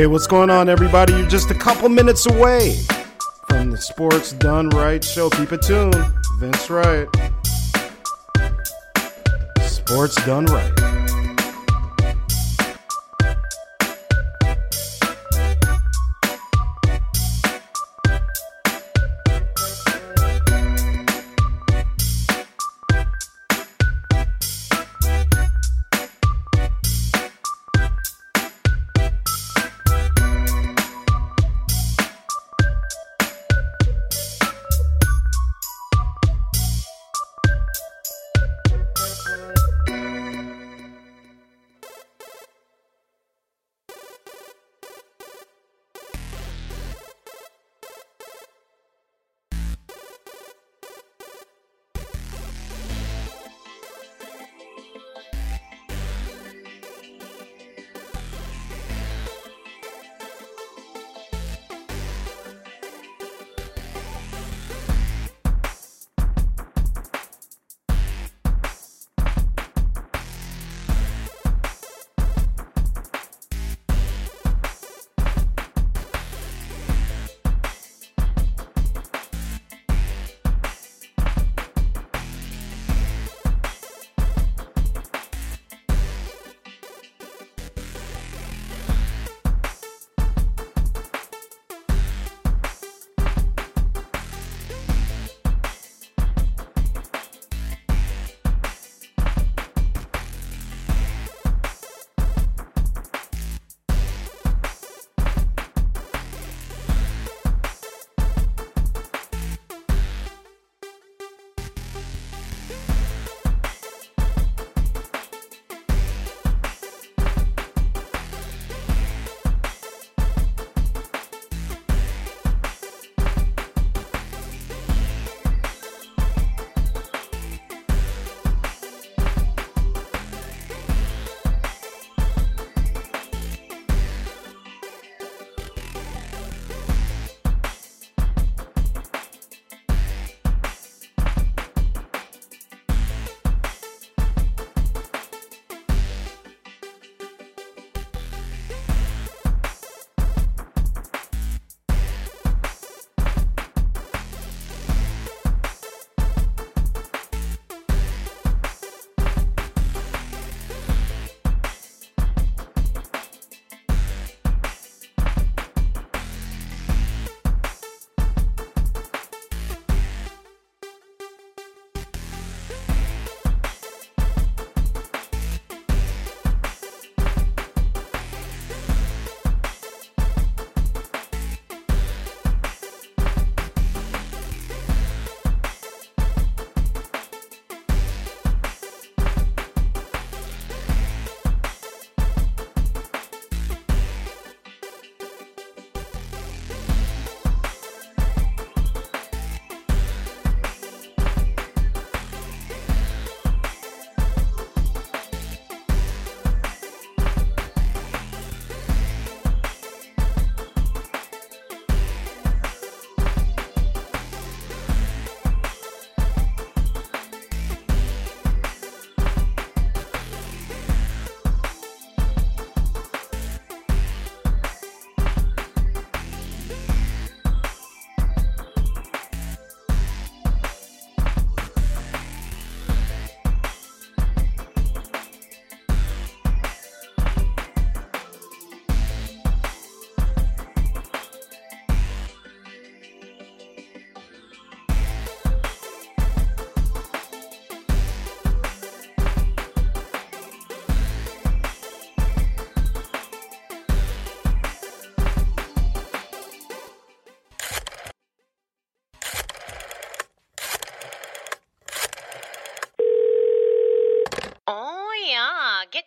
Hey, what's going on, everybody? You're just a couple minutes away from the Sports Done Right show. Keep it tuned. Vince Wright. Sports Done Right.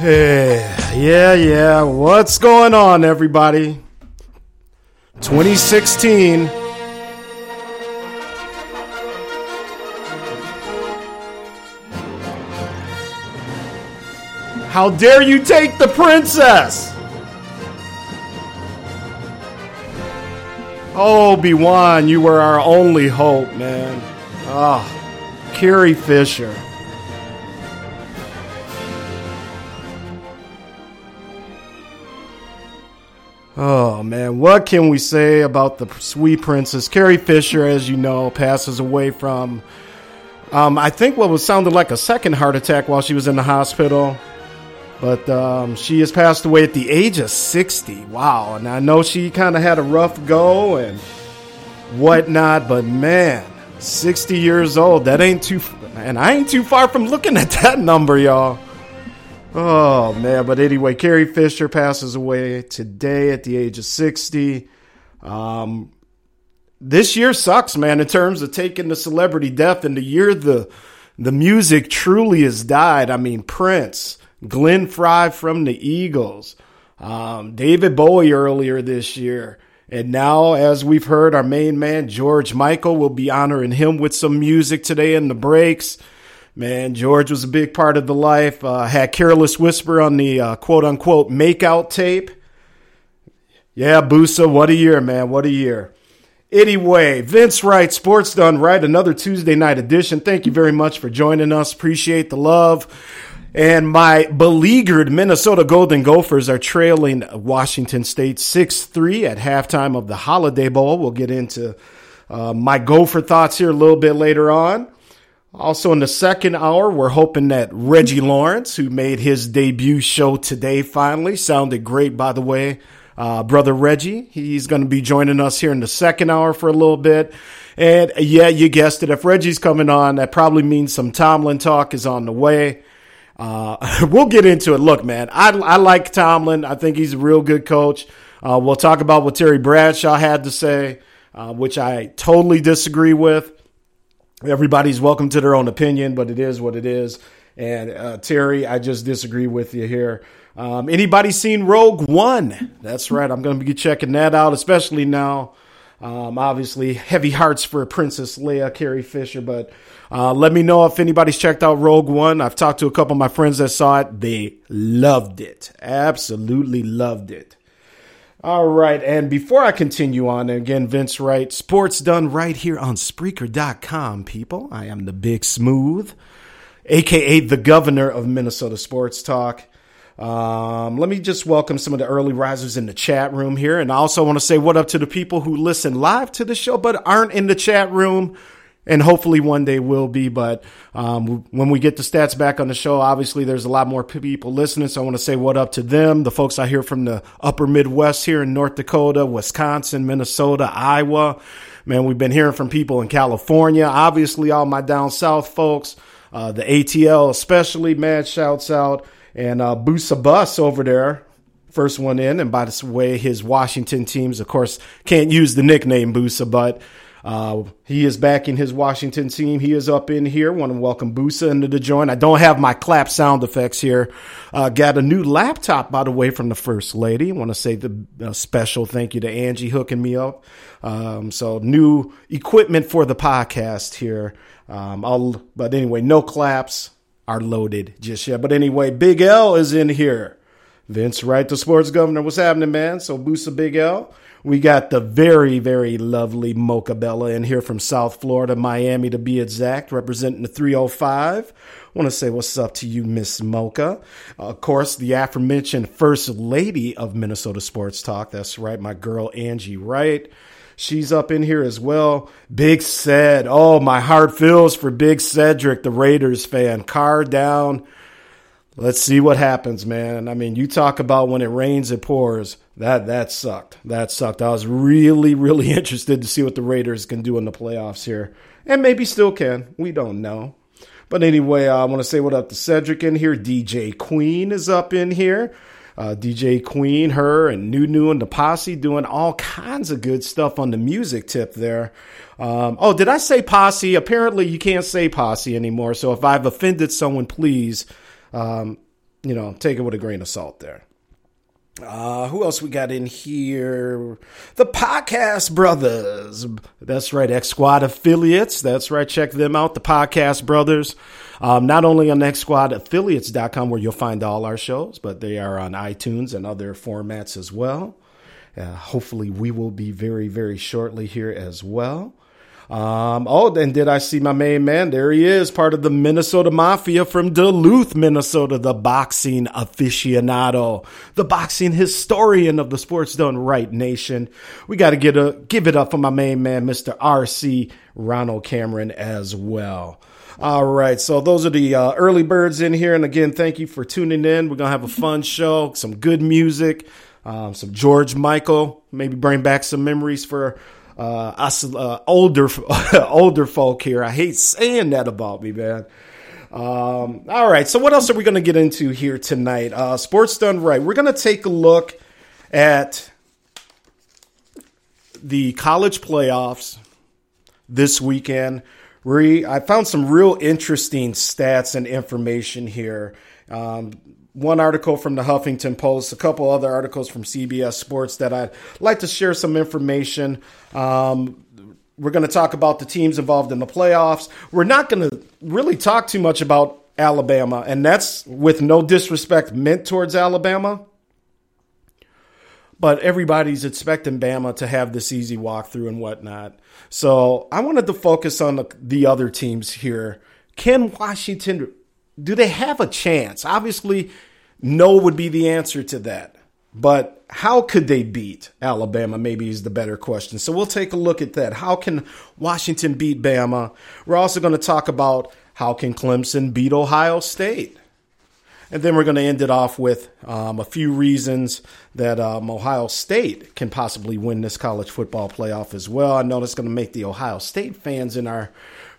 Hey, yeah, yeah. What's going on, everybody? 2016. How dare you take the princess? Obi-Wan, you were our only hope, man. Ah, oh, Carrie Fisher. Oh man, what can we say about the sweet princess Carrie Fisher? As you know, passes away from, um, I think what was sounded like a second heart attack while she was in the hospital. But um, she has passed away at the age of 60. Wow. And I know she kind of had a rough go and whatnot, but man, 60 years old, that ain't too, and I ain't too far from looking at that number, y'all. Oh man, but anyway, Carrie Fisher passes away today at the age of 60. Um, this year sucks, man, in terms of taking the celebrity death and the year the the music truly has died. I mean, Prince, Glenn Frey from the Eagles, um, David Bowie earlier this year. And now, as we've heard, our main man, George Michael, will be honoring him with some music today in the breaks. Man, George was a big part of the life. Uh, had Careless Whisper on the uh, quote unquote makeout tape. Yeah, Boosa, what a year, man. What a year. Anyway, Vince Wright, Sports Done Right, another Tuesday night edition. Thank you very much for joining us. Appreciate the love. And my beleaguered Minnesota Golden Gophers are trailing Washington State 6 3 at halftime of the Holiday Bowl. We'll get into uh, my Gopher thoughts here a little bit later on. Also, in the second hour, we're hoping that Reggie Lawrence, who made his debut show today finally, sounded great, by the way. Uh, brother Reggie, he's going to be joining us here in the second hour for a little bit. And yeah, you guessed it. If Reggie's coming on, that probably means some Tomlin talk is on the way. Uh, we'll get into it. Look, man, I, I like Tomlin. I think he's a real good coach. Uh, we'll talk about what Terry Bradshaw had to say, uh, which I totally disagree with everybody's welcome to their own opinion, but it is what it is. And uh, Terry, I just disagree with you here. Um, anybody seen Rogue One? That's right. I'm going to be checking that out, especially now. Um, obviously, heavy hearts for Princess Leia, Carrie Fisher, but uh, let me know if anybody's checked out Rogue One. I've talked to a couple of my friends that saw it. They loved it. Absolutely loved it. All right, and before I continue on, again, Vince Wright, sports done right here on Spreaker.com, people. I am the Big Smooth, aka the governor of Minnesota Sports Talk. Um, let me just welcome some of the early risers in the chat room here, and I also want to say what up to the people who listen live to the show but aren't in the chat room and hopefully one day will be. But um, when we get the stats back on the show, obviously there's a lot more people listening. So I want to say what up to them, the folks I hear from the upper Midwest here in North Dakota, Wisconsin, Minnesota, Iowa. Man, we've been hearing from people in California. Obviously, all my down south folks, uh, the ATL especially, man, shouts out. And uh, Boosa Bus over there, first one in. And by the way, his Washington teams, of course, can't use the nickname Boosa, but uh, he is back in his Washington team. He is up in here. Want to welcome Boosa into the joint. I don't have my clap sound effects here. Uh, got a new laptop, by the way, from the first lady. Want to say the special thank you to Angie hooking me up. Um, so new equipment for the podcast here. Um, I'll, but anyway, no claps are loaded just yet. But anyway, Big L is in here. Vince Wright, the sports governor. What's happening, man? So Boosa Big L. We got the very, very lovely Mocha Bella in here from South Florida, Miami to be exact, representing the 305. I want to say what's up to you, Miss Mocha. Uh, of course, the aforementioned First Lady of Minnesota Sports Talk. That's right, my girl Angie Wright. She's up in here as well. Big Ced. Oh, my heart feels for Big Cedric, the Raiders fan. Car down. Let's see what happens, man. I mean, you talk about when it rains, it pours. That that sucked. That sucked. I was really, really interested to see what the Raiders can do in the playoffs here, and maybe still can. We don't know. But anyway, I want to say what up to Cedric in here. DJ Queen is up in here. Uh, DJ Queen, her, and Nunu and the posse doing all kinds of good stuff on the music tip there. Um, oh, did I say posse? Apparently, you can't say posse anymore. So if I've offended someone, please, um, you know, take it with a grain of salt there. Uh, who else we got in here? The Podcast Brothers. That's right, X Squad affiliates. That's right, check them out. The Podcast Brothers. Um, not only on xsquadaffiliates.com where you'll find all our shows, but they are on iTunes and other formats as well. Uh, hopefully, we will be very, very shortly here as well. Um, oh, and did I see my main man? There he is, part of the Minnesota Mafia from Duluth, Minnesota, the boxing aficionado, the boxing historian of the Sports Done Right Nation. We got to get a give it up for my main man, Mr. R.C. Ronald Cameron, as well. All right, so those are the uh, early birds in here, and again, thank you for tuning in. We're gonna have a fun show, some good music, um, some George Michael, maybe bring back some memories for uh, us uh, older older folk here. I hate saying that about me, man. Um, all right, so what else are we going to get into here tonight? Uh, Sports done right. We're going to take a look at the college playoffs this weekend. We I found some real interesting stats and information here. Um, one article from the Huffington Post, a couple other articles from CBS Sports that I'd like to share some information. Um, we're going to talk about the teams involved in the playoffs. We're not going to really talk too much about Alabama, and that's with no disrespect meant towards Alabama. But everybody's expecting Bama to have this easy walkthrough and whatnot. So I wanted to focus on the, the other teams here. Can Washington do they have a chance? Obviously, no would be the answer to that. But how could they beat Alabama? Maybe is the better question. So we'll take a look at that. How can Washington beat Bama? We're also going to talk about how can Clemson beat Ohio State? And then we're going to end it off with um, a few reasons that um, Ohio State can possibly win this college football playoff as well. I know that's going to make the Ohio State fans in our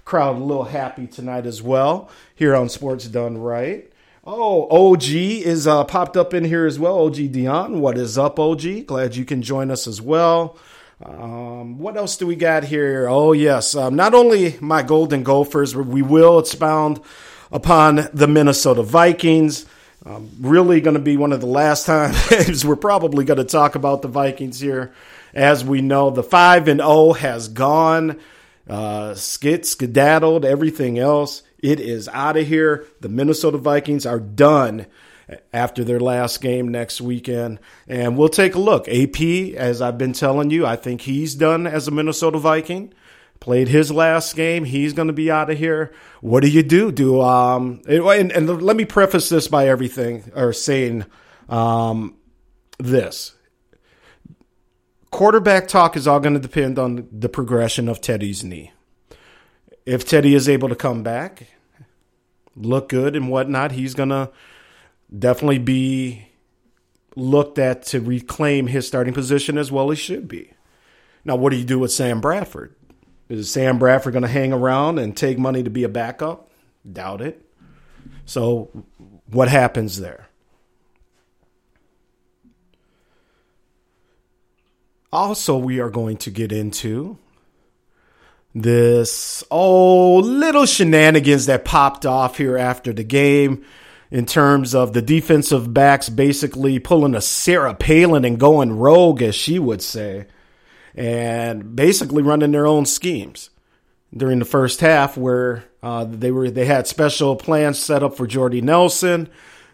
crowd a little happy tonight as well here on Sports Done Right. Oh, OG is uh, popped up in here as well. OG Dion, what is up, OG? Glad you can join us as well. Um, what else do we got here? Oh, yes. Um, not only my Golden Gophers, we will expound upon the Minnesota Vikings. Um, really going to be one of the last times we're probably going to talk about the Vikings here. As we know, the 5 and 0 has gone uh, skit, skedaddled, everything else. It is out of here. The Minnesota Vikings are done after their last game next weekend. And we'll take a look. AP, as I've been telling you, I think he's done as a Minnesota Viking. Played his last game. He's going to be out of here. What do you do? Do um and, and let me preface this by everything or saying um this quarterback talk is all going to depend on the progression of Teddy's knee. If Teddy is able to come back, look good and whatnot, he's going to definitely be looked at to reclaim his starting position as well as should be. Now, what do you do with Sam Bradford? Is Sam Bradford going to hang around and take money to be a backup? Doubt it. So, what happens there? Also, we are going to get into this oh little shenanigans that popped off here after the game in terms of the defensive backs basically pulling a Sarah Palin and going rogue, as she would say, and basically running their own schemes during the first half, where uh, they were they had special plans set up for Jordy Nelson.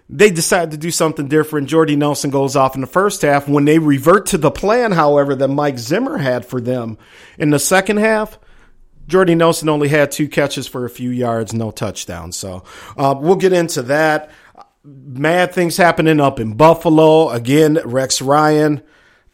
They decide to do something different. Jordy Nelson goes off in the first half. When they revert to the plan, however, that Mike Zimmer had for them in the second half, Jordy Nelson only had two catches for a few yards, no touchdowns. So uh, we'll get into that. Mad things happening up in Buffalo. Again, Rex Ryan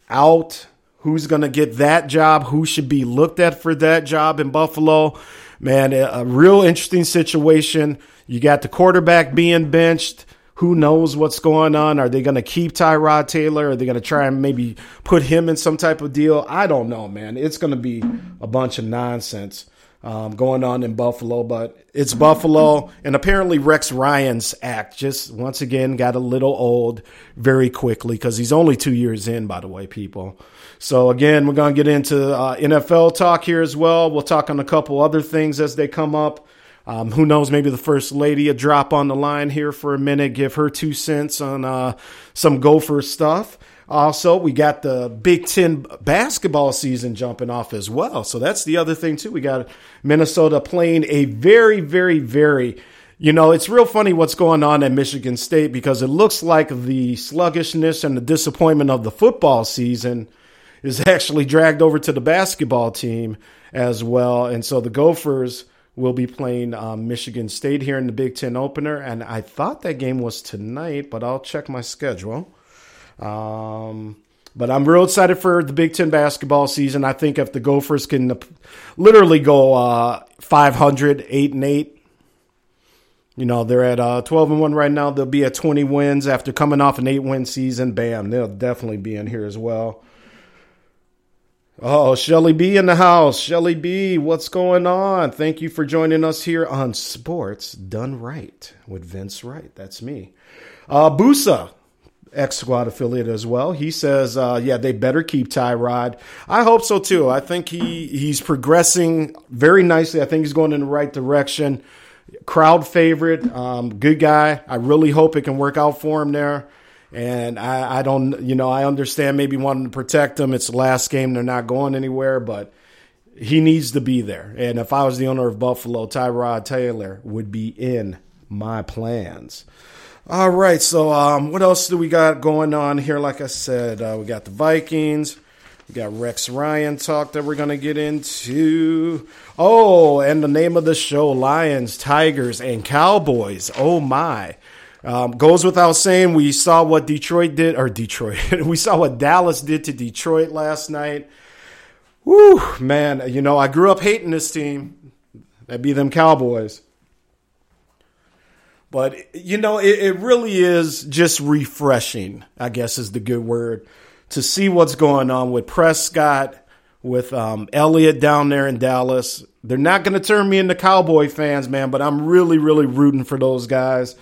out. Who's going to get that job? Who should be looked at for that job in Buffalo? Man, a real interesting situation. You got the quarterback being benched. Who knows what's going on? Are they going to keep Tyrod Taylor? Are they going to try and maybe put him in some type of deal? I don't know, man. It's going to be a bunch of nonsense um, going on in Buffalo, but it's Buffalo. And apparently, Rex Ryan's act just once again got a little old very quickly because he's only two years in, by the way, people. So, again, we're going to get into uh, NFL talk here as well. We'll talk on a couple other things as they come up. Um, who knows? Maybe the first lady a drop on the line here for a minute, give her two cents on uh, some Gopher stuff. Also, we got the Big Ten basketball season jumping off as well. So that's the other thing too. We got Minnesota playing a very, very, very you know, it's real funny what's going on at Michigan State because it looks like the sluggishness and the disappointment of the football season is actually dragged over to the basketball team as well. And so the Gophers will be playing um, Michigan State here in the Big Ten opener. And I thought that game was tonight, but I'll check my schedule. Um, but I'm real excited for the Big Ten basketball season. I think if the Gophers can literally go uh, 500, 8 and 8, you know, they're at uh, 12 and 1 right now. They'll be at 20 wins after coming off an 8 win season. Bam, they'll definitely be in here as well. Oh, Shelly B in the house. Shelly B, what's going on? Thank you for joining us here on Sports Done Right with Vince Wright. That's me. Uh, Busa, X Squad affiliate as well. He says, uh, yeah, they better keep Tyrod. I hope so too. I think he he's progressing very nicely. I think he's going in the right direction. Crowd favorite, um, good guy. I really hope it can work out for him there. And I, I don't, you know, I understand maybe wanting to protect him. It's the last game; they're not going anywhere, but he needs to be there. And if I was the owner of Buffalo, Tyrod Taylor would be in my plans. All right, so um, what else do we got going on here? Like I said, uh, we got the Vikings. We got Rex Ryan talk that we're going to get into. Oh, and the name of the show Lions, Tigers, and Cowboys. Oh, my. Um, goes without saying, we saw what Detroit did, or Detroit, we saw what Dallas did to Detroit last night. Whew, man, you know, I grew up hating this team. That'd be them Cowboys. But, you know, it, it really is just refreshing, I guess is the good word, to see what's going on with Prescott, with um, Elliott down there in Dallas. They're not going to turn me into Cowboy fans, man, but I'm really, really rooting for those guys.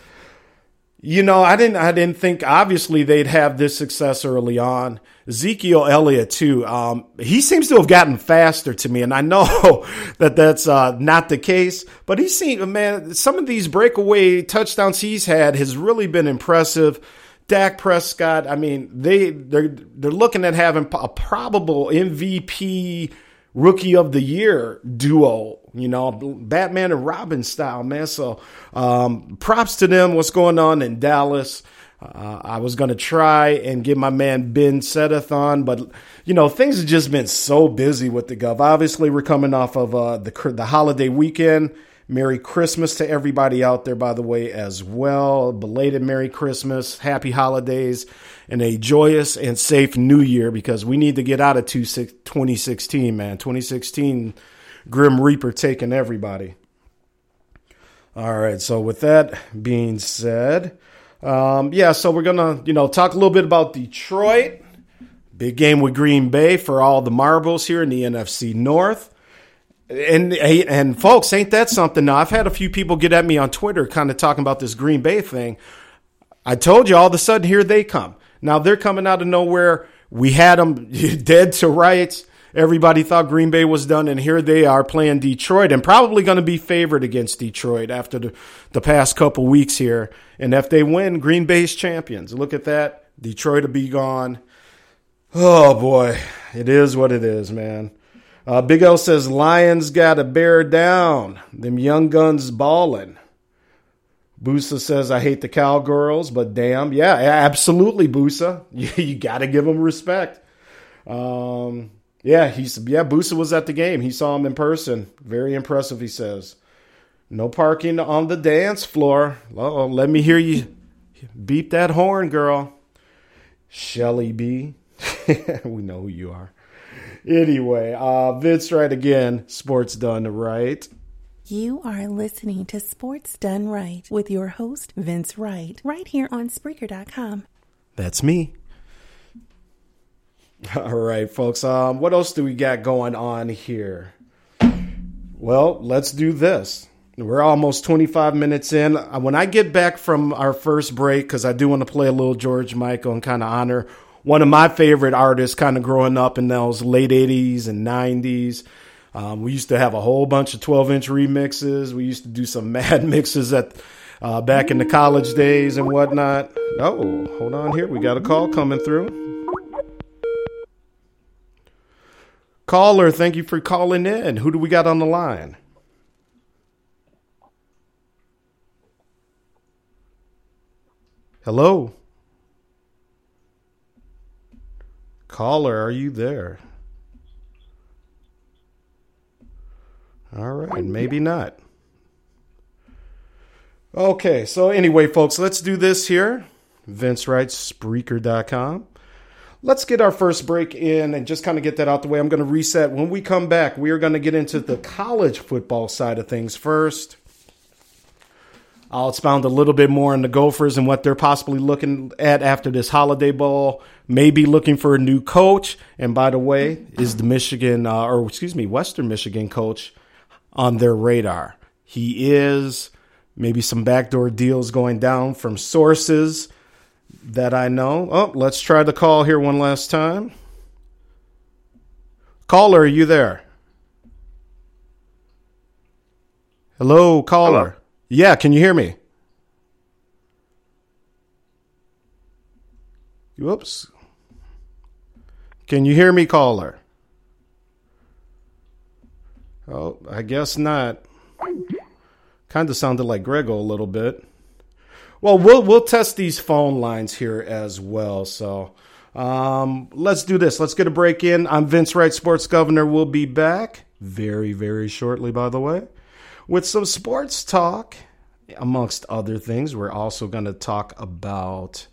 You know, I didn't I didn't think obviously they'd have this success early on. Ezekiel Elliott too. Um, he seems to have gotten faster to me, and I know that that's uh, not the case. But he seems man, some of these breakaway touchdowns he's had has really been impressive. Dak Prescott. I mean, they they're they're looking at having a probable MVP rookie of the year duo, you know, Batman and Robin style, man. So um, props to them. What's going on in Dallas? Uh, I was going to try and get my man Ben Sedith on, but you know things have just been so busy with the Gov. Obviously, we're coming off of uh, the the holiday weekend. Merry Christmas to everybody out there, by the way, as well. Belated Merry Christmas, Happy Holidays, and a joyous and safe New Year because we need to get out of 2016, man. 2016, Grim Reaper taking everybody. All right, so with that being said, um, yeah, so we're gonna, you know, talk a little bit about Detroit. Big game with Green Bay for all the marbles here in the NFC North. And and folks, ain't that something? Now I've had a few people get at me on Twitter, kind of talking about this Green Bay thing. I told you, all of a sudden, here they come. Now they're coming out of nowhere. We had them dead to rights. Everybody thought Green Bay was done, and here they are playing Detroit, and probably going to be favored against Detroit after the, the past couple weeks here. And if they win, Green Bay's champions. Look at that. Detroit will be gone. Oh boy, it is what it is, man. Uh, Big L says Lions got to bear down. Them young guns balling. Busa says, I hate the cowgirls, but damn. Yeah, absolutely, Busa. You, you got to give them respect. Um, yeah, he's yeah. Busa was at the game. He saw him in person. Very impressive. He says, "No parking on the dance floor." Oh, let me hear you beep that horn, girl. Shelly B. we know who you are. Anyway, uh, Vince Wright again. Sports done right. You are listening to Sports Done Right with your host, Vince Wright, right here on Spreaker.com. That's me. All right, folks. Um, what else do we got going on here? Well, let's do this. We're almost 25 minutes in. Uh, when I get back from our first break, because I do want to play a little George Michael and kind of honor one of my favorite artists kind of growing up in those late 80s and 90s. Um, we used to have a whole bunch of 12 inch remixes. We used to do some mad mixes at uh, back in the college days and whatnot. Oh, hold on here. We got a call coming through. Caller, thank you for calling in. Who do we got on the line? Hello? Caller, are you there? All right, maybe not. Okay, so anyway, folks, let's do this here. Vince writes Spreaker.com let's get our first break in and just kind of get that out the way. I'm going to reset. When we come back, we are going to get into the college football side of things first. I'll expound a little bit more on the Gophers and what they're possibly looking at after this Holiday Bowl. Maybe looking for a new coach. And by the way, is the Michigan, uh, or excuse me, Western Michigan coach on their radar? He is. Maybe some backdoor deals going down from sources that I know. Oh, let's try the call here one last time. Caller, are you there? Hello, caller. Hello. Yeah, can you hear me? Whoops. Can you hear me, caller? Oh, I guess not. Kind of sounded like Grego a little bit. Well, we'll we'll test these phone lines here as well. So um, let's do this. Let's get a break in. I'm Vince Wright, Sports Governor. We'll be back very, very shortly, by the way, with some sports talk, amongst other things. We're also going to talk about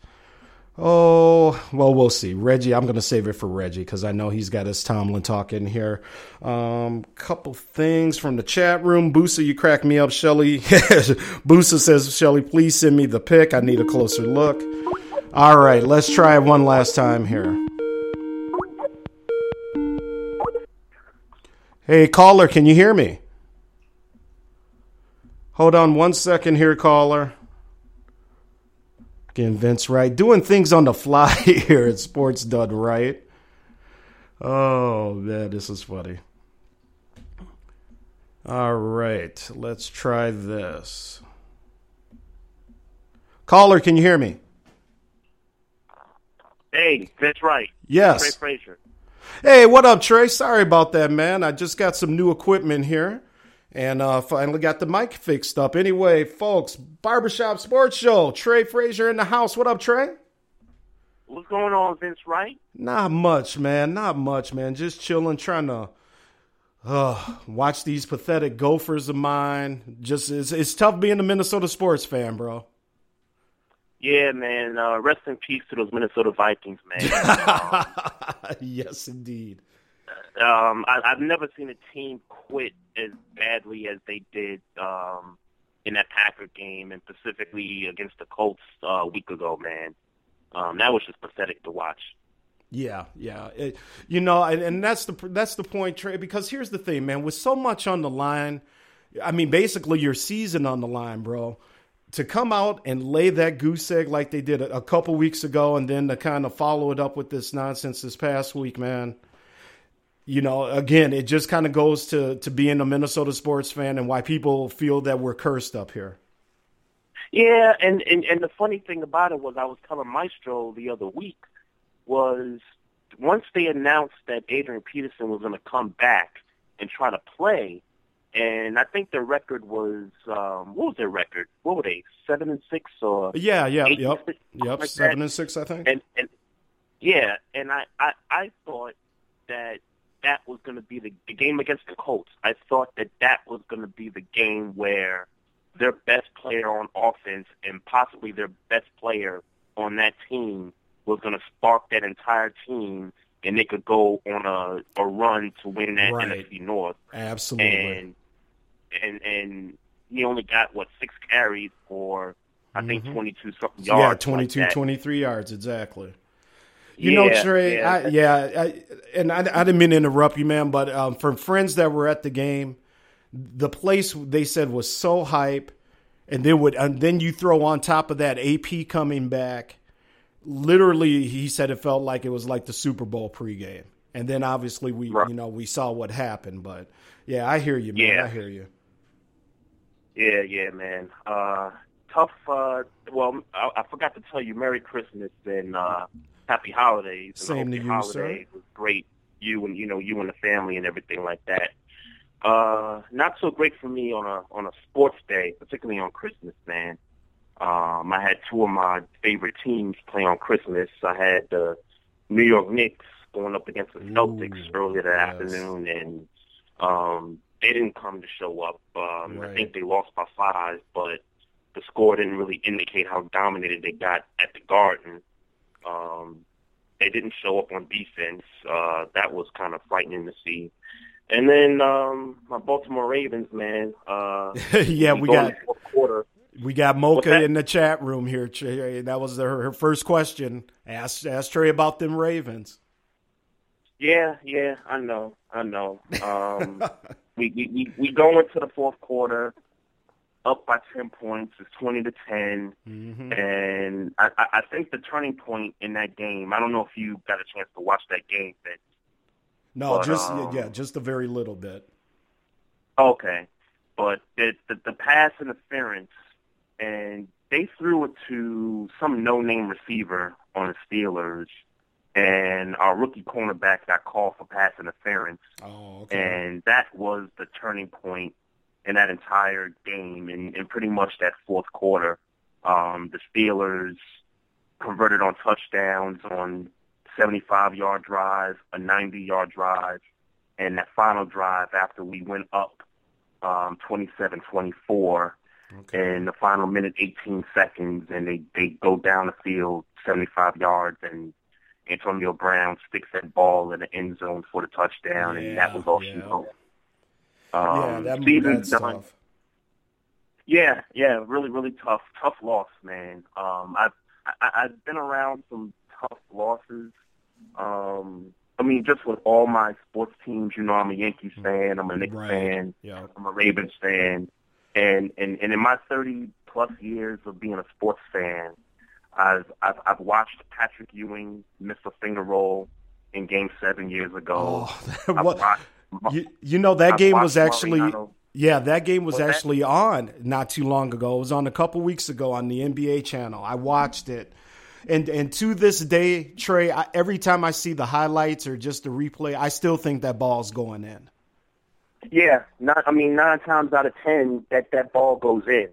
Oh, well, we'll see. Reggie, I'm going to save it for Reggie because I know he's got his Tomlin talk in here. Um, couple things from the chat room. Boosa, you crack me up, Shelly. Boosa says, Shelly, please send me the pick. I need a closer look. All right, let's try it one last time here. Hey, caller, can you hear me? Hold on one second here, caller. Again, Vince Wright doing things on the fly here at Sports Done Right. Oh man, this is funny. All right, let's try this. Caller, can you hear me? Hey, Vince Wright. Yes. Trey Frazier. Hey, what up, Trey? Sorry about that, man. I just got some new equipment here and uh, finally got the mic fixed up. Anyway, folks, Barbershop Sports Show. Trey Frazier in the house. What up, Trey? What's going on, Vince Wright? Not much, man. Not much, man. Just chilling, trying to uh, watch these pathetic Gophers of mine. Just it's, it's tough being a Minnesota sports fan, bro. Yeah, man. Uh, rest in peace to those Minnesota Vikings, man. yes, indeed um, I, I've never seen a team quit as badly as they did um, in that Packer game, and specifically against the Colts uh, a week ago. Man, um, that was just pathetic to watch. Yeah, yeah, it, you know, and, and that's the that's the point, Trey. Because here's the thing, man. With so much on the line, I mean, basically your season on the line, bro. To come out and lay that goose egg like they did a, a couple weeks ago, and then to kind of follow it up with this nonsense this past week, man you know, again, it just kind of goes to to being a Minnesota sports fan and why people feel that we're cursed up here. Yeah, and, and and the funny thing about it was I was telling Maestro the other week was once they announced that Adrian Peterson was going to come back and try to play, and I think their record was um, what was their record? What were they? Seven and six or Yeah, yeah, yep, six, yep. like Seven that. and six, I think. and and yeah, and I I, I thought that that was going to be the, the game against the Colts. I thought that that was going to be the game where their best player on offense and possibly their best player on that team was going to spark that entire team, and they could go on a a run to win that Right. NFC North. Absolutely. And and and he only got what six carries for I think Mhm. twenty two something yeah, yards. 22, like 23 yards exactly. You know, Trey, yeah. I, yeah, I, and I, I didn't mean to interrupt you, man, but um, from friends that were at the game, the place they said was so hype, and then would and then you throw on top of that AP coming back. Literally, he said it felt like it was like the Super Bowl pregame, and then obviously we, Right. you know, we saw what happened. But yeah, I hear you, man. Yeah. I hear you. Yeah, yeah, man. Uh, tough. Uh, well, I, I forgot to tell you, Merry Christmas and uh, Happy Holidays. Same to you, holiday was great. You and you know you and the family and everything like that. Uh, not so great for me on a on a sports day, particularly on Christmas, man. Um, I had two of my favorite teams play on Christmas. I had the New York Knicks going up against the Celtics Ooh, earlier that yes. afternoon, and um, they didn't come to show up. Um, I think they lost by five, but the score didn't really indicate how dominated they got at the Garden. Um, they didn't show up on defense. Uh, that was kind of frightening to see. And then um, my Baltimore Ravens, man. Uh, yeah, we got quarter. We got Mocha in the chat room here. That was her, her first question. Asked ask Trey about them Ravens. Yeah, yeah, I know, I know. Um, we, we we we go into the fourth quarter, up by ten points. It's twenty to 10 hmm and I, I I think the turning point in that game. I don't know if you got a chance to watch that game, but No, But, just um, yeah, just a very little bit. Okay, but the, the the pass interference, and they threw it to some no-name receiver on the Steelers, and our rookie cornerback got called for pass interference, Oh, okay. and that was the turning point in that entire game, and, and pretty much that fourth quarter. Um, the Steelers converted on touchdowns on 75-yard drive, a 90-yard drive, and that final drive after we went up um, 27-24 okay. in the final minute 18 seconds, and they they go down the field 75 yards, and Antonio Brown sticks that ball in the end zone for the touchdown, and that was all she Yeah, wrote. yeah, Um, that, season's that's done. tough. Yeah, yeah, really, really tough, tough loss, man. Um, I've I, I've been around some tough losses. Um, I mean, just with all my sports teams, you know, I'm a Yankees fan, I'm a Knicks Right. fan, Yeah. I'm a Ravens fan, and and and in my 30 plus years of being a sports fan, I've I've, I've watched Patrick Ewing miss a finger roll in Game Seven years ago. Oh, I've what, watched, you, you know that I've game was actually yeah that game was that? actually on not too long ago. It was on a couple weeks ago on the NBA channel. I watched it. And and to this day, Trey, I, every time I see the highlights or just the replay, I still think that ball's going in. Yeah, not. I mean, nine times out of ten, that that ball goes in.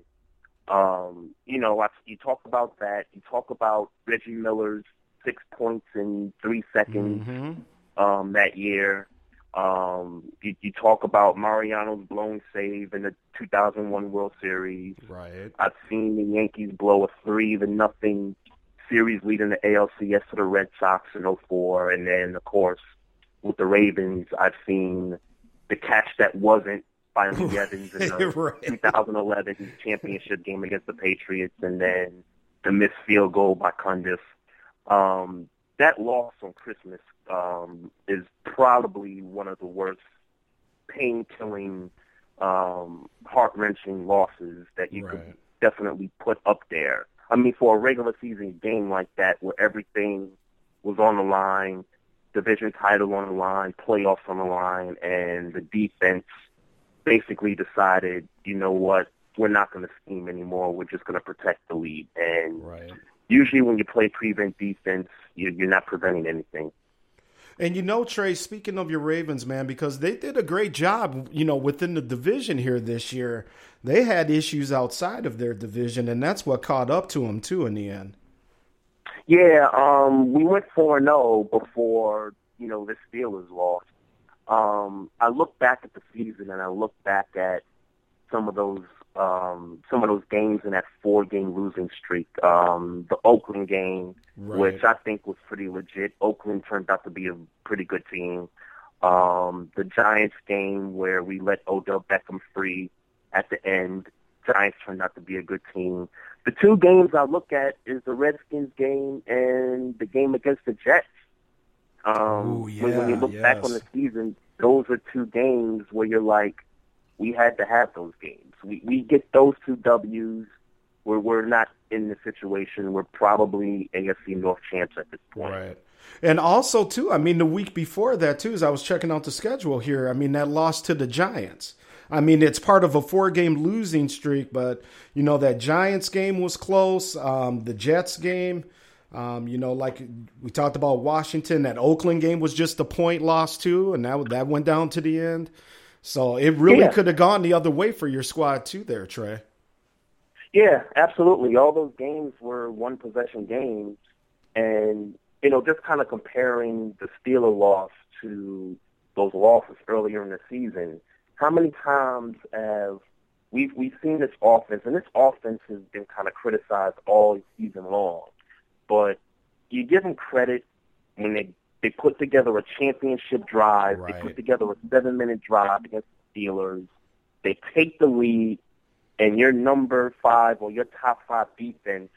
Um, you know, I, you talk about that. You talk about Reggie Miller's six points in three seconds hmm um, that year. Um, you, you talk about Mariano's blown save in the 2001 World Series. Right. I've seen the Yankees blow a three to nothing series lead in the ALCS to the Red Sox in 04. And then, of course, with the Ravens, I've seen the catch that wasn't by Lee Evans in the Right. 2011 championship game against the Patriots, and then the missed field goal by Cundiff. Um, that loss on Christmas um, is probably one of the worst pain-killing, um, heart-wrenching losses that you could definitely put up there. I mean, for a regular season game like that, where everything was on the line, division title on the line, playoffs on the line, and the defense basically decided, you know what, we're not going to scheme anymore. We're just going to protect the lead. And Right. Usually when you play prevent defense, you, you're not preventing anything. And you know, Trey, speaking of your Ravens, man, because they did a great job, you know, within the division here this year. They had issues outside of their division, and that's what caught up to them too in the end. Yeah, um, we went four zero oh before you know the Steelers lost. Um, I look back at the season and I look back at some of those um, some of those games in that four game losing streak. Um, the Oakland game, right. which I think was pretty legit. Oakland turned out to be a pretty good team. Um, the Giants game where we let Odell Beckham free at the end. Giants turned out to be a good team. The two games I look at is the Redskins game and the game against the Jets. Um, Ooh, yeah, when, when you look yes. back on the season, those are two games where you're like, we had to have those games. We we get those two W's where we're not in the situation. We're probably AFC North champs at this point. Right. And also too, I mean, the week before that too, as I was checking out the schedule here, I mean that loss to the Giants. I mean, it's part of a four-game losing streak, but you know that Giants game was close. Um, the Jets game, um, you know, like we talked about Washington, that Oakland game was just a point loss too, and that that went down to the end. So it really yeah. could have gone the other way for your squad too, there, Trey. Yeah, absolutely. All those games were one possession games, and you know, just kind of comparing the Steeler loss to those losses earlier in the season. How many times have we've we've seen this offense, and this offense has been kind of criticized all season long, but you give them credit when they they put together a championship drive. Right. They put together a seven minute drive against the Steelers. They take the lead, and your number five or your top five defense,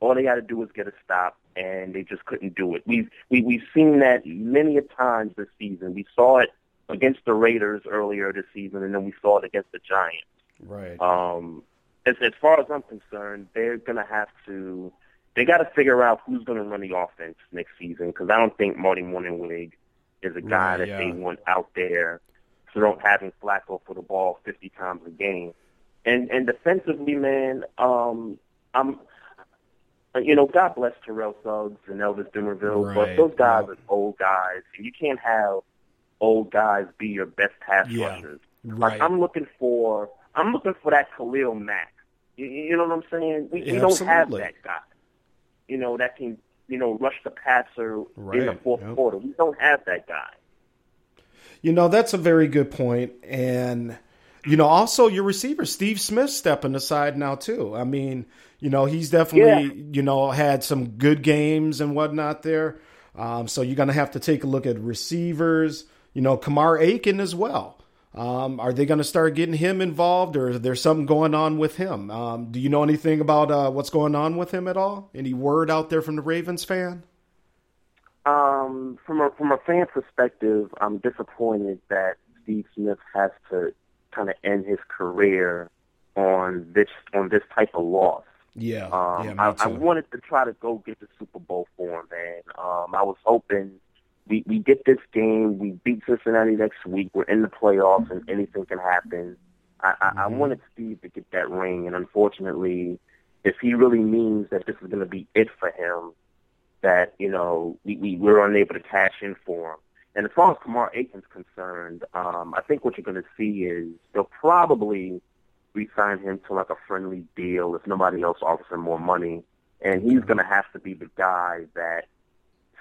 all they got to do is get a stop, and they just couldn't do it. We've we, we've seen that many a times this season. We saw it against the Raiders earlier this season, and then we saw it against the Giants. Right. Um, as as far as I'm concerned, they're gonna have to they got to figure out who's going to run the offense next season because I don't think Marty Mornhinweg is a guy that yeah. they want out there throwing having Flacco for the ball 50 times a game. And and defensively, man, um, I'm you know, God bless Terrell Suggs and Elvis Dumervil, right. but those guys are old guys, and you can't have old guys be your best pass yeah. rushers. Right. Like I'm looking for, I'm looking for that Khalil Mack. You, you know what I'm saying? We, we don't have that guy you know, that can, you know, rush the passer right. in the fourth yep. quarter. We don't have that guy. You know, that's a very good point. And, you know, also your receiver, Steve Smith, stepping aside now, too. I mean, you know, he's definitely, yeah. you know, had some good games and whatnot there. Um, so you're going to have to take a look at receivers, you know, Kamar Aiken as well. Um, are they going to start getting him involved, or is there something going on with him? Um, do you know anything about uh, what's going on with him at all? Any word out there from the Ravens fan? Um, from a from a fan perspective, I'm disappointed that Steve Smith has to kind of end his career on this on this type of loss. Yeah, um, yeah I, I, wanted to try to go get the Super Bowl for him, man. Um, I was hoping we we get this game, we beat Cincinnati next week, we're in the playoffs, and anything can happen. I, I, mm-hmm. I wanted Steve to get that ring, and unfortunately, if he really means that this is going to be it for him, that you know we, we we're unable to cash in for him. And as far as Kamar Aiken's concerned, um, I think what you're going to see is they'll probably re-sign him to like a friendly deal if nobody else offers him more money, and he's going to have to be the guy that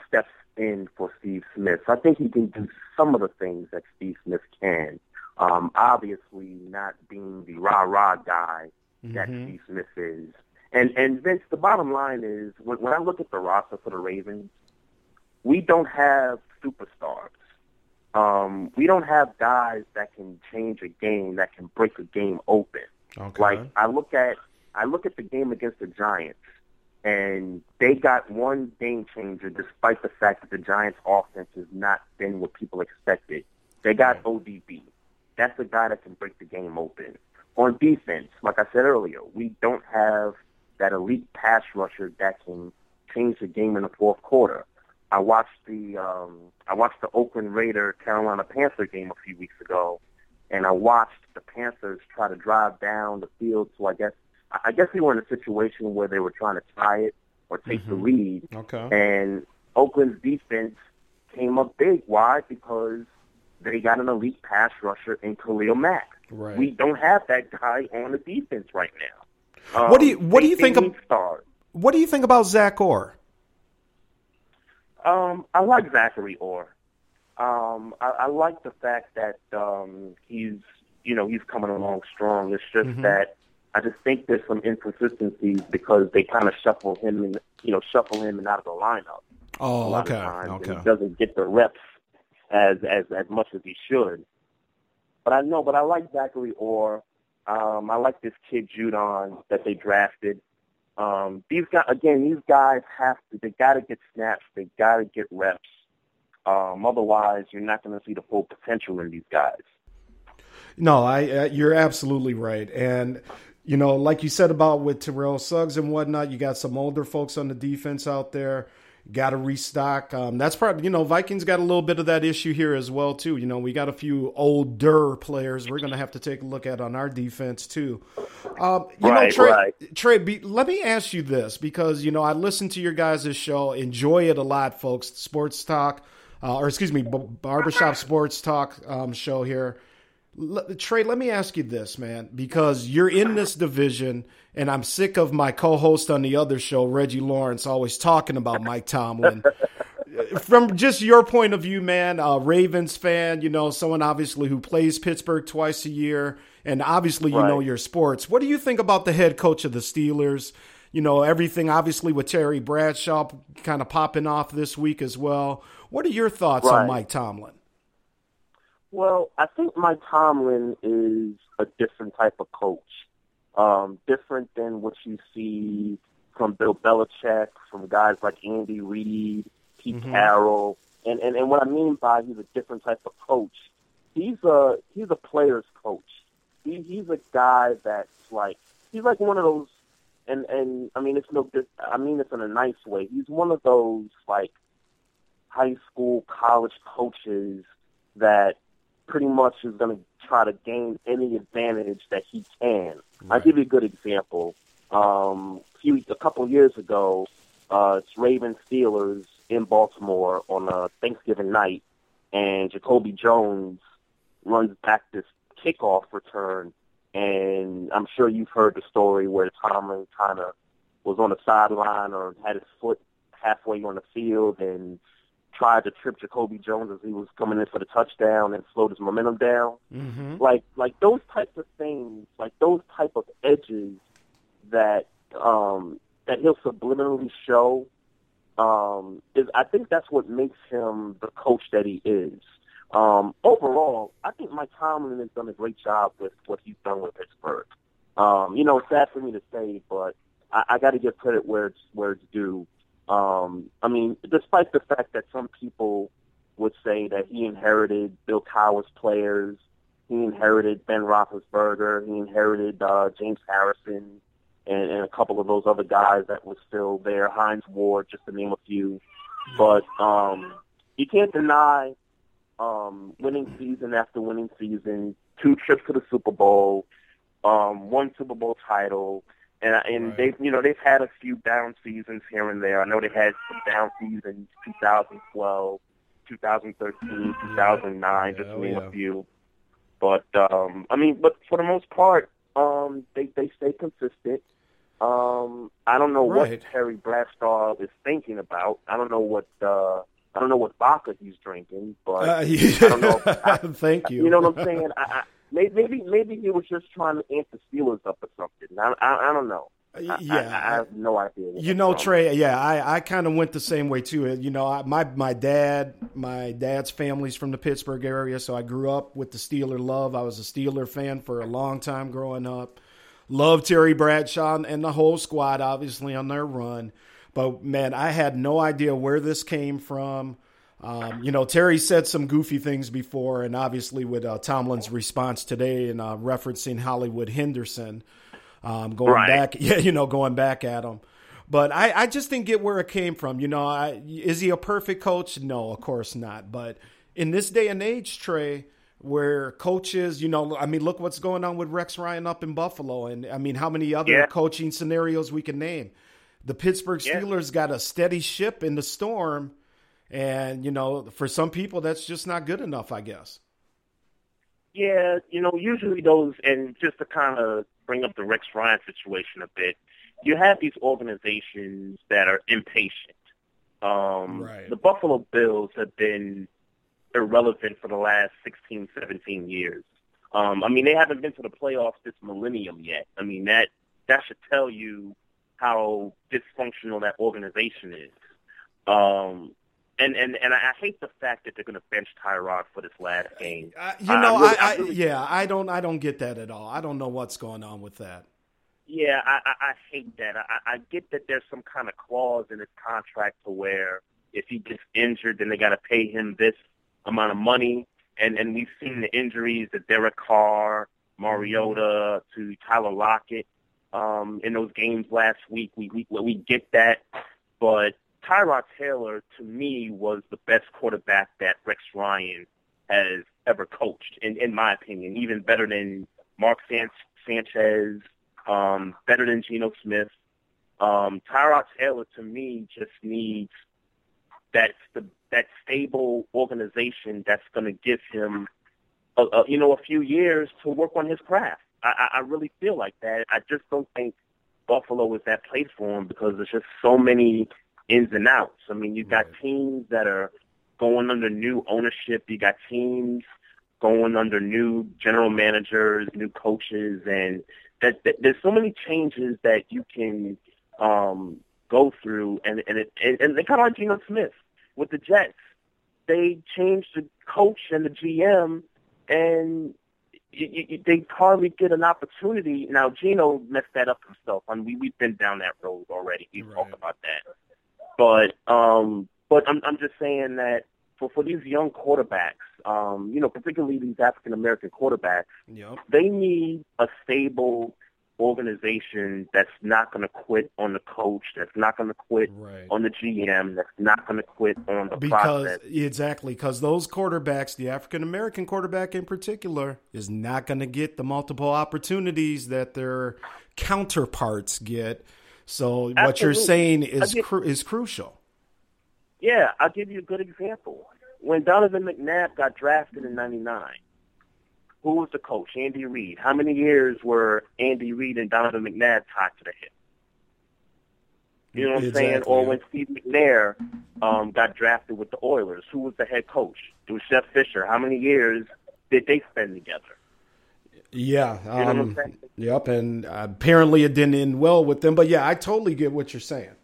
steps in for Steve Smith. So I think he can do some of the things that Steve Smith can. Um, obviously, not being the rah rah guy mm-hmm. that Steve Smith is. And and Vince, the bottom line is when, when I look at the roster for the Ravens, we don't have superstars. Um, we don't have guys that can change a game, that can break a game open. Okay. Like I look at I look at the game against the Giants and they got one game changer despite the fact that the Giants' offense has not been what people expected. They got ODB. That's a guy that can break the game open. On defense, like I said earlier, we don't have that elite pass rusher that can change the game in the fourth quarter. I watched the um, I watched the Oakland Raider Carolina Panther game a few weeks ago, and I watched the Panthers try to drive down the field to I guess I guess we were in a situation where they were trying to tie it or take mm-hmm. the lead. Okay. And Oakland's defense came up big. Why? Because they got an elite pass rusher in Khalil Mack. Right. We don't have that guy on the defense right now. Um, what do you What do you think they stars. What do you think about Zach Orr? Um, I like Zachary Orr. Um, I, I like the fact that um, he's, you know, he's coming along strong. It's just Mhm. that I just think there's some inconsistencies because they kind of shuffle him and you know shuffle him and out of the lineup Oh, okay, okay. He doesn't get the reps as as as much as he should. But I know, but I like Zachary Orr. Um, I like this kid Judon that they drafted. Um, these guys, again, these guys have to. They got to get snaps. They got to get reps. Um, otherwise, you're not going to see the full potential in these guys. No, I uh, you're absolutely right, and you know, like you said about with Terrell Suggs and whatnot, you got some older folks on the defense out there. Got to restock. Um, that's probably you know Vikings got a little bit of that issue here as well too. You know, we got a few older players we're going to have to take a look at on our defense too. Um, you know, Trey, right. Trey, be, let me ask you this because you know I listen to your guys' show, enjoy it a lot, folks. Sports talk, uh, or excuse me, B- barbershop sports talk um, show here. Trey, let me ask you this, man, because you're in this division, and I'm sick of my co-host on the other show, Reggie Lawrence, always talking about Mike Tomlin. From just your point of view, man, a Ravens fan, you know, someone obviously who plays Pittsburgh twice a year, and obviously you Right. know your sports. What do you think about the head coach of the Steelers? You know, everything obviously with Terry Bradshaw kind of popping off this week as well. What are your thoughts on Mike Tomlin? Well, I think Mike Tomlin is a different type of coach, um, different than what you see from Bill Belichick, from guys like Andy Reid, Pete Mhm. Carroll, and, and and what I mean by he's a different type of coach. He's a he's a player's coach. He, he's a guy that's like he's like one of those, and and I mean it's no I mean it's in a nice way. He's one of those like high school, college coaches that pretty much is going to try to gain any advantage that he can. I'll give you a good example. Um, a, few, a couple years ago, uh, it's Ravens Steelers in Baltimore on a Thanksgiving night, and Jacoby Jones runs back this kickoff return, and I'm sure you've heard the story where Tomlin kind of was on the sideline or had his foot halfway on the field and tried to trip Jacoby Jones as he was coming in for the touchdown and slowed his momentum down. Mm-hmm. Like like those types of things, like those type of edges that um that he'll subliminally show um is I think that's what makes him the coach that he is. Um overall, I think Mike Tomlin has done a great job with what he's done with Pittsburgh. Um, you know, it's sad for me to say, but I, I gotta give credit where it's where it's due. Um, I mean, despite the fact that some people would say that he inherited Bill Cowher's players, he inherited Ben Roethlisberger, he inherited uh, James Harrison, and, and a couple of those other guys that were still there, Hines Ward, just to name a few. But um, you can't deny um, winning season after winning season, two trips to the Super Bowl, um, one Super Bowl title, and and they've you know they've had a few down seasons here and there. I know they had some down seasons, 2012, 2013, 2009, just Yeah, to oh, name yeah. a few. But um, I mean, but for the most part, um, they they stay consistent. Um, I don't know Right. what Terry Bradshaw is thinking about. I don't know what uh, I don't know what vodka he's drinking, but Uh, I don't know. I- Thank you. you know what I'm saying? I, I, maybe maybe he was just trying to amp the Steelers up or something. I I, I don't know. I, I, yeah. I have no idea. You know. Trey. Yeah, I, I kind of went the same way too. You know, I, my my dad, my dad's family's from the Pittsburgh area, so I grew up with the Steeler love. I was a Steeler fan for a long time growing up. Loved Terry Bradshaw and the whole squad, obviously on their run. But man, I had no idea where this came from. Um, you know, Terry said some goofy things before, and obviously with uh, Tomlin's response today and uh, referencing Hollywood Henderson, um, going Right. back, yeah, you know, going back at him. But I, I just didn't get where it came from. You know, I, is he a perfect coach? No, of course not. But in this day and age, Trey, where coaches, you know, I mean, look what's going on with Rex Ryan up in Buffalo, and I mean, how many other Yeah. coaching scenarios we can name? The Pittsburgh Yeah. Steelers got a steady ship in the storm, And, you know, for some people, that's just not good enough, I guess. Yeah, you know, usually those, and just to kind of bring up the Rex Ryan situation a bit, you have these organizations that are impatient. Um, right. The Buffalo Bills have been irrelevant for the last 16, 17 years. Um, I mean, they haven't been to the playoffs this millennium yet. I mean, that that should tell you how dysfunctional that organization is. Um, and and and I hate the fact that they're going to bench Tyrod for this last game. Uh, you know, I, really, I, I really, yeah, I don't, I don't get that at all. I don't know what's going on with that. Yeah, I, I, I hate that. I, I get that there's some kind of clause in his contract to where if he gets injured, then they got to pay him this amount of money. And and we've seen the injuries that Derek Carr, Mariota, to Tyler Lockett um, in those games last week. We we we get that, but Tyrod Taylor to me was the best quarterback that Rex Ryan has ever coached, in in my opinion, even better than Mark San- Sanchez, um, better than Geno Smith. Um, Tyrod Taylor to me just needs that the that stable organization that's going to give him, a, a, you know, a few years to work on his craft. I, I really feel like that. I just don't think Buffalo is that place for him because there's just so many ins and outs. I mean, you've got teams that are going under new ownership. You got teams going under new general managers, new coaches, and that, that there's so many changes that you can um, go through. And and it and, and they kind of like Geno Smith with the Jets. They changed the coach and the GM, and you, you, they hardly get an opportunity. Now, Geno messed that up himself. I mean, we, we've been down that road already. We've right. talked about that. But um, but I'm I'm just saying that for for these young quarterbacks, um, you know, particularly these African American quarterbacks, yep. they need a stable organization that's not going to quit on the coach, that's not going to quit right. on the GM, that's not going to quit on the because, process. Exactly, because those quarterbacks, the African American quarterback in particular, is not going to get the multiple opportunities that their counterparts get. So Absolutely. what you're saying is get, cru- is crucial. Yeah, I'll give you a good example. When Donovan McNabb got drafted in '99, who was the coach? Andy Reid. How many years were Andy Reid and Donovan McNabb tied to the hip? You know what exactly. I'm saying? Or when Steve McNair um, got drafted with the Oilers, who was the head coach? It was Jeff Fisher. How many years did they spend together? Yeah. You know um, yep. And apparently it didn't end well with them. But yeah, I totally get what you're saying.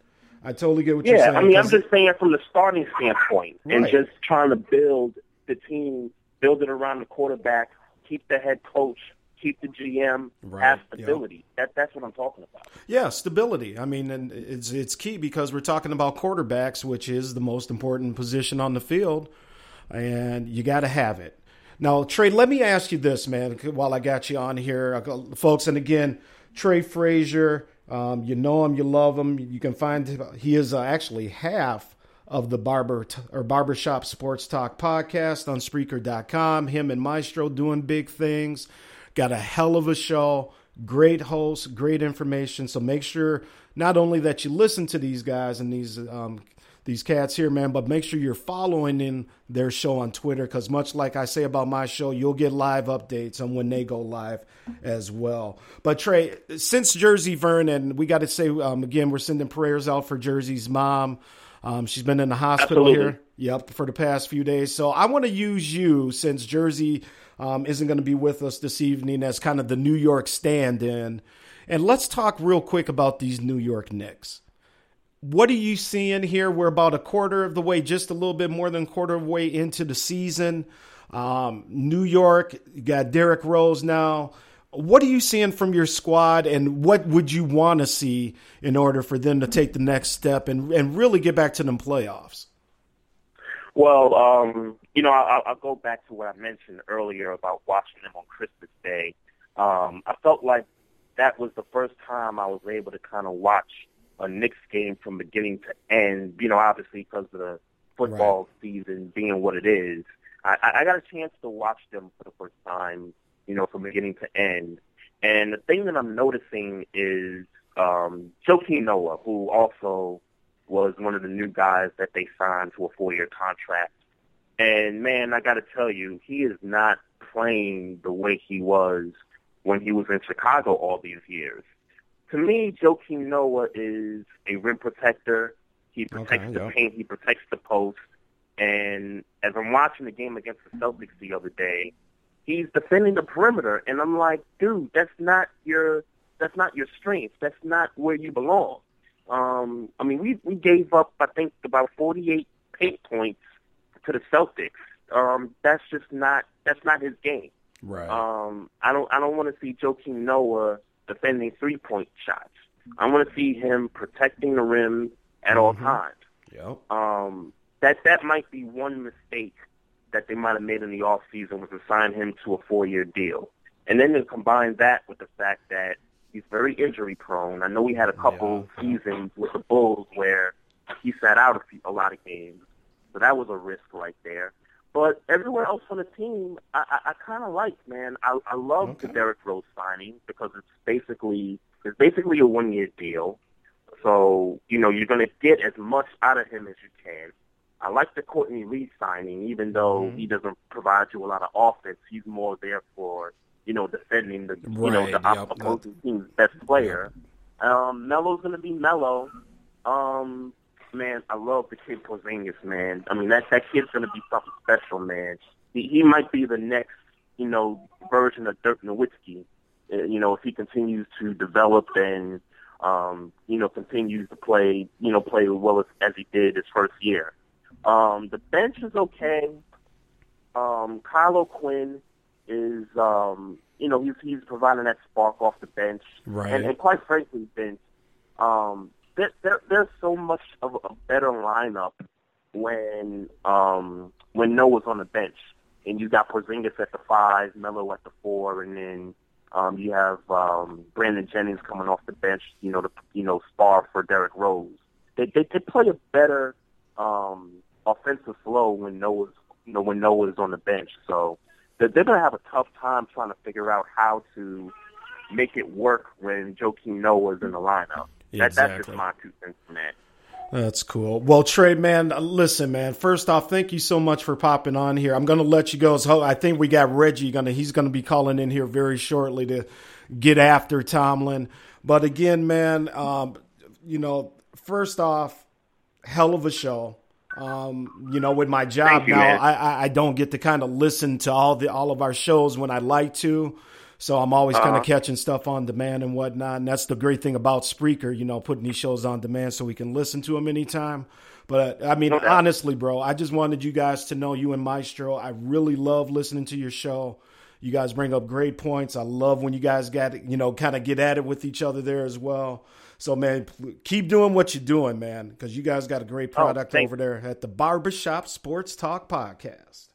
I totally get what yeah, you're saying. Yeah, I mean, I'm just saying from the starting standpoint right. and just trying to build the team, build it around the quarterback, keep the head coach, keep the GM, right. have stability. Yep. That that's what I'm talking about. Yeah, stability. I mean, and it's it's key because we're talking about quarterbacks, which is the most important position on the field, and you got to have it. Now, Trey, let me ask you this, man, while I got you on here, folks. And again, Trey Frazier, um, you know him, you love him. You can find he is uh, actually half of the Barber t- or Barbershop Sports Talk podcast on Spreaker.com. Him and Maestro doing big things. Got a hell of a show. Great host, great information. So make sure not only that you listen to these guys and these um, these cats here, man, but make sure you're following in their show on Twitter because much like I say about my show, you'll get live updates on when they go live as well. But Trey, since Jersey Vern, and we got to say um, again, we're sending prayers out for Jersey's mom. Um, she's been in the hospital Absolutely. here, yep, for the past few days. So I want to use you since Jersey um, isn't going to be with us this evening as kind of the New York stand-in, and let's talk real quick about these New York Knicks. What are you seeing here? We're about a quarter of the way, just a little bit more than quarter of the way into the season. Um, New York, you got Derrick Rose now. What are you seeing from your squad, and what would you want to see in order for them to take the next step and, and really get back to them playoffs? Well, um, you know, I'll, I'll go back to what I mentioned earlier about watching them on Christmas Day. Um, I felt like that was the first time I was able to kind of watch a Knicks game from beginning to end. You know, obviously because of the football right. season being what it is. I, I got a chance to watch them for the first time, you know, from beginning to end. And the thing that I'm noticing is um, Joakim Noah, who also was one of the new guys that they signed to a four-year contract. And man, I got to tell you, he is not playing the way he was when he was in Chicago all these years. To me, Joakim Noah is a rim protector. He protects okay, the yeah. paint. He protects the post. And as I'm watching the game against the Celtics the other day, he's defending the perimeter, and I'm like, dude, that's not your that's not your strength. That's not where you belong. Um, I mean, we we gave up, I think, about 48 paint points to the Celtics. Um, that's just not that's not his game. Right. Um, I don't I don't want to see Joakim Noah defending three point shots. I want to see him protecting the rim at mm-hmm. all times. Yep. Um, that that might be one mistake that they might have made in the off season was to sign him to a four year deal. And then to combine that with the fact that he's very injury prone. I know he had a couple yeah. seasons with the Bulls where he sat out a, few, a lot of games. So that was a risk right there. But everywhere else on the team, I, I, I kind of like, man. I, I love okay. the Derrick Rose signing because it's basically it's basically a one year deal. So you know you're going to get as much out of him as you can. I like the Courtney Lee signing, even though mm-hmm. he doesn't provide you a lot of offense. He's more there for you know defending the right, you know the yep, opposing yep. team's best player. Yep. Um, Melo's going to be Melo. Um, man, I love the kid Porzingis, man. I mean that that kid's going to be something special, man. He, he might be the next you know version of Dirk Nowitzki. Uh, you know if he continues to develop and um, you know continues to play you know play as well as, as he did his first year. Um, the bench is okay. Um, Kyle O'Quinn is, um, you know, he's he's providing that spark off the bench, right? And, and quite frankly, Vince, um, there, there, there's so much of a better lineup when um, when Noah's on the bench, and you got Porzingis at the five, Melo at the four, and then um, you have um, Brandon Jennings coming off the bench, you know, to you know spar for Derrick Rose. They they, they play a better um, offensive flow when Noah's you know when Noah's on the bench. So they're, they're to have a tough time trying to figure out how to make it work when Joakim Noah's in the lineup. That, exactly. That's just my two cents on that. That's cool. Well, Trey, man, listen, man. First off, thank you so much for popping on here. I'm going to let you go. So I think we got Reggie going to, he's going to be calling in here very shortly to get after Tomlin. But again, man, um, you know, first off, hell of a show. Um, you know, with my job you, now, I, I don't get to kind of listen to all the all of our shows when I like to. So I'm always uh-huh. kind of catching stuff on demand and whatnot. And that's the great thing about Spreaker, you know, putting these shows on demand so we can listen to them anytime. But I mean, honestly, bro, I just wanted you guys to know you and Maestro. I really love listening to your show. You guys bring up great points. I love when you guys got, you know, kind of get at it with each other there as well. So, man, keep doing what you're doing, man, because you guys got a great oh, product oh, over there at the Barbershop Sports Talk Podcast.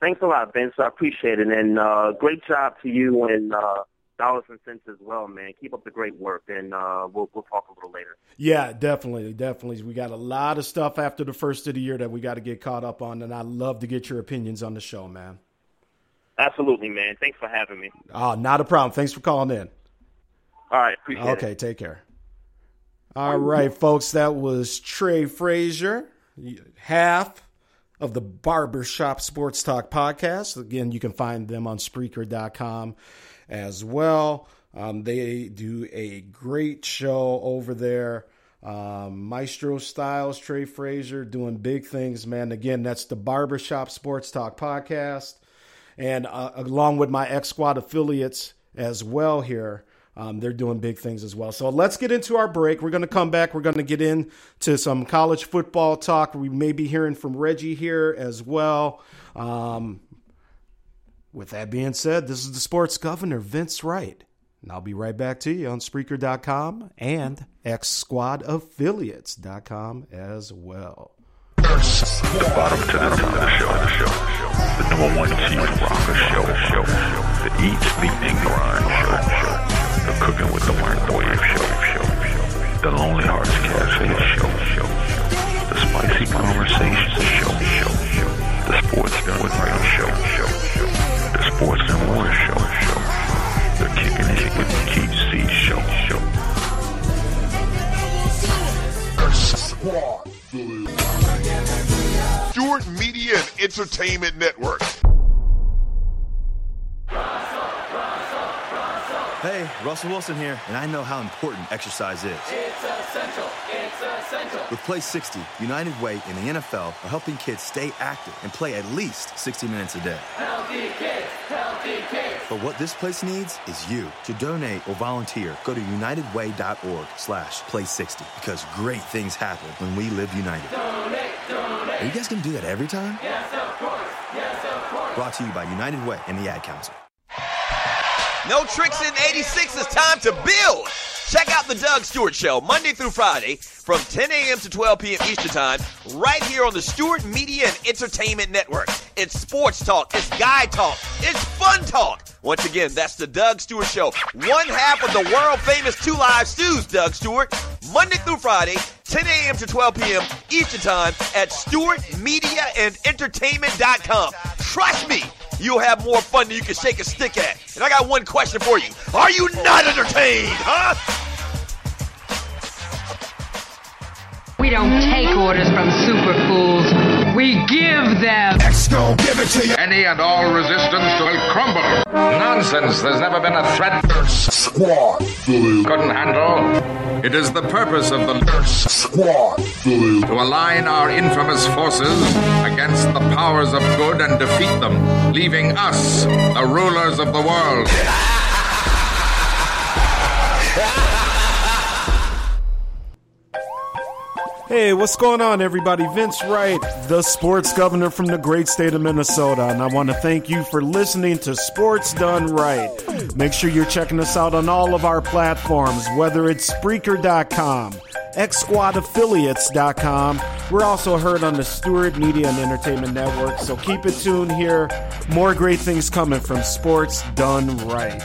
Thanks a lot, Vince. I appreciate it. And uh, great job to you and uh, Dollars and Cents as well, man. Keep up the great work, and uh, we'll, we'll talk a little later. Yeah, definitely. Definitely. We got a lot of stuff after the first of the year that we got to get caught up on, and I'd love to get your opinions on the show, man. Absolutely, man. Thanks for having me. Oh, not a problem. Thanks for calling in. All right, appreciate okay, it. Okay, take care. All right, folks, that was Trey Frazier, half of the Barbershop Sports Talk podcast. Again, you can find them on Spreaker.com as well. Um, they do a great show over there. Um, Maestro Styles, Trey Frazier doing big things, man. Again, that's the Barbershop Sports Talk podcast. And uh, along with my X Squad affiliates as well here. Um, they're doing big things as well. So let's get into our break. We're going to come back. We're going to get into some college football talk. We may be hearing from Reggie here as well. Um, with that being said, this is the sports governor, Vince Wright. And I'll be right back to you on Spreaker.com and XSquadAffiliates.com as well. The bottom to the top of the show, the show, number one team rocker show, show, to eat the ignorant show, show. The cooking with the microwave show, show, show. The Lonely Hearts Cafe show, show. The Spicy Conversations show, show. The Sports and Warrior show, show, show. The Sports and war show, show. The Kicking It with KC show, show. Stewart Media and Entertainment Network. Russell Wilson here, and I know how important exercise is. It's essential. It's essential. With Play 60, United Way and the NFL are helping kids stay active and play at least 60 minutes a day. Healthy kids, healthy kids. But what this place needs is you. To donate or volunteer, go to unitedway.org slash play 60 because great things happen when we live united. Donate, donate. Are you guys going to do that every time? Yes, of course. Yes, of course. Brought to you by United Way and the Ad Council. No tricks in 86. It's time to build. Check out the Doug Stewart Show Monday through Friday from 10 a.m. to 12 p.m. Eastern Time, right here on the Stewart Media and Entertainment Network. It's sports talk, it's guy talk, it's fun talk. Once again, that's the Doug Stewart Show. One half of the world famous Two Live Stews, Doug Stewart, Monday through Friday, 10 a.m. to 12 p.m. Eastern Time at StewartMediaAndEntertainment.com. Trust me, you'll have more fun than you can shake a stick at. And I got one question for you. Are you not entertained, huh? We don't take orders from super fools. We give them. X gon' give it to you. Any and all resistance will crumble. Nonsense. There's never been a threat. Squad. Couldn't handle. It is the purpose of the Squad. to align our infamous forces against the powers of good and defeat them, leaving us, the rulers of the world. Hey, what's going on, everybody? Vince Wright, the sports governor from the great state of Minnesota, and I want to thank you for listening to Sports Done Right. Make sure you're checking us out on all of our platforms, whether it's Spreaker.com, XSquadAffiliates.com. We're also heard on the Stewart Media and Entertainment Network, so keep it tuned here. More great things coming from Sports Done Right.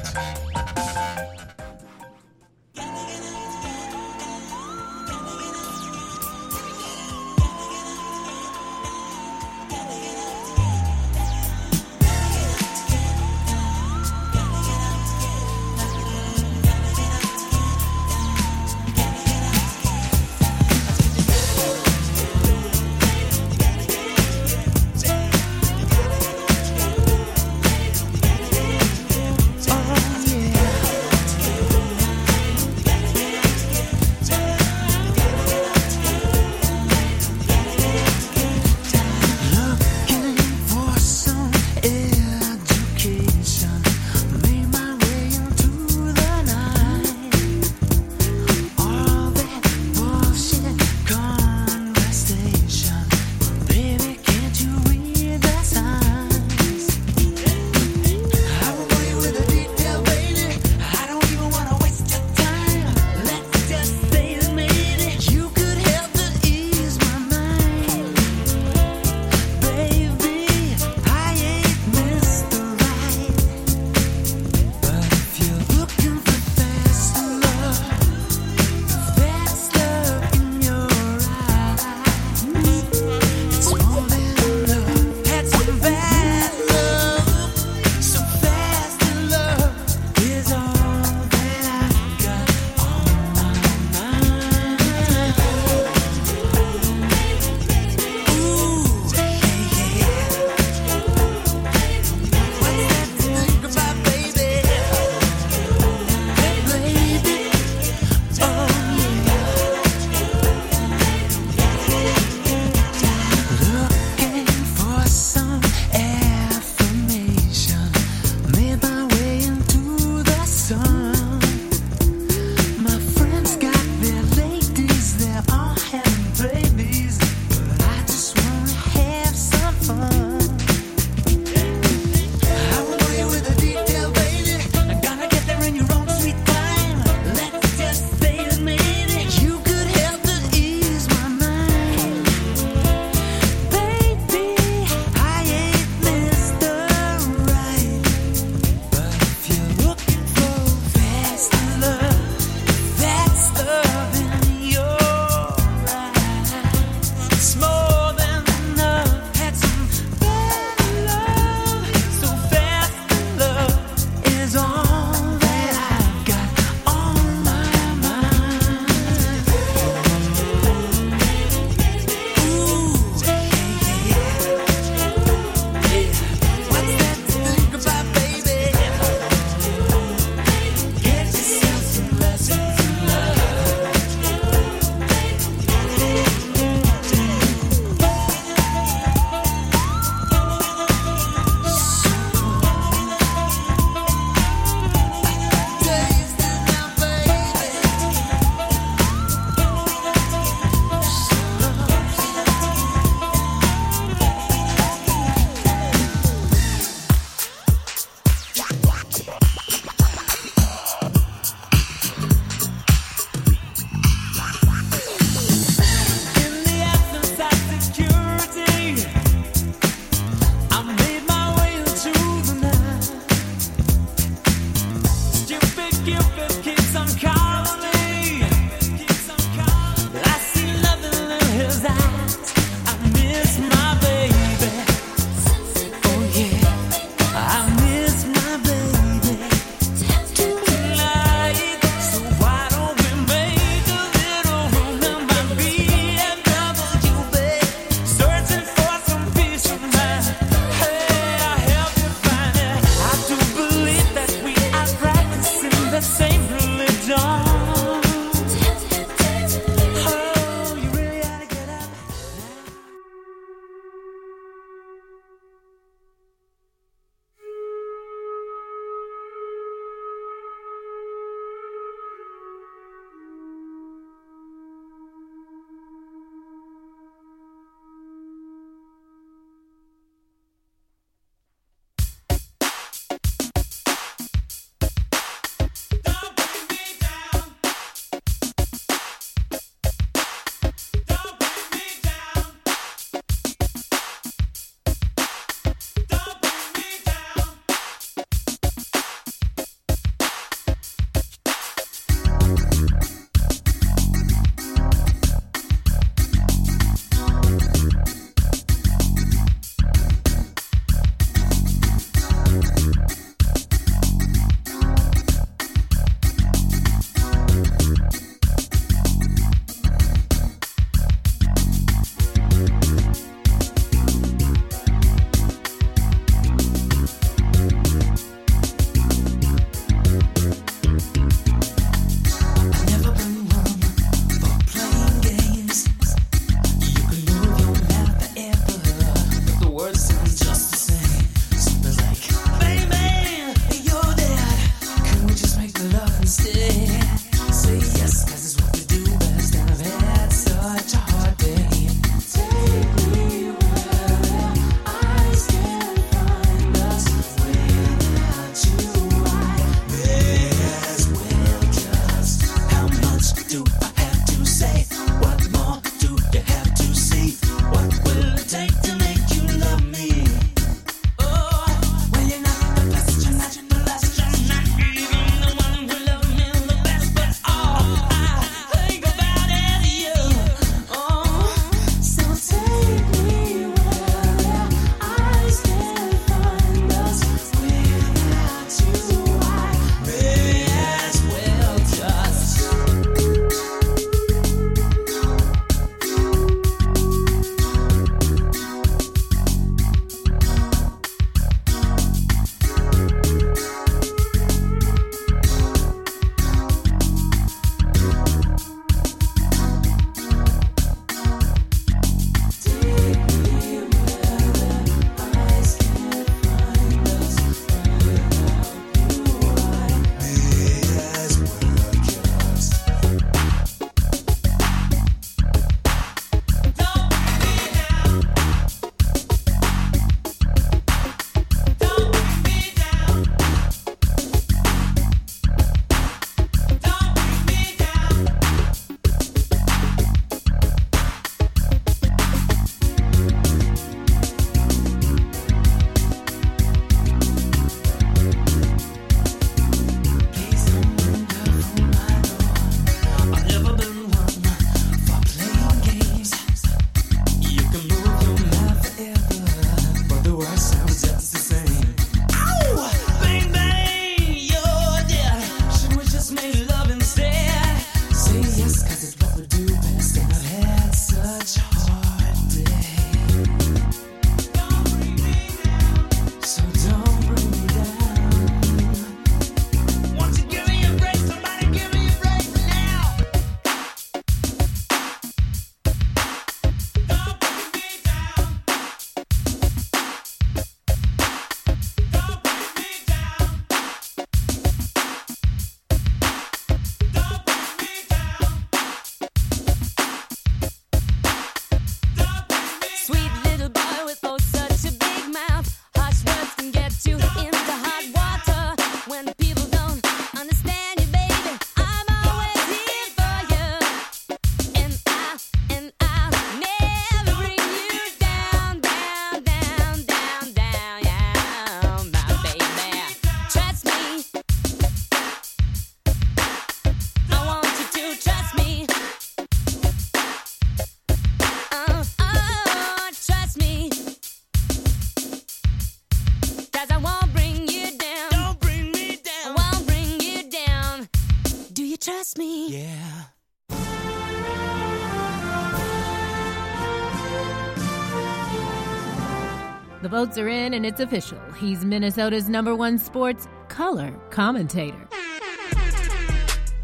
Votes are in and it's official. He's Minnesota's number one sports color commentator.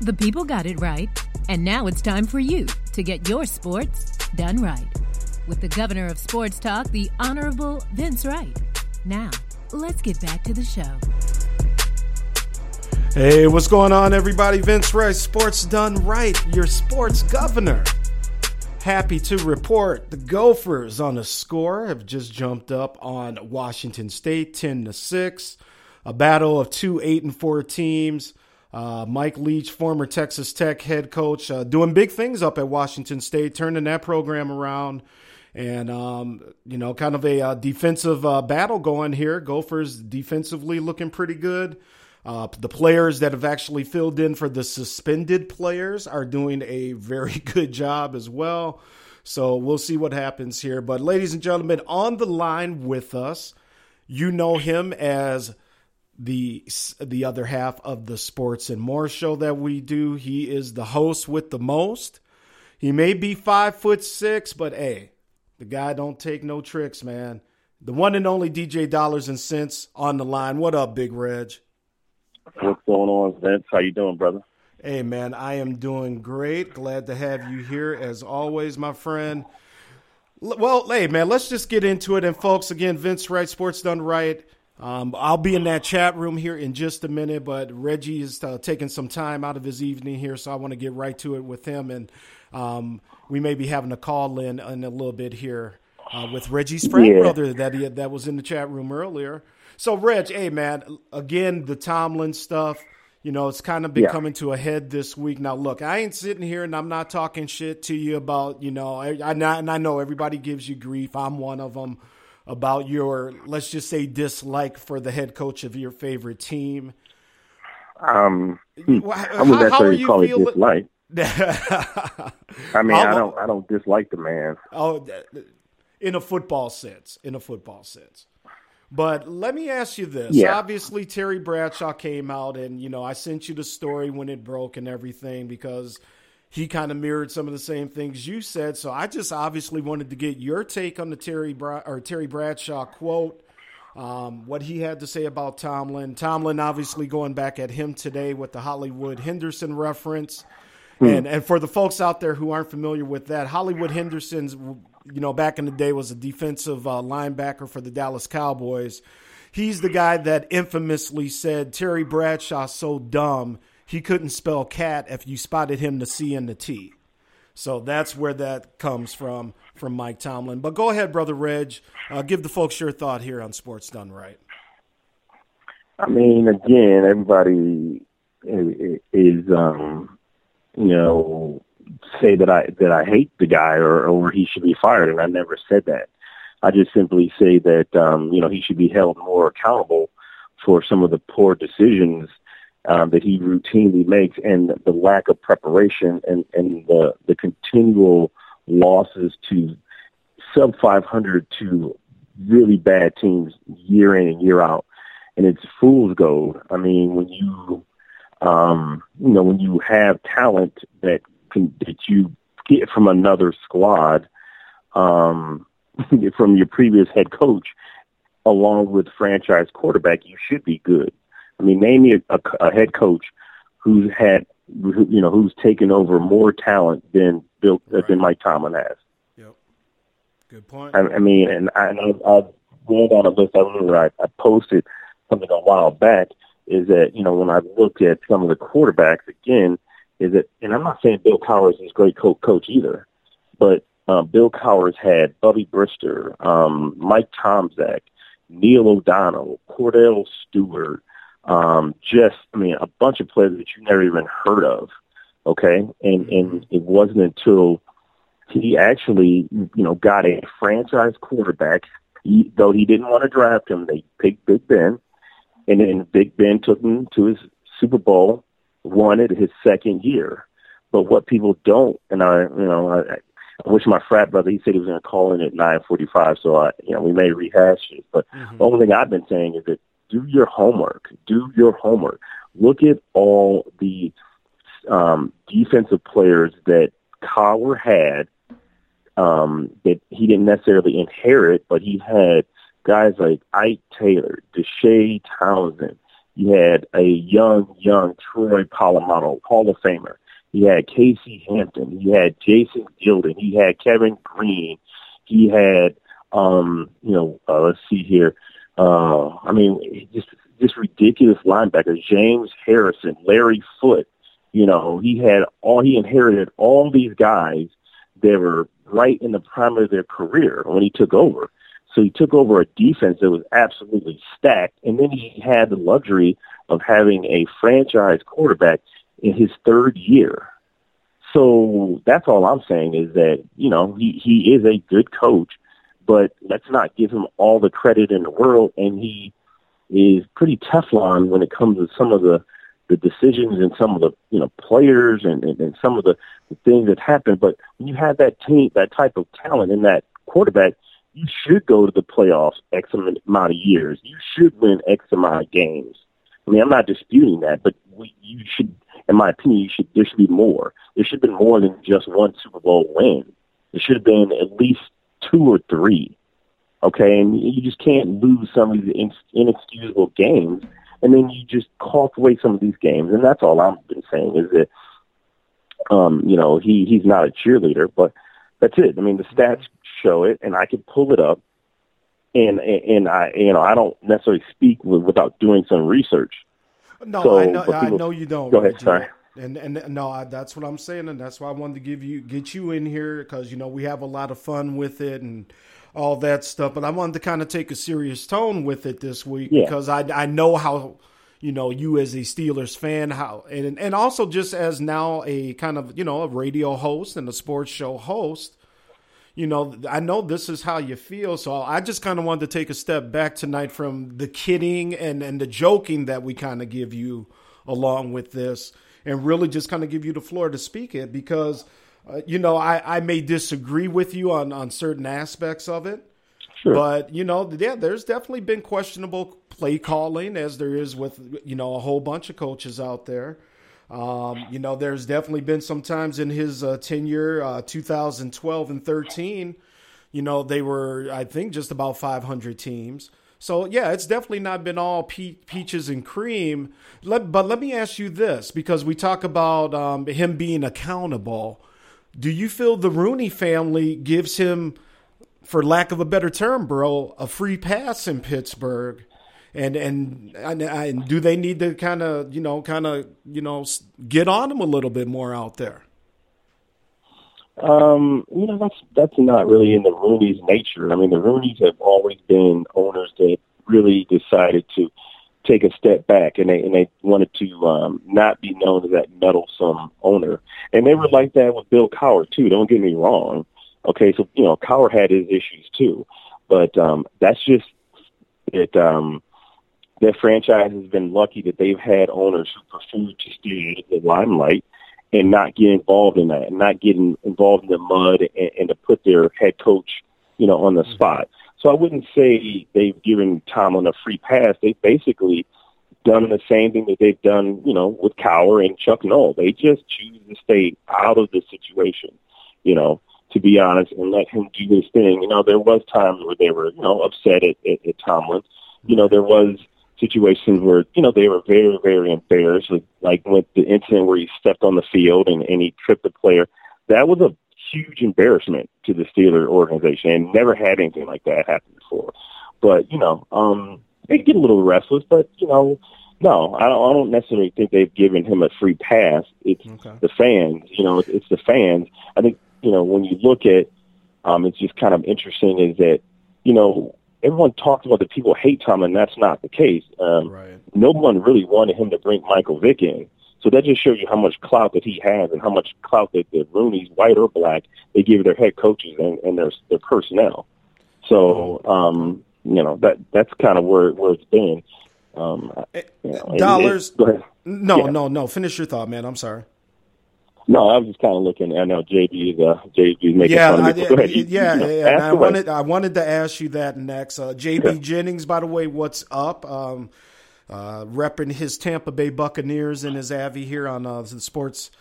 The people got it right, and now it's time for you to get your sports done right. With the governor of sports talk, the Honorable Vince Wright. Now, let's get back to the show. Hey, what's going on, everybody? Vince Wright, Sports Done Right, your sports governor. Happy to report the Gophers on the score have just jumped up on Washington State 10 to 6. A battle of two 8 and 4 teams. Uh, Mike Leach, former Texas Tech head coach, uh, doing big things up at Washington State, turning that program around. And, um, you know, kind of a uh, defensive uh, battle going here. Gophers defensively looking pretty good. Uh, the players that have actually filled in for the suspended players are doing a very good job as well. So we'll see what happens here. But, ladies and gentlemen, on the line with us, you know him as the the other half of the sports and more show that we do. He is the host with the most. He may be five foot six, but hey, the guy don't take no tricks, man. The one and only DJ Dollars and Cents on the line. What up, Big Reg? What's going on, Vince? How you doing, brother? Hey, man, I am doing great. Glad to have you here as always, my friend. Well, hey, man, let's just get into it. And folks, again, Vince Wright, Sports Done Right. Um, I'll be in that chat room here in just a minute, but Reggie is uh, taking some time out of his evening here, so I want to get right to it with him. And um, we may be having a call in in a little bit here uh, with Reggie's friend Yeah. brother that he, that was in the chat room earlier. So, Reg, hey man, again the Tomlin stuff. You know, it's kind of been Yeah. coming to a head this week. Now, look, I ain't sitting here and I'm not talking shit to you about, you know, I, I, and I know everybody gives you grief. I'm one of them about your, let's just say, dislike for the head coach of your favorite team. Um, Well, I how- wouldn't how are necessarily you call it dislike. I mean, How- I don't, I don't dislike the man. Oh, in a football sense, in a football sense. But let me ask you this. Yeah. Obviously, Terry Bradshaw came out, and you know, I sent you the story when it broke and everything because he kind of mirrored some of the same things you said. So I just obviously wanted to get your take on the Terry Bra- or Terry Bradshaw quote. Um, what he had to say about Tomlin. Tomlin obviously going back at him today with the Hollywood Henderson reference. And and for the folks out there who aren't familiar with that, Hollywood Henderson's you know back in the day was a defensive uh, linebacker for the Dallas Cowboys. He's the guy that infamously said Terry Bradshaw's so dumb he couldn't spell cat if you spotted him the C and the T. So that's where that comes from from Mike Tomlin. But go ahead, brother Reg, uh, give the folks your thought here on Sports Done Right. I mean, again, everybody is um, you know, say that I that I hate the guy or or he should be fired, and I never said that. I just simply say that um, you know he should be held more accountable for some of the poor decisions um, that he routinely makes, and the lack of preparation, and and the the continual losses to sub 500 to really bad teams year in and year out and it's fool's gold. I mean, when you, um, you know, when you have talent that can that you get from another squad, um, from your previous head coach, along with franchise quarterback, you should be good. I mean, name me a, a, a head coach who's had, who, you know, who's taken over more talent than Bill than Mike Tomlin has. Yep. Good point. I, I mean, and I, and I, I read on a list. I remember I, I posted something a while back. Is that you know when I looked at some of the quarterbacks again, is that and I'm not saying Bill Cowher is a great co- coach either, but uh, Bill Cowher had Bubby Brister, um, Mike Tomczak, Neil O'Donnell, Cordell Stewart, um, just I mean a bunch of players that you never even heard of. Okay, and and it wasn't until he actually, you know, got a franchise quarterback. He, though he didn't want to draft him, they picked Big Ben, and then Big Ben took him to his Super Bowl, won it his second year. But what people don't, and I, you know, I, I wish my frat brother, he said he was going to call in at 9:45, so I, you know, we may rehash it. But the only thing I've been saying is that do your homework. Do your homework. Look at all the um, defensive players that Cowher had um, that he didn't necessarily inherit, but he had guys like Ike Taylor, Deshea Townsend. You had a young, young Troy Polamalu, Hall of Famer. He had Casey Hampton. He had Jason Gildon. He had Kevin Greene. He had, um, you know, uh, let's see here. Uh, I mean, just just ridiculous linebackers. James Harrison, Larry Foote. You know, he had all he inherited all these guys that were right in the prime of their career when he took over. So he took over a defense that was absolutely stacked, and then he had the luxury of having a franchise quarterback in his third year. So that's all I'm saying is that, you know, he, he is a good coach, but let's not give him all the credit in the world. And he is pretty Teflon when it comes to some of the, the decisions and some of the, you know, players and, and, and some of the, the things that happen. But when you have that team, that type of talent in that quarterback, you should go to the playoffs X amount of years. You should win X amount of games. I mean, I'm not disputing that, but we, you should, in my opinion, you should, there should be more. There should have been more than just one Super Bowl win. There should have been at least two or three. Okay, and you just can't lose some of these inexcusable games, and then you just cough away some of these games, and that's all I've been saying is that, um, you know, he he's not a cheerleader, but that's it. I mean, the mm-hmm. stats show it, and I can pull it up, and and I you know I don't necessarily speak with, without doing some research. No, So, I know. but I know you don't. Go ahead, Reggie. sorry. And and no, I, that's what I'm saying, and that's why I wanted to give you get you in here because you know we have a lot of fun with it and all that stuff. But I wanted to kind of take a serious tone with it this week Yeah. because I I know how you know you as a Steelers fan how and and also just as now a kind of you know a radio host and a sports show host you know, I know this is how you feel. So I just kind of wanted to take a step back tonight from the kidding and, and the joking that we kind of give you along with this and really just kind of give you the floor to speak it because, uh, you know, I, I may disagree with you on, on certain aspects of it. Sure. But, you know, yeah, there's definitely been questionable play calling as there is with, you know, a whole bunch of coaches out there. Um, you know, there's definitely been some times in his uh, tenure, uh, 2012 and 13, you know, they were, I think, just about 500 teams. So, yeah, it's definitely not been all pe- peaches and cream. Let, but let me ask you this because we talk about um, him being accountable. Do you feel the Rooney family gives him, for lack of a better term, bro, a free pass in Pittsburgh? and and and, and do they need to kind of you know kind of you know get on them a little bit more out there? Um, you know, that's that's not really in the Rooney's nature. I mean, the Rooneys have always been owners that really decided to take a step back, and they and they wanted to um, not be known as that meddlesome owner. And they were like that with Bill Cowher too. Don't get me wrong. Okay, so you know, Cowher had his issues too, but um, that's just it. Um, their franchise has been lucky that they've had owners who prefer to stay out of the limelight and not get involved in that, and not getting involved in the mud, and, and to put their head coach, you know, on the spot. So I wouldn't say they've given Tomlin a free pass. They've basically done the same thing that they've done, you know, with Cowher and Chuck Noll. They just choose to stay out of the situation, you know, to be honest, and let him do his thing. You know, there was times where they were, you know, upset at, at, at Tomlin. You know, there was situations where you know they were very very embarrassed like, like with the incident where he stepped on the field and, and he tripped the player. That was a huge embarrassment to the Steeler organization and never had anything like that happen before. But you know um they get a little restless but you know no I don't, I don't necessarily think they've given him a free pass. It's the fans you know it's, it's the fans. I think you know when you look at um it's just kind of interesting is that you know everyone talks about that people hate Tom, and that's not the case. Um, right. No one really wanted him to bring Michael Vick in. So that just shows you how much clout that he has and how much clout that the Rooney's, white or black, they give their head coaches and, and their their personnel. So um, you know that that's kind of where where it's been. Um, you know, Dollars. go ahead. No, Yeah. no, no. Finish your thought, man. I'm sorry. No, I was just kind of looking. I know JB is uh, JB making yeah, fun of me. but Go ahead. You- yeah, you know, yeah. and I away. wanted I wanted to ask you that next. Uh, JB Jennings, by the way, what's up? Um, uh, repping his Tampa Bay Buccaneers and his Avi here on uh, the Sports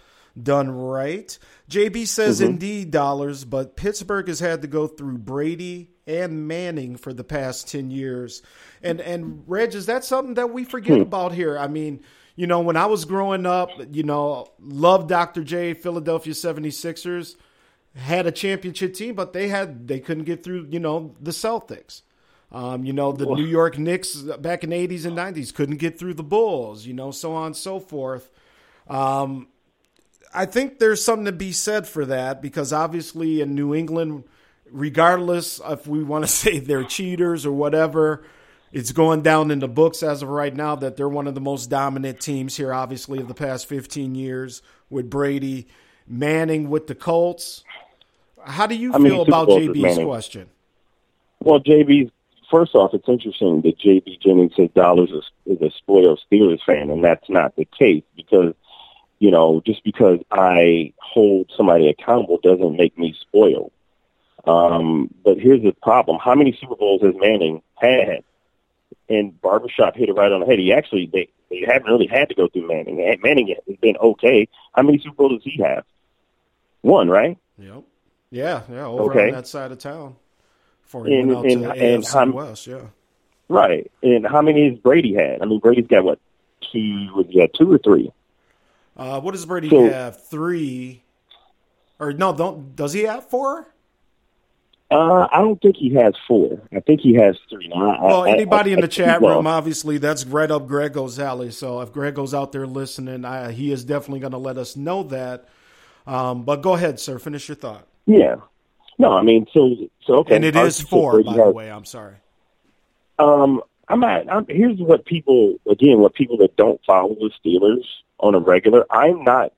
Done Right. JB says Mhm. indeed dollars, but Pittsburgh has had to go through Brady, and Manning for the past 10 years. And and Reg, is that something that we forget Hmm. about here? I mean, you know, when I was growing up, you know, loved Dr. J, Philadelphia 76ers, had a championship team, but they had they couldn't get through, you know, the Celtics. Um, you know, the New York Knicks back in the 80s and 90s couldn't get through the Bulls, you know, so on and so forth. Um, I think there's something to be said for that because obviously in New England, regardless if we want to say they're cheaters or whatever, it's going down in the books as of right now that they're one of the most dominant teams here, obviously, of the past 15 years with Brady. Manning with the Colts. How do you many feel Super about JB's question? Well, JB, first off, it's interesting that JB Jennings says Dollars is, is a spoiled Steelers fan, and that's not the case because, you know, just because I hold somebody accountable doesn't make me spoiled. Um, but here's the problem: how many Super Bowls has Manning had? And Barbershop hit it right on the head. He actually they they haven't really had to go through Manning. Manning has been okay. How many Super Bowls does he have? One, right? Yep. Yeah, yeah, over Okay. on that side of town. He And- went out and- to and AFC how- West, yeah. Right. And how many has Brady had? I mean, Brady's got what two? Was he two or three? Uh, what does Brady So- have? Three, or no? Don't does he have four? Uh, I don't think he has four. I think he has three. I- Well, I- anybody I- in the chat well, room, obviously, that's right up Grego's alley. So if Grego's out there listening, I, he is definitely going to let us know that. Um, but go ahead, sir. Finish your thought. Yeah. No, I mean, so so okay. and it is four, by the way. I'm sorry. Um, I'm not. I'm, here's what people again. What people that don't follow the Steelers on a regular. I'm not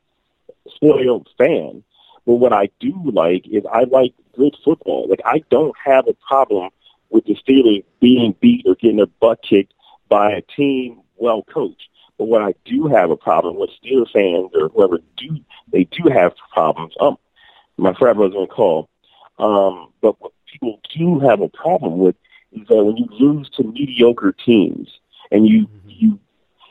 a spoiled fan, but what I do like is I like good football. Like I don't have a problem with the Steelers being beat or getting their butt kicked by a team well coached. But what I do have a problem with Steelers fans or whoever do they do have problems. Um, my friend was to call. Um, but what people do have a problem with is that when you lose to mediocre teams and you you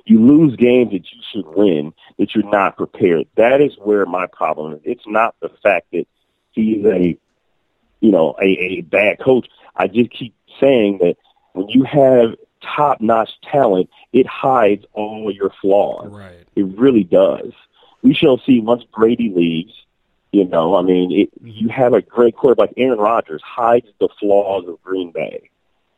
you lose games that you should win, that you're not prepared. That is where my problem is. It's not the fact that he's a you know a, a bad coach. I just keep saying that when you have top notch talent, it hides all your flaws. Right. It really does. We shall see once Brady leaves. You know, I mean, it, you have a great quarterback. Aaron Rodgers hides the flaws of Green Bay.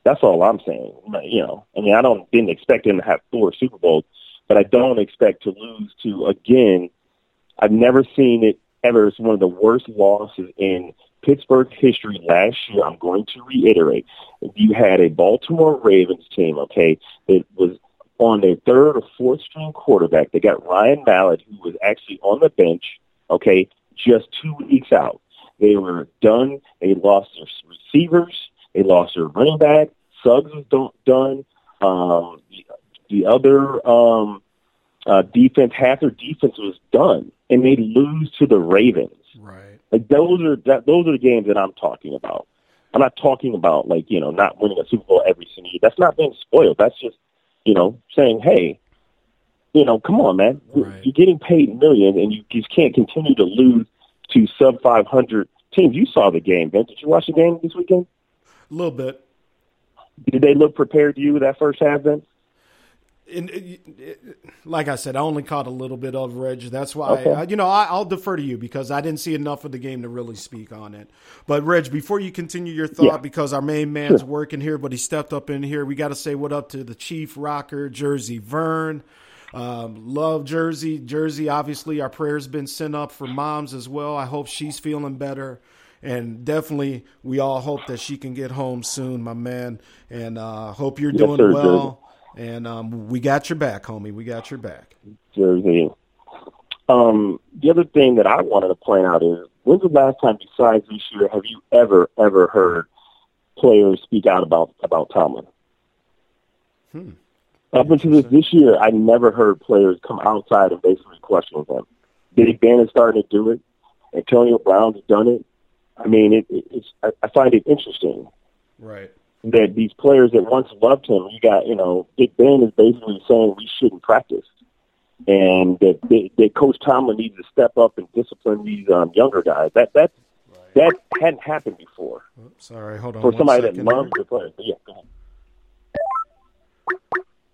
That's all I'm saying. You know, I mean, I don't didn't expect him to have four Super Bowls, but I don't expect to lose to again. I've never seen it ever. It's one of the worst losses in Pittsburgh history last year. I'm going to reiterate. You had a Baltimore Ravens team, okay, that was on their third or fourth string quarterback. They got Ryan Mallett, who was actually on the bench, okay, just two weeks out. They were done. They lost their receivers. They lost their running back. Suggs was do- done. Um, the, the other um, uh, defense, half their defense was done, and they lose to the Ravens. Right. Like those are that those are the games that I'm talking about. I'm not talking about like you know not winning a Super Bowl every single year. That's not being spoiled. That's just you know saying, hey, you know, come on, man, you're getting paid millions, and you just can't continue to lose to sub 500 teams. You saw the game, Ben. Did you watch the game this weekend? A little bit. Did they look prepared to you that first half, then? And uh, it, it, uh, like I said, I only caught a little bit of Reg. That's why, Okay. I, you know, I, I'll defer to you because I didn't see enough of the game to really speak on it. But Reg, before you continue your thought, Yeah. because our main man's Sure. working here, but he stepped up in here, we got to say what up to the Chief Rocker, Jersey Vern. Um, love Jersey. Jersey, obviously, our prayers been sent up for moms as well. I hope she's feeling better. And definitely, we all hope that she can get home soon, my man. And uh, hope you're Yes, doing sir, well. And um, we got your back, homie. We got your back. Jersey. Um, the other thing that I wanted to point out is when's the last time besides this year have you ever, ever heard players speak out about, about Tomlin? Hmm. Up until this, this year, I never heard players come outside and basically question him. Big Ben is starting to do it. Antonio Brown's done it. I mean, it, it, it's I, I find it interesting Right. that these players that once loved him, you got, you know, Big Ben is basically saying we shouldn't practice. And that, that, that Coach Tomlin needs to step up and discipline these um, younger guys. That that's that hadn't happened before Sorry, hold on. for somebody that loves the player. But yeah, go ahead.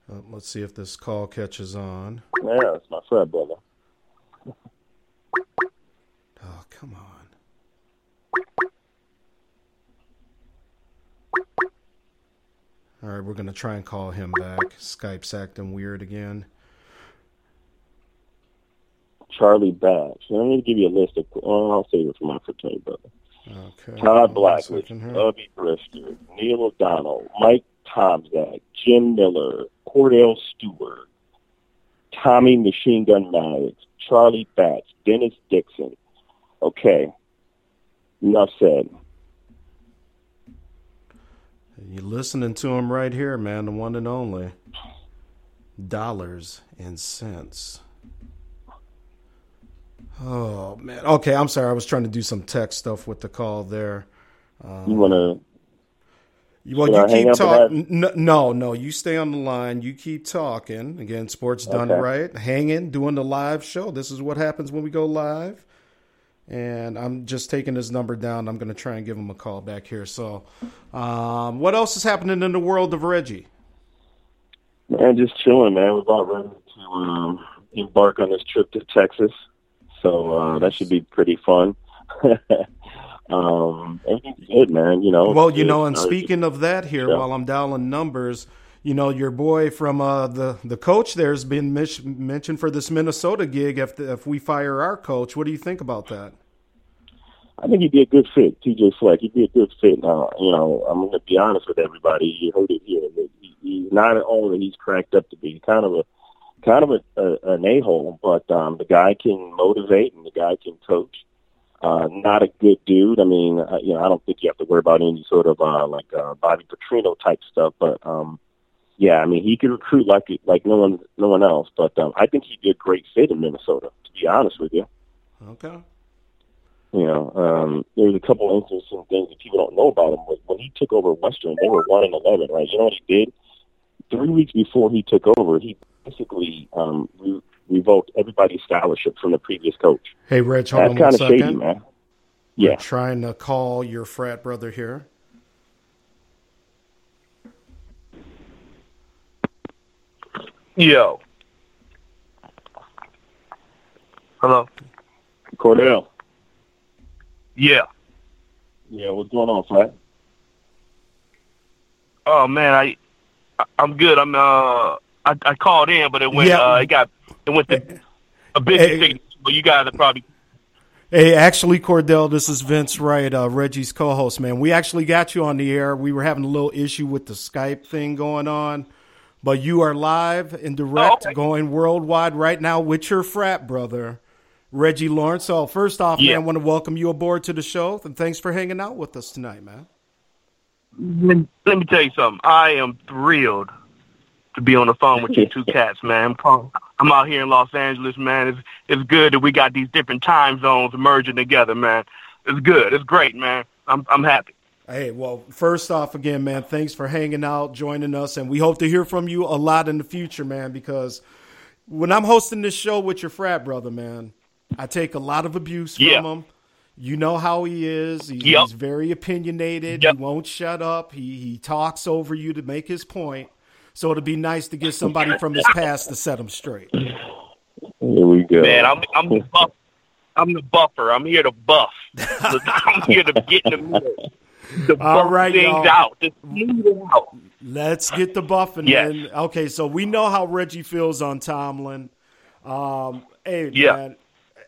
Uh, let's see if this call catches on. Yeah, it's my friend, brother. Oh, come on. All right, we're going to try and call him back. Skype's acting weird again. Charlie Batch. Let me give you a list of. Oh, I'll save it for my fraternity brother. Okay. Todd One Blackledge, second here. Ubby Brister, Neil O'Donnell, Mike Tomczak, Jim Miller, Cordell Stewart, Tommy Machine Gun Maddox, Charlie Batch, Dennis Dixon. Okay. Enough said. You're listening to him right here, man, the one and only. Dollars and cents. Oh, man. Okay, I'm sorry. I was trying to do some tech stuff with the call there. Um, You want to Well, you keep talking. No, no, you stay on the line. You keep talking. Again, sports done Okay. right. Hanging, doing the live show. This is what happens when we go live. And I'm just taking his number down. I'm going to try and give him a call back here. So, um, what else is happening in the world of Reggie? Man, just chilling, man. We're about ready to um, embark on this trip to Texas, so uh, that should be pretty fun. um, everything's good, man. You know. Well, you know, and speaking of that, here Yeah. while I'm dialing numbers, you know, your boy from uh, the the coach there has been mis- mentioned for this Minnesota gig. If the, if we fire our coach, what do you think about that? I think he'd be a good fit, PJ Fleck. He'd be a good fit. Now, you know, I'm going to be honest with everybody. You heard it here. he- He's not all that he's cracked up to be. Kind of a kind of a, a an a hole, but um, the guy can motivate and the guy can coach. Uh, not a good dude. I mean, uh, you know, I don't think you have to worry about any sort of uh, like uh, Bobby Petrino type stuff, but um, yeah, I mean, he could recruit like like no one no one else. But um, I think he'd be a great fit in Minnesota. To be honest with you. Okay. You know, um, there's a couple interesting things that people don't know about him. But when he took over Western, they were one and eleven, right? You know what he did? Three weeks before he took over, he basically um, re- revoked everybody's scholarship from the previous coach. Hey, Rich, hold That's on one of second. shady, man. We're Yeah. trying to call your frat brother here. Yo. Hello. Cordell. Yeah. Yeah, what's going on, Flat? Oh man, I, I I'm good. I'm uh I, I called in, but it went Yeah. uh it got it went to a busy Hey. signal. But you guys are probably Hey, actually, Cordell, this is Vince Wright, uh, Reggie's co-host. Man, we actually got you on the air. We were having a little issue with the Skype thing going on, but you are live and direct, going worldwide right now with your frat brother, Reggie Lawrence. So, first off, Yeah. man, I want to welcome you aboard to the show, and thanks for hanging out with us tonight, man. let me tell you something. I am thrilled to be on the phone with you two cats, man. I'm, I'm out here in Los Angeles, man. It's it's good that we got these different time zones merging together, man. It's good. It's great, man. I'm I'm happy. Hey, well, first off, again, man, thanks for hanging out, joining us, and we hope to hear from you a lot in the future, man. Because when I'm hosting this show with your frat brother, man, I take a lot of abuse from him. You know how he is. He's, Yep. he's very opinionated. He won't shut up. He he talks over you to make his point. So it'd be nice to get somebody from his past to set him straight. Here we go. Man, I'm I'm the buff. I'm the buffer. I'm here to buff. I'm here to get in the middle. To All right, things y'all. out. To smooth it out. Let's get the buffing Yes. in. Okay, so we know how Reggie feels on Tomlin. Um, hey, Yeah. man.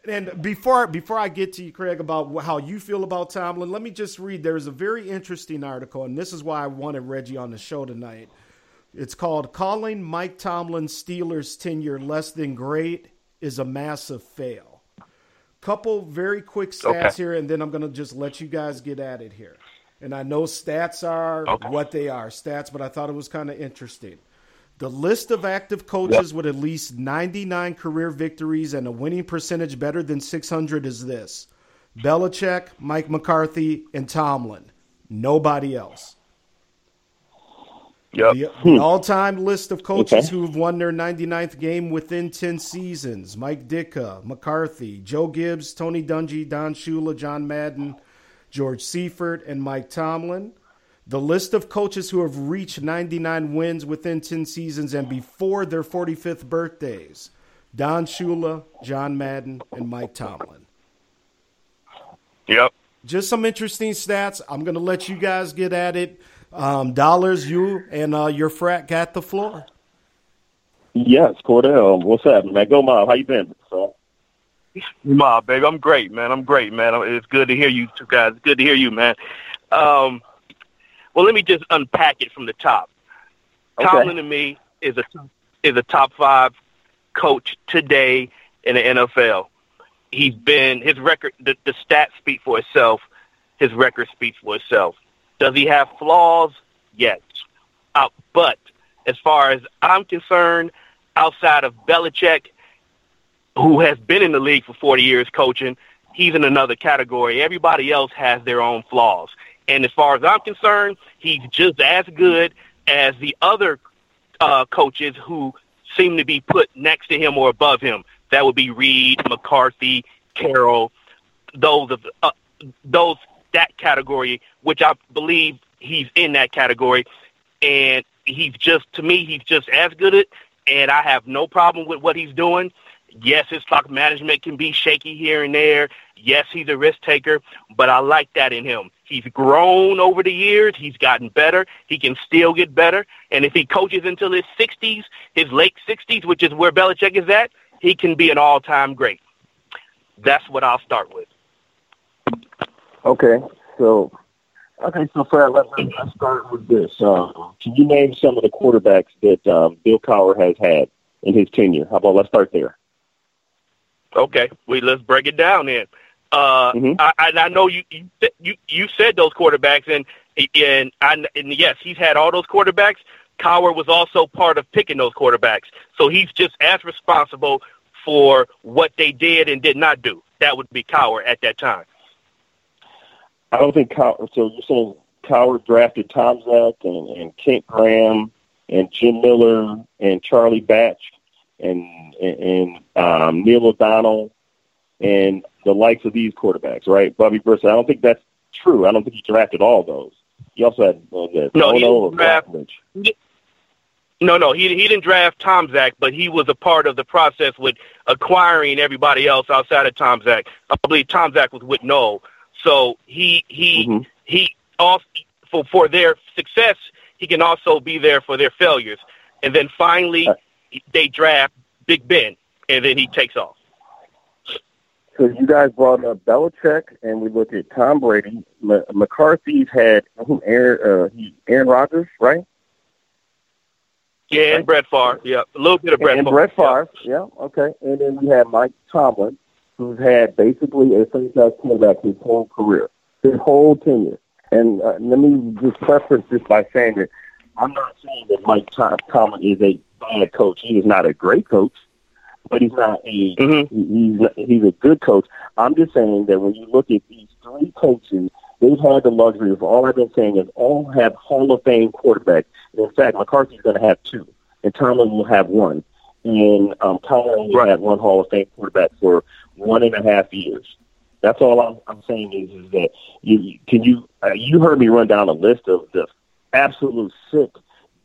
And before before I get to you, Craig, about how you feel about Tomlin, let me just read. There's a very interesting article, and this is why I wanted Reggie on the show tonight. It's called "Calling Mike Tomlin's Steelers tenure less than great is a massive fail." Couple very quick stats Okay. here, and then I'm going to just let you guys get at it here. And I know stats are Okay. what they are, stats, but I thought it was kind of interesting. The list of active coaches with at least 99 career victories and a winning percentage better than 600 is this Belichick, Mike McCarthy, and Tomlin. Nobody else. Yep. The, the hmm. all-time list of coaches Okay. who have won their 99th game within 10 seasons: Mike Ditka, McCarthy, Joe Gibbs, Tony Dungy, Don Shula, John Madden, George Seifert, and Mike Tomlin. The list of coaches who have reached 99 wins within 10 seasons and before their 45th birthdays Don Shula, John Madden, and Mike Tomlin. Yep. Just some interesting stats. I'm going to let you guys get at it. Um, Dollars, you and uh, your frat got the floor. Yes, Cordell. What's happening, man? Go Mob. How you been? Mob, baby. I'm great, man. I'm great, man. It's good to hear you two guys. It's good to hear you, man. Um, well, let me just unpack it from the top. Okay. Tomlin to me is a is a top five coach today in the NFL. He's been his record. The, the stats speak for itself. His record speaks for itself. Does he have flaws? Yes. Uh, but as far as I'm concerned, outside of Belichick, who has been in the league for 40 years coaching, he's in another category. Everybody else has their own flaws. And as far as I'm concerned, he's just as good as the other uh, coaches who seem to be put next to him or above him. That would be Reid, McCarthy, Carroll, those of uh, those that category, which I believe he's in that category. And he's just to me, he's just as good at, and I have no problem with what he's doing. Yes, his clock management can be shaky here and there. Yes, he's a risk taker, but I like that in him. He's grown over the years. He's gotten better. He can still get better. And if he coaches until his 60s, his late 60s, which is where Belichick is at, he can be an all-time great. That's what I'll start with. Okay, so okay, so Fred, let, let, let's start with this. Uh, can you name some of the quarterbacks that um, Bill Cowher has had in his tenure? How about let's start there? Okay, we let's break it down then. Uh, mm-hmm. I, and I know you, you you said those quarterbacks, and and I, and yes, he's had all those quarterbacks. Cowher was also part of picking those quarterbacks, so he's just as responsible for what they did and did not do. That would be Cowher at that time. I don't think Cowher. So you're saying Cowher drafted Tomczak and, and Kent Graham and Jim Miller and Charlie Batch and and, and um, Neil O'Donnell and the likes of these quarterbacks, right? Bubby Brister. I don't think that's true. I don't think he drafted all those. He also had uh, the no, he didn't draft, no, no, he he didn't draft Tomczak, but he was a part of the process with acquiring everybody else outside of Tomczak. I believe Tomczak was with Noll, so he he mm-hmm. he also for for their success, he can also be there for their failures. And then finally, they draft Big Ben, and then he takes off. So you guys brought up Belichick, and we looked at Tom Brady. M- McCarthy's had who? Aaron, uh, Aaron Rodgers, right? Yeah, and Brett Favre. Yeah, a little bit of Brett. And Favre. Brett Favre. Yeah. yeah, okay. And then we have Mike Tomlin, who's had basically a franchise quarterback his whole career, his whole tenure. And uh, let me just preface this by saying that I'm not saying that Mike Tom- Tomlin is a bad coach. He is not a great coach, but he's not a mm-hmm. he's he's a good coach. I'm just saying that when you look at these three coaches, they've had the luxury of all I've been saying is all have Hall of Fame quarterbacks. And in fact, McCarthy's going to have two, and Tomlin will have one. And um, Tomlin right. had one Hall of Fame quarterback for one and a half years. That's all I'm, I'm saying is, is that you can you uh, you heard me run down a list of the absolute sick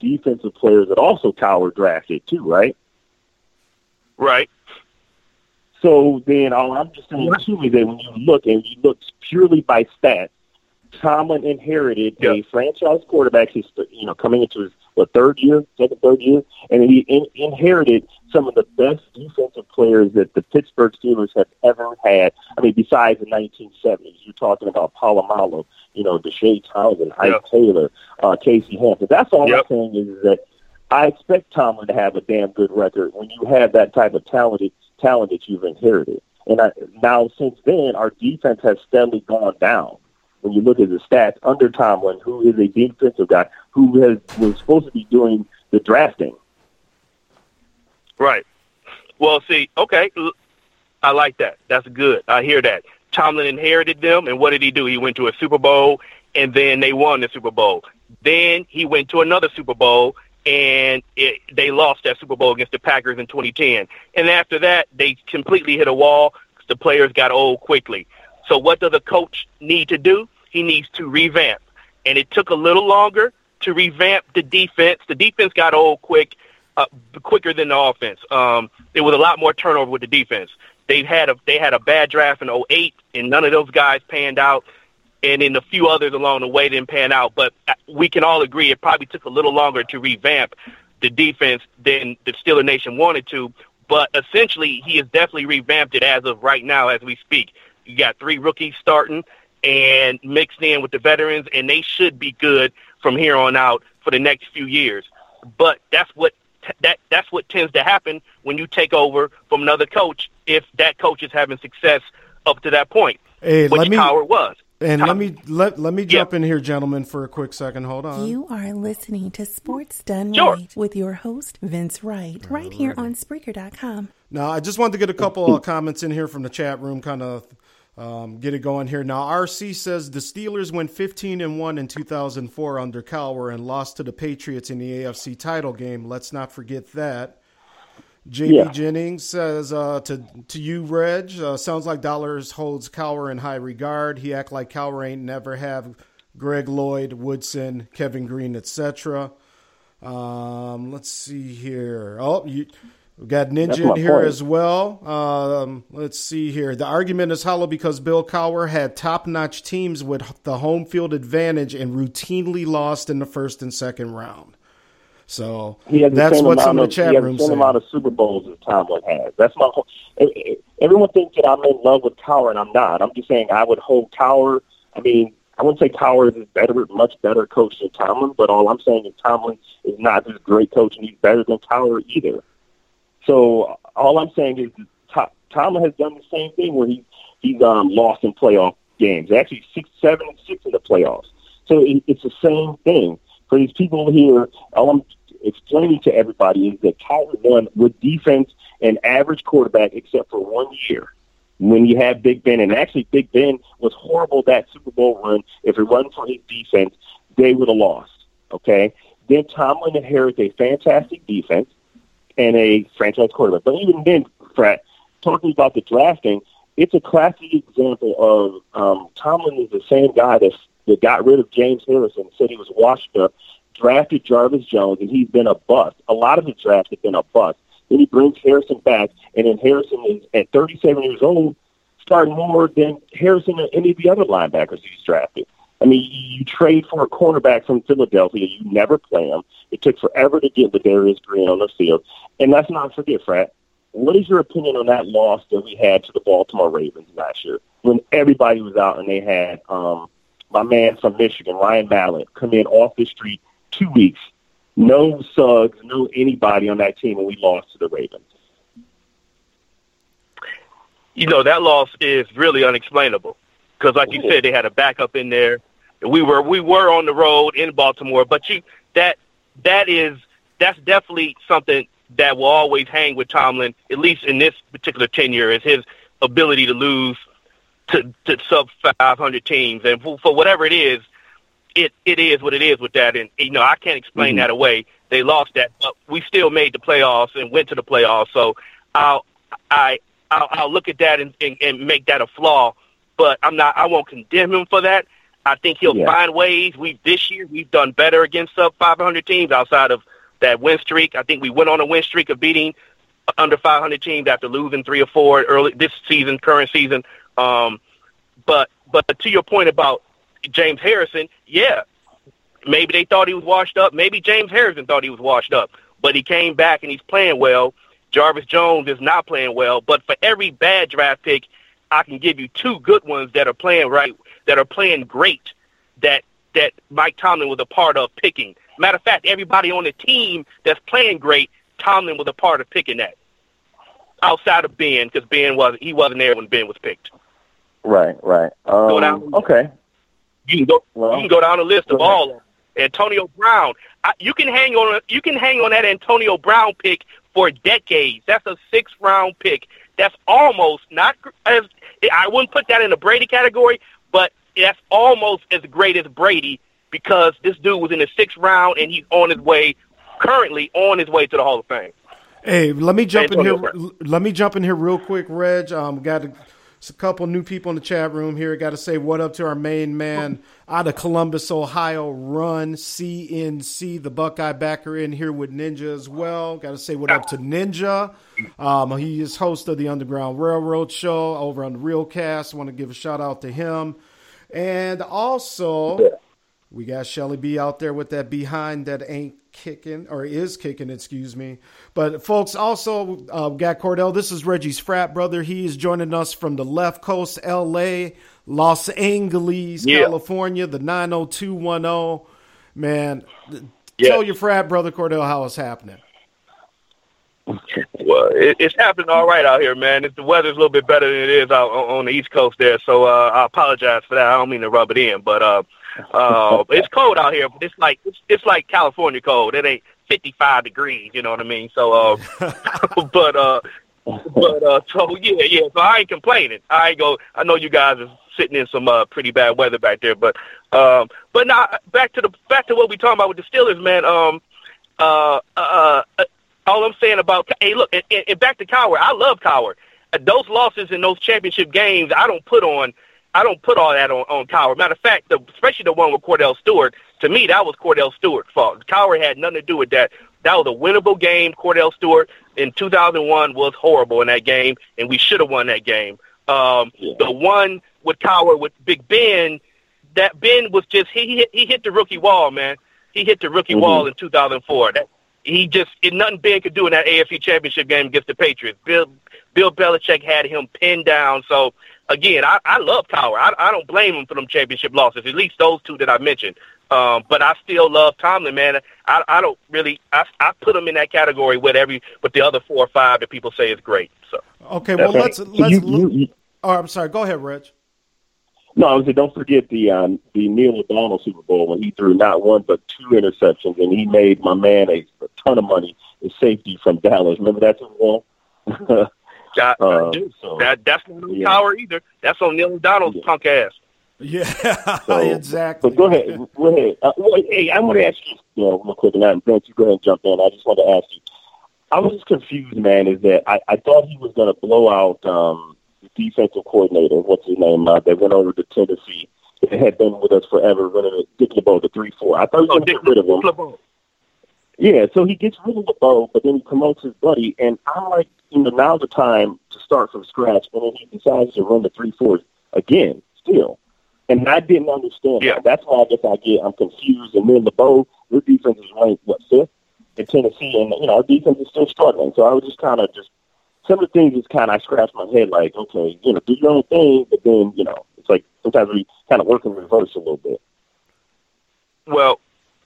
defensive players that also Cowher drafted too, right? Right. So then all I'm just saying too is that when you look and you look purely by stats, Tomlin inherited yep. a franchise quarterback. He's you know coming into his what third year, second third year, and he in, inherited some of the best defensive players that the Pittsburgh Steelers have ever had. I mean, besides the 1970s, you're talking about Polamalu, you know, Deshea Townsend, Ike yep. Taylor, uh, Casey Hampton. That's all yep. I'm saying is that I expect Tomlin to have a damn good record when you have that type of talented talent that you've inherited. And I, now since then, our defense has steadily gone down when you look at the stats under Tomlin, who is a defensive guy who has was supposed to be doing the drafting. Right. Well, see, okay, I like that. That's good. I hear that. Tomlin inherited them, and what did he do? He went to a Super Bowl, and then they won the Super Bowl. Then he went to another Super Bowl, and it, they lost that Super Bowl against the Packers in 2010. And after that, they completely hit a wall the players got old quickly. So what does a coach need to do? He needs to revamp. And it took a little longer to revamp the defense. The defense got old quick, uh, quicker than the offense. Um, there was a lot more turnover with the defense. They had a they had a bad draft in 08, and none of those guys panned out. And then a few others along the way didn't pan out. But uh, we can all agree it probably took a little longer to revamp the defense than the Steeler Nation wanted to. But essentially, he has definitely revamped it as of right now, as we speak. You got three rookies starting and mixed in with the veterans, and they should be good from here on out for the next few years. But that's what that that's what tends to happen when you take over from another coach if that coach is having success up to that point, Hey, which let me Cowher was. and Tom- let me let let me jump in here, gentlemen, for a quick second. Hold on. You are listening to Sports Done Sure. Right with your host, Vince Wright, right here on Spreaker.com. Now, I just wanted to get a couple of comments in here from the chat room, kind of um, get it going here. Now, RC says the Steelers went 15 and 1 in 2004 under Cowher and lost to the Patriots in the AFC title game. Let's not forget that. JB Yeah. Jennings says uh, to to you, Reg. Uh, sounds like Dollars holds Cowher in high regard. He act like Cowher ain't never have Greg Lloyd, Woodson, Kevin Greene, etc. Um, let's see here. Oh, you we got Ninja in here point. as well. Um, let's see here. The argument is hollow because Bill Cowher had top-notch teams with the home field advantage and routinely lost in the first and second round. So that's what's what some amount of the chat he has room the same saying. amount of Super Bowls as Tomlin has. That's my whole. Everyone thinks that I'm in love with Cowher, and I'm not. I'm just saying I would hold Cowher. I mean, I wouldn't say Cowher is better, much better coach than Tomlin, but all I'm saying is Tomlin is not this great coach, and he's better than Cowher either. So all I'm saying is To- Tomlin has done the same thing where he he's um, lost in playoff games. Actually, six, seven, and six in the playoffs. So it, it's the same thing for these people here. All I'm explaining to everybody is that Cowher won with defense and average quarterback, except for one year when you had Big Ben. And actually, Big Ben was horrible that Super Bowl run. If it wasn't for his defense, they would have lost. Okay. Then Tomlin inherits a fantastic defense and a franchise quarterback. But even then, Frat, talking about the drafting, it's a classic example of um, Tomlin is the same guy that that got rid of James Harrison, said he was washed up, drafted Jarvis Jones, and he's been a bust. A lot of the drafts have been a bust. Then he brings Harrison back, and then Harrison is at 37 years old, starting more than Harrison or any of the other linebackers he's drafted. I mean, you, trade for a cornerback from Philadelphia, you never play him. It took forever to get Ladarius Green on the field. And let's not forget, Frat, what is your opinion on that loss that we had to the Baltimore Ravens last year when everybody was out and they had um, my man from Michigan, Ryan Mallett, come in off the street two weeks, no Suggs, no anybody on that team, and we lost to the Ravens. you know that loss is really unexplainable because, like you said, they had a backup in there. We were we were on the road in Baltimore, but you that that is that's definitely something that will always hang with Tomlin, at least in this particular tenure, is his ability to lose to, to sub 500 teams, and for, for whatever it is, it it is what it is with that. And you know, I can't explain Mhm. that away. They lost that, but we still made the playoffs and went to the playoffs. So I'll I I'll, I'll look at that and, and, and make that a flaw. But I'm not. I won't condemn him for that. I think he'll Yeah. find ways. We this year we've done better against sub 500 teams outside of that win streak. I think we went on a win streak of beating under 500 teams after losing three or four early this season, current season. Um, but but to your point about James Harrison, yeah, maybe they thought he was washed up. Maybe James Harrison thought he was washed up, but he came back and he's playing well. Jarvis Jones is not playing well, but for every bad draft pick, I can give you two good ones that are playing right, that are playing great. That that Mike Tomlin was a part of picking. Matter of fact, everybody on the team that's playing great, Tomlin was a part of picking that. Outside of Ben, because Ben was he wasn't there when Ben was picked. Right, right. Um, down. okay. You can go. Well, you can go down the list of all of them. Antonio Brown. I, you can hang on. You can hang on that Antonio Brown pick for decades. That's a six round pick. That's almost not as I wouldn't put that in the Brady category, but that's almost as great as Brady because this dude was in the sixth round and he's on his way, currently on his way to the Hall of Fame. Hey, let me jump in Antonio here. Let me jump in here real quick, Reg. Um, got a There's a couple new people in the chat room here. Got to say what up to our main man out of Columbus, Ohio, Run CNC, the Buckeye backer in here with Ninja as well. Got to say what up to Ninja. Um, he is host of the Underground Railroad Show over on the Realcast. Want to give a shout out to him. And also, we got Shelly B out there with that behind that ain't kicking or is kicking, excuse me. But folks, also uh, got Cordell. This is Reggie's frat brother. He is joining us from the left coast, L.A., Los Angeles, Yeah. California, the nine zero two one zero. Man, Yeah. tell your frat brother Cordell how it's happening. Well, it, it's happening all right out here, man. It's, the weather's a little bit better than it is out on, on the East Coast there, so uh, I apologize for that. I don't mean to rub it in, but uh, uh, it's cold out here. But it's like it's, it's like California cold. It ain't 55 degrees, you know what I mean? So, uh, but uh, but uh, so yeah, yeah. So I ain't complaining. I ain't go. I know you guys are sitting in some uh, pretty bad weather back there, but um, but now back to the back to what we talking about with the Steelers, man. Um, uh, uh, uh, all I'm saying about hey, look, and, and back to Cowher. I love Cowher. Those losses in those championship games, I don't put on. I don't put all that on, on Cowher. Matter of fact, the, especially the one with Cordell Stewart. To me, that was Cordell Stewart's fault. Cowher had nothing to do with that. That was a winnable game. Cordell Stewart in 2001 was horrible in that game, and we should have won that game. Um, The one with Cowher with Big Ben, that Ben was just he he hit, he hit the rookie wall, man. He hit the rookie wall in 2004. That he just it, nothing Ben could do in that AFC Championship game against the Patriots. Bill Bill Belichick had him pinned down. So again, I, I love Cowher. I, I don't blame him for them championship losses. At least those two that I mentioned. Um, but I still love Tomlin, man. I, I don't really. I, I put him in that category with every with the other four or five that people say is great. So Okay, well let's let's. you- you- you- oh, I'm sorry. Go ahead, Reg. No, I was saying, don't forget the um, the Neil O'Donnell Super Bowl when he threw not one but two interceptions, and he made my man a, a ton of money in safety from Dallas. Remember that Super Bowl? I, I Uh, do. so- that that's not on yeah. Cowher either. That's on Neil O'Donnell's punk ass. Yeah, So, exactly. But go ahead, go ahead. Uh, well, hey, I want to ask you, you know, real quick, and then Vince, you go ahead and jump in. I just want to ask you. I was just confused, man. Is that I, I thought he was going to blow out um, the defensive coordinator. What's his name? Uh, that went over to Tennessee. That had been with us forever, running a Dick LeBeau, the three four. I thought he was going to get rid of him. Yeah, so he gets rid of LeBeau, but then he promotes his buddy, and I'm like, you know, now's the time to start from scratch, and then he decides to run the three fours again, still. And I didn't understand that. That's why I guess I get I'm confused. And then LeBeau, their defense is ranked what fifth in Tennessee, and you know our defense is still struggling. So I was just kind of just some of the things just kind of I scratched my head like, okay, you know, do your own thing, but then you know, it's like sometimes we kind of work in reverse a little bit. Well,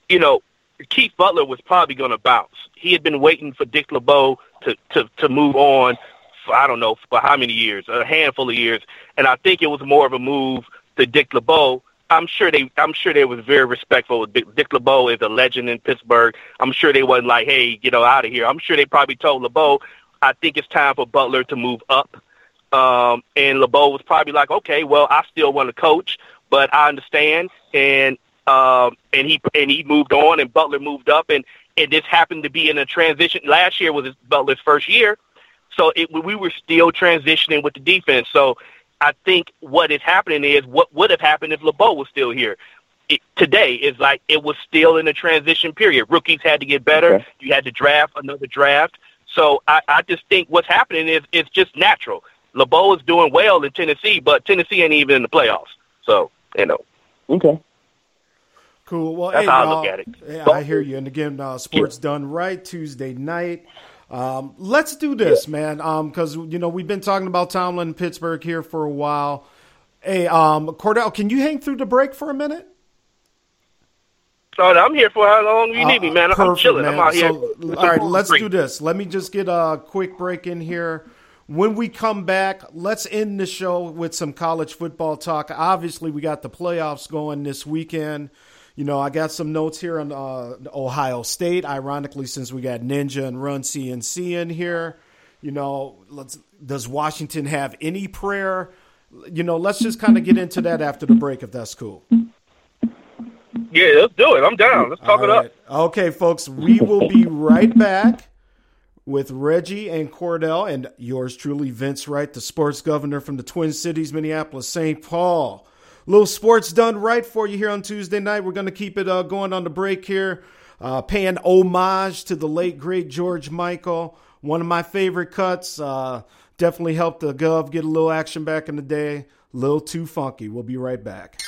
you know, Keith Butler was probably going to bounce. He had been waiting for Dick LeBeau to, to, to move on for, I don't know, for how many years, a handful of years. And I think it was more of a move to Dick LeBeau. I'm sure they, I'm sure they was very respectful. Dick, LeBeau is a legend in Pittsburgh. I'm sure they wasn't like, hey, you know, out of here. I'm sure they probably told LeBeau, I think it's time for Butler to move up. Um, and LeBeau was probably like, okay, well, I still want to coach, but I understand. And um, and he and he moved on, and Butler moved up, and and this happened to be in a transition. Last year was his, Butler's first year, so it, we were still transitioning with the defense. So I think what is happening is what would have happened if LeBeau was still here. It, today is like it was still in a transition period. Rookies had to get better. Okay. You had to draft another draft. So I, I just think what's happening is it's just natural. LeBeau is doing well in Tennessee, but Tennessee ain't even in the playoffs. So you know. Okay. Cool. Well, That's hey, how I uh, look at it. Yeah, I hear you. And again, uh, sports done right Tuesday night. Um, let's do this, man. Um, because you know we've been talking about Tomlin and Pittsburgh here for a while. Hey, um, Cordell, can you hang through the break for a minute? So I'm here for how long you need me, man. I'm Perfect, chilling. man. I'm out here. So, all right, let's do this. Let me just get a quick break in here. When we come back, let's end the show with some college football talk. Obviously, we got the playoffs going this weekend. You know, I got some notes here on uh, Ohio State. Ironically, since we got Ninja and Run CNC in here, you know, let's does Washington have any prayer? You know, let's just kind of get into that after the break, if that's cool. Yeah, let's do it. I'm down. Let's talk it All up. Okay, folks, we will be right back with Reggie and Cordell and yours truly, Vince Wright, the sports governor from the Twin Cities, Minneapolis, St. Paul. Little sports done right for you here on Tuesday night. We're going to keep it uh, going on the break here, uh, paying homage to the late, great George Michael. One of my favorite cuts. Uh, definitely helped the Gov get a little action back in the day. A little too funky. We'll be right back.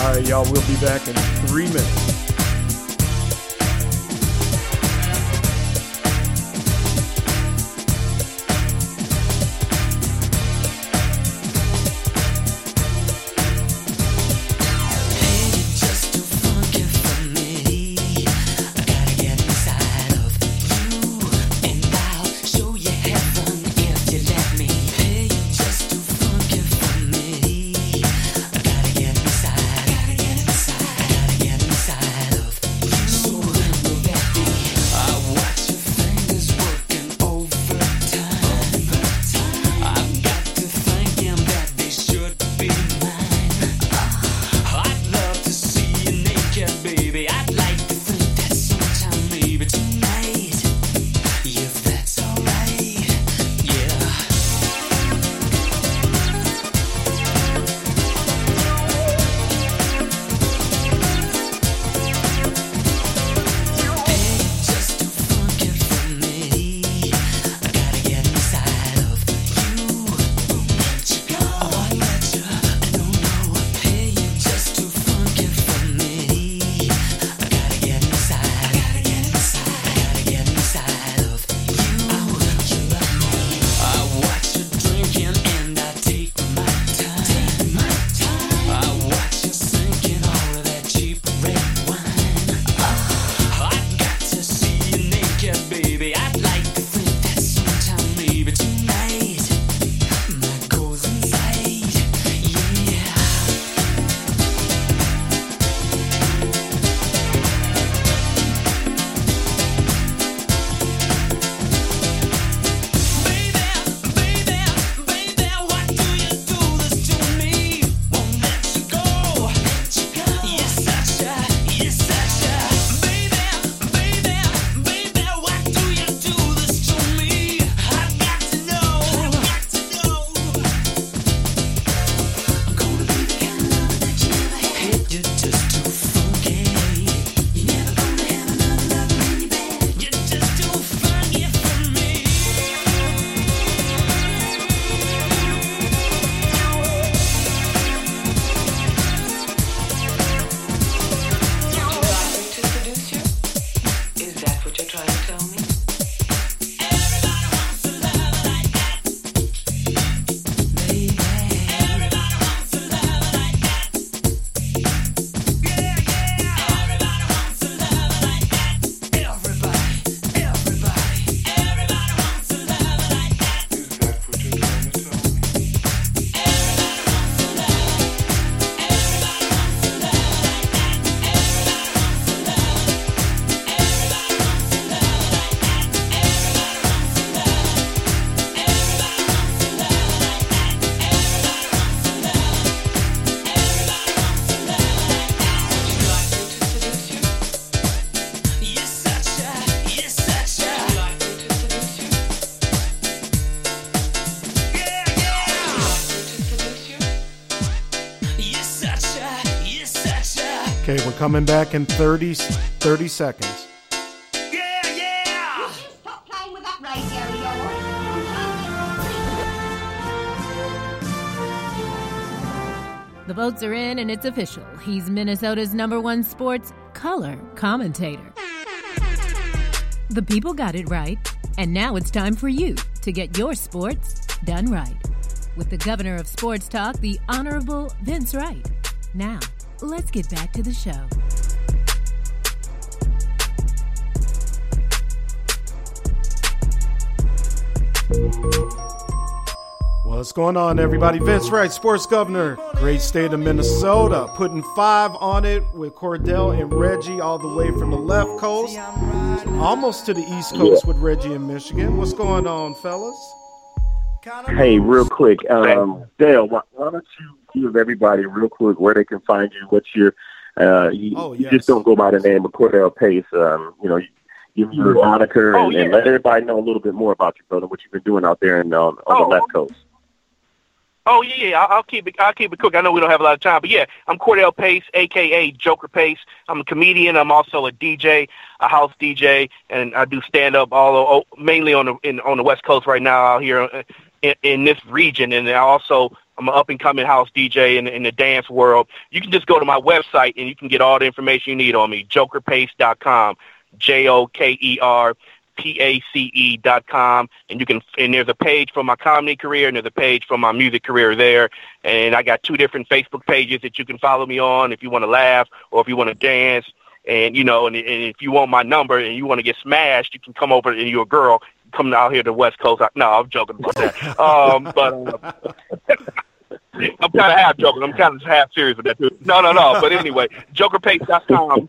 All right, y'all, we'll be back in three minutes. Coming back in 30, 30 seconds. Yeah, yeah! stop playing with that radio, The votes are in and it's official. He's Minnesota's number one sports color commentator. The people got it right, and now it's time for you to get your sports done right. With the governor of sports talk, the Honorable Vince Wright. Now, let's get back to the show. Going on, everybody? Vince Wright, sports governor, great state of Minnesota, putting five on it with Cordell and Reggie all the way from the left coast, almost to the east coast Yeah. with Reggie in Michigan. What's going on, fellas? Hey, real quick, um, Dale, why, why don't you give everybody real quick where they can find you? What's your Uh, you, Oh, you just don't go by the name of Cordell Pace. Um, you know, you give your moniker Oh, and, and let everybody know a little bit more about you, brother. What you've been doing out there in, um, on Oh. the left coast. Oh yeah, yeah. I'll, I'll keep it. I'll keep it quick. I know we don't have a lot of time, but yeah, I'm Cordell Pace, aka Joker Pace. I'm a comedian. I'm also a DJ, a house DJ, and I do stand up all o- mainly on the in, on the West Coast right now out here uh, in, in this region, and I also I'm an up and coming house DJ in, in the dance world. You can just go to my website and you can get all the information you need on me. JokerPace.com, J O K E R P-A-C-E E dot com, and you can and there's a page for my comedy career and there's a page for my music career there. And I got two different Facebook pages that you can follow me on if you want to laugh or if you want to dance. And you know, and, and if you want my number and you want to get smashed, you can come over and you're a girl. Come out here to the West Coast. I, no, I'm joking about that. Um, but uh, I'm kind of half joking. I'm kind of half serious with that too. No, no, no. But anyway, JokerPace.com.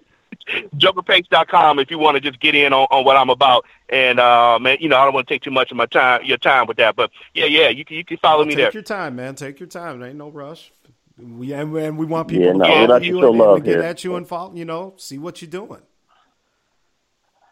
JokerPace.com if you want to just get in on, on what I'm about. And uh, man, you know, I don't want to take too much of my time, your time with that. But yeah, yeah, you can you can follow me Take there. Take your time, man. Take your time. There ain't no rush. We and, and we want people Yeah, to no, follow we you you show and, love and get at you and follow. You know, see what you're doing.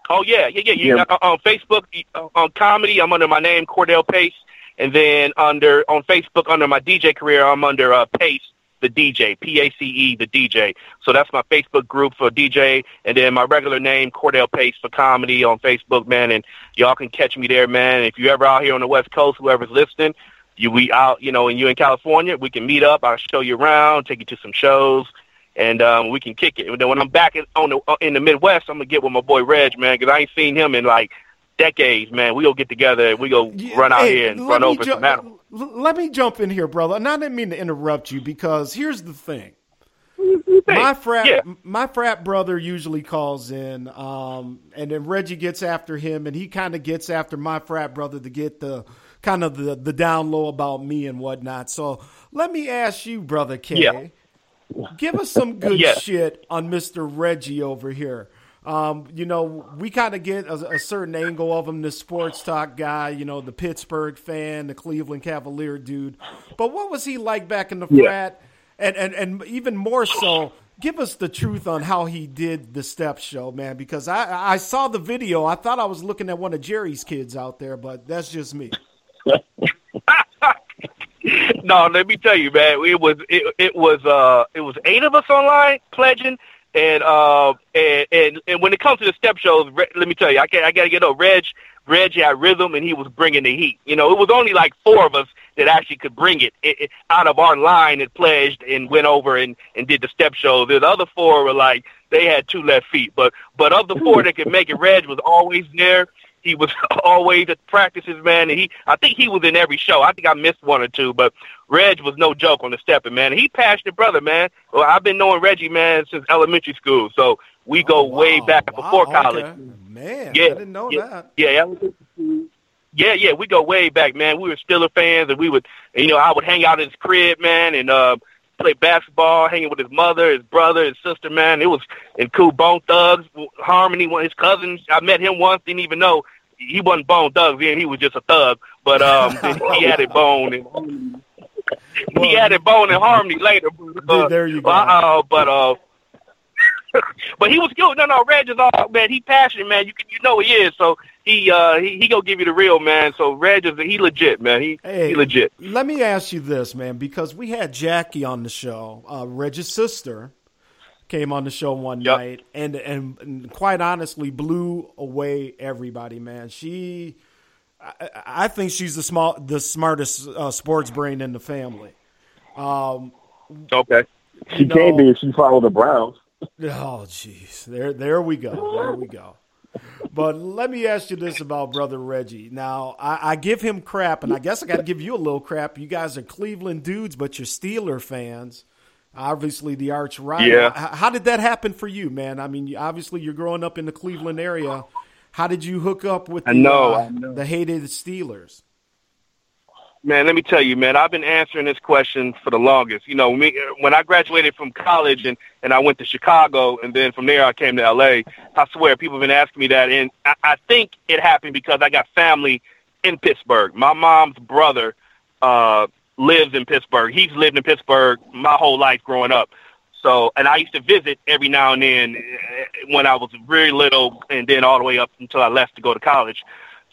Oh yeah, yeah, yeah. You, Yeah. uh, on Facebook, uh, on comedy, I'm under my name Cordell Pace, and then under on Facebook under my DJ career, I'm under uh, Pace the DJ, P A C E the DJ. So that's my Facebook group for DJ, and then my regular name Cordell Pace for comedy on Facebook, man. And y'all can catch me there, man. If you ever out here on the West Coast, whoever's listening, you we out, you know, and you in California, we can meet up. I'll show you around, take you to some shows and um, we can kick it. And then when I'm back in, on the uh, in the Midwest, I'm gonna get with my boy Reg, man, because I ain't seen him in like decades, man. We go get together and we go run out Hey, here and run over ju- some animals. Let me jump in here, brother. And I didn't mean to interrupt you because here's the thing. My frat, Yeah. my frat brother usually calls in, um, and then Reggie gets after him, and he kind of gets after my frat brother to get the kind of the, the down low about me and whatnot. So let me ask you, brother K, Yeah. give us some good Yeah. shit on Mister Reggie over here. Um, you know, we kind of get a, a certain angle of him, the sports talk guy, you know, the Pittsburgh fan, the Cleveland Cavalier dude. But what was he like back in the Yeah. frat? And, and, and even more so, give us the truth on how he did the step show, man, because I, I saw the video. I thought I was looking at one of Jerry's kids out there, but that's just me. no, let me tell you, man. It was it, it was uh it was eight of us online pledging, and uh and and, and when it comes to the step shows, let me tell you, I got I got to get up. Reg Reg had rhythm, and he was bringing the heat. You know, it was only like four of us that actually could bring it, it, it out of our line and pledged and went over and and did the step shows. The other four were like they had two left feet, but but of the four that could make it, Reg was always there. He was always at practices, man. And he, I think he was in every show. I think I missed one or two, but Reg was no joke on the stepping, man. He passionate brother, man. Well, I've been knowing Reggie, man, since elementary school. So we go way back before college. Okay. Man, Yeah, I didn't know yeah, that. Yeah, elementary school. Yeah, yeah, we go way back, man. We were Steeler fans, and we would, you know, I would hang out at his crib, man, and uh, play basketball, hanging with his mother, his brother, his sister, man. It was in cool Bone Thugs, Harmony, one his cousins. I met him once, didn't even know he wasn't Bone Thugs then. He was just a thug, but um, he had it Bone and he had it Bone and Harmony later. Uh, there you go. Uh, but uh, but he was good. No, no, Reg is all man. He passionate, man. You you know he is. So he uh he he gonna give you the real man. So Reg is he legit, man. He Hey, he legit. Let me ask you this, man, because we had Jackie on the show. Uh, Reg's sister came on the show one night, and, and and quite honestly blew away everybody, man. She, I, I think she's the small, the smartest uh, sports brain in the family. Um, okay. She can be if she followed the Browns. Oh, jeez. There, there we go. There we go. But let me ask you this about brother Reggie. Now, I, I give him crap, and I guess I got to give you a little crap. You guys are Cleveland dudes, but you're Steeler fans. Obviously, the arch rival. Yeah. H- How did that happen for you, man? I mean, obviously, you're growing up in the Cleveland area. How did you hook up with the, I know, uh, I know. the hated Steelers? Man, let me tell you, man, I've been answering this question for the longest. You know, me, when I graduated from college and, and I went to Chicago, and then from there I came to L.A., I swear people have been asking me that. And I, I think it happened because I got family in Pittsburgh. My mom's brother uh, lives in Pittsburgh. He's lived in Pittsburgh my whole life growing up. So, and I used to visit every now and then eh, when I was really little, and then all the way up until I left to go to college.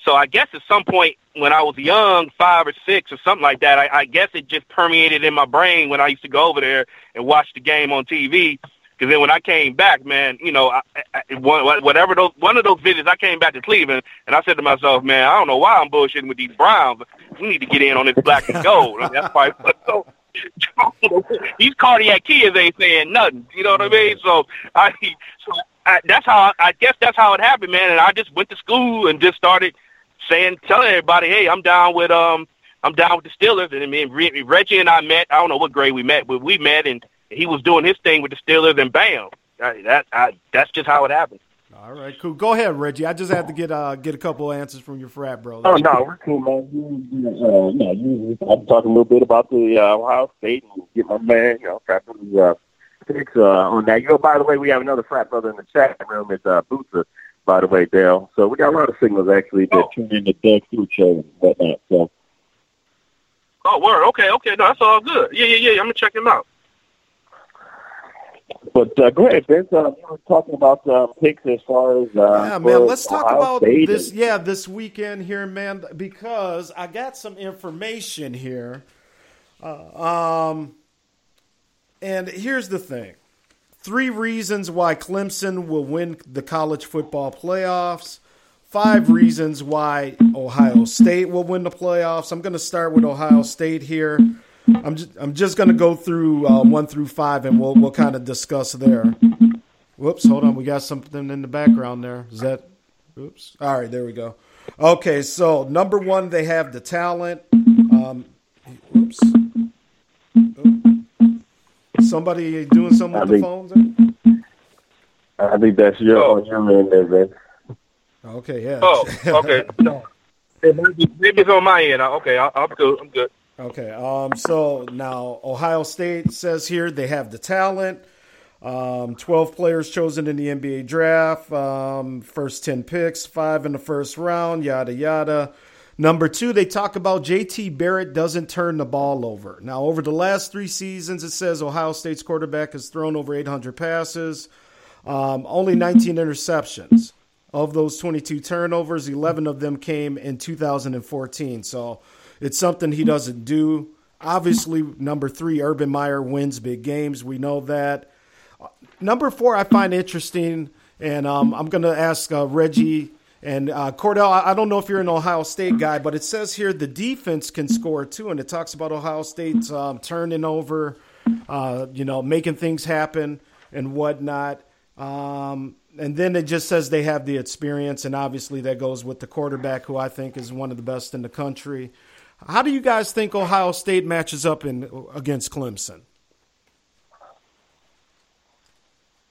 So I guess at some point when I was young, five or six or something like that, I, I guess it just permeated in my brain when I used to go over there and watch the game on TV. Because then when I came back, man, you know, I, I, whatever those one of those visits, I came back to Cleveland and I said to myself, man, I don't know why I'm bullshitting with these Browns. We need to get in on this black and gold. I mean, that's why. So, these cardiac kids ain't saying nothing. You know what I mean? So I, so I, that's how I guess that's how it happened, man. And I just went to school and just started saying, telling everybody, hey, I'm down with um, I'm down with the Steelers. And I mean, Reggie and I met. I don't know what grade we met, but we met, and he was doing his thing with the Steelers, and bam, that I, that's just how it happened. All right, cool. Go ahead, Reggie. I just had to get uh get a couple of answers from your frat bro. Oh no, we're cool, man. You, you, uh, yeah, you, I'm talking a little bit about the uh, Ohio State and get my man, you know, frat brother, uh, picks uh, on that. You know, by the way, we have another frat brother in the chat room. It's uh, Bootsa, by the way, Dale. So we got a lot of signals actually that oh. tune in the Doug Stewart show and whatnot. So. Oh, word. Okay, okay. No, that's all good. Yeah, yeah, yeah. I'm gonna check him out. But uh, ahead, Vince. Uh, you were talking about uh, picks as far as uh, yeah, man. Let's talk Ohio about State this. and- Yeah, this weekend here, man, because I got some information here. Uh, um, and here's the thing: three reasons why Clemson will win the college football playoffs. Five reasons why Ohio State will win the playoffs. I'm going to start with Ohio State here. I'm just, I'm just going to go through uh, one through five, and we'll we'll kind of discuss there. Whoops, hold on. We got something in the background there. Is that? Oops. All right, there we go. Okay, so number one, they have the talent. Um, whoops. Somebody doing something with I the think- phones? there? I think that's your on your end there, Vince. Okay, yeah. Oh, okay. no, it might be, maybe it's on my end. Okay, I, I'm good. I'm good. Okay. Um, so now Ohio State says here they have the talent. Um, 12 players chosen in the NBA draft. Um, first 10 picks, five in the first round, yada, yada. Number two, they talk about JT Barrett doesn't turn the ball over. Now, over the last three seasons, it says Ohio State's quarterback has thrown over 800 passes, um, only 19 interceptions. Of those 22 turnovers, 11 of them came in 2014. So it's something he doesn't do. Obviously, number three, Urban Meyer wins big games. We know that. Number four, I find interesting, and um, I'm going to ask uh, Reggie and uh, Cordell. I I don't know if you're an Ohio State guy, but it says here the defense can score too, and it talks about Ohio State um, turning over, uh, you know, making things happen and whatnot. Um, and then it just says they have the experience, and obviously that goes with the quarterback, who I think is one of the best in the country. How do you guys think Ohio State matches up in against Clemson?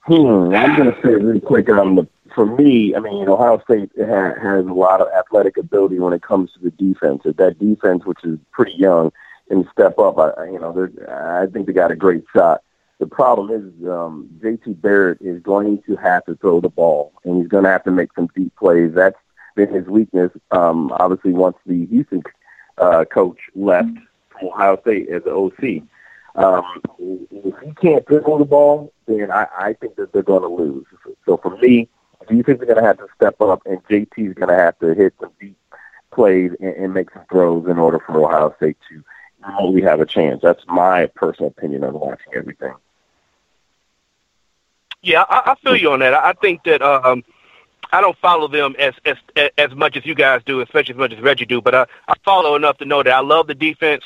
Hmm, I'm going to say really quick. Um, for me, I mean, Ohio State ha- has a lot of athletic ability when it comes to the defense. If that defense, which is pretty young, can step up, I, you know, I think they got a great shot. The problem is um, JT Barrett is going to have to throw the ball, and he's going to have to make some deep plays. That's been his weakness. Um, obviously, once the Houston uh, coach left from Ohio State as the OC, um, if he can't dribble the ball, then I, I think that they're going to lose. So for me, defense is going to have to step up, and JT is going to have to hit some deep plays and, and make some throws in order for Ohio State to really have a chance. That's my personal opinion on watching everything. Yeah, I, I feel you on that. I I think that um, I don't follow them as as as much as you guys do, especially as much as Reggie do. But I, I follow enough to know that I love the defense.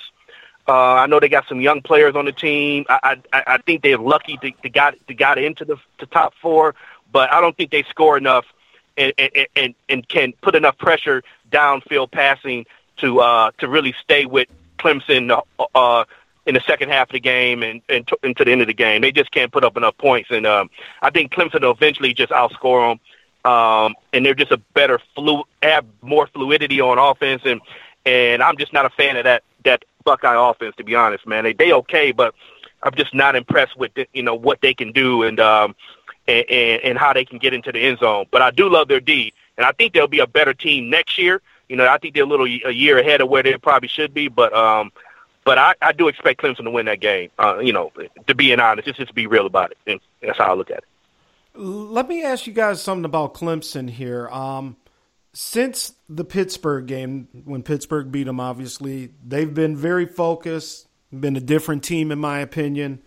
Uh, I know they got some young players on the team. I I, I think they're lucky to, to got to got into the, the top four, but I don't think they score enough and and, and and can put enough pressure downfield passing to uh, to really stay with Clemson uh, in the second half of the game and, and t- into the end of the game. They just can't put up enough points, and um, I think Clemson will eventually just outscore them. Um, and they're just a better flu, have more fluidity on offense, and and I'm just not a fan of that that Buckeye offense, to be honest, man. They they okay, but I'm just not impressed with the, you know what they can do and um and, and how they can get into the end zone. But I do love their D, and I think they'll be a better team next year. You know, I think they're a little a year ahead of where they probably should be, but um, but I, I do expect Clemson to win that game. Uh, you know, to be honest, just just be real about it. And that's how I look at it. Let me ask you guys something about Clemson here. Um, since the Pittsburgh game, when Pittsburgh beat them, obviously they've been very focused. Been a different team, in my opinion.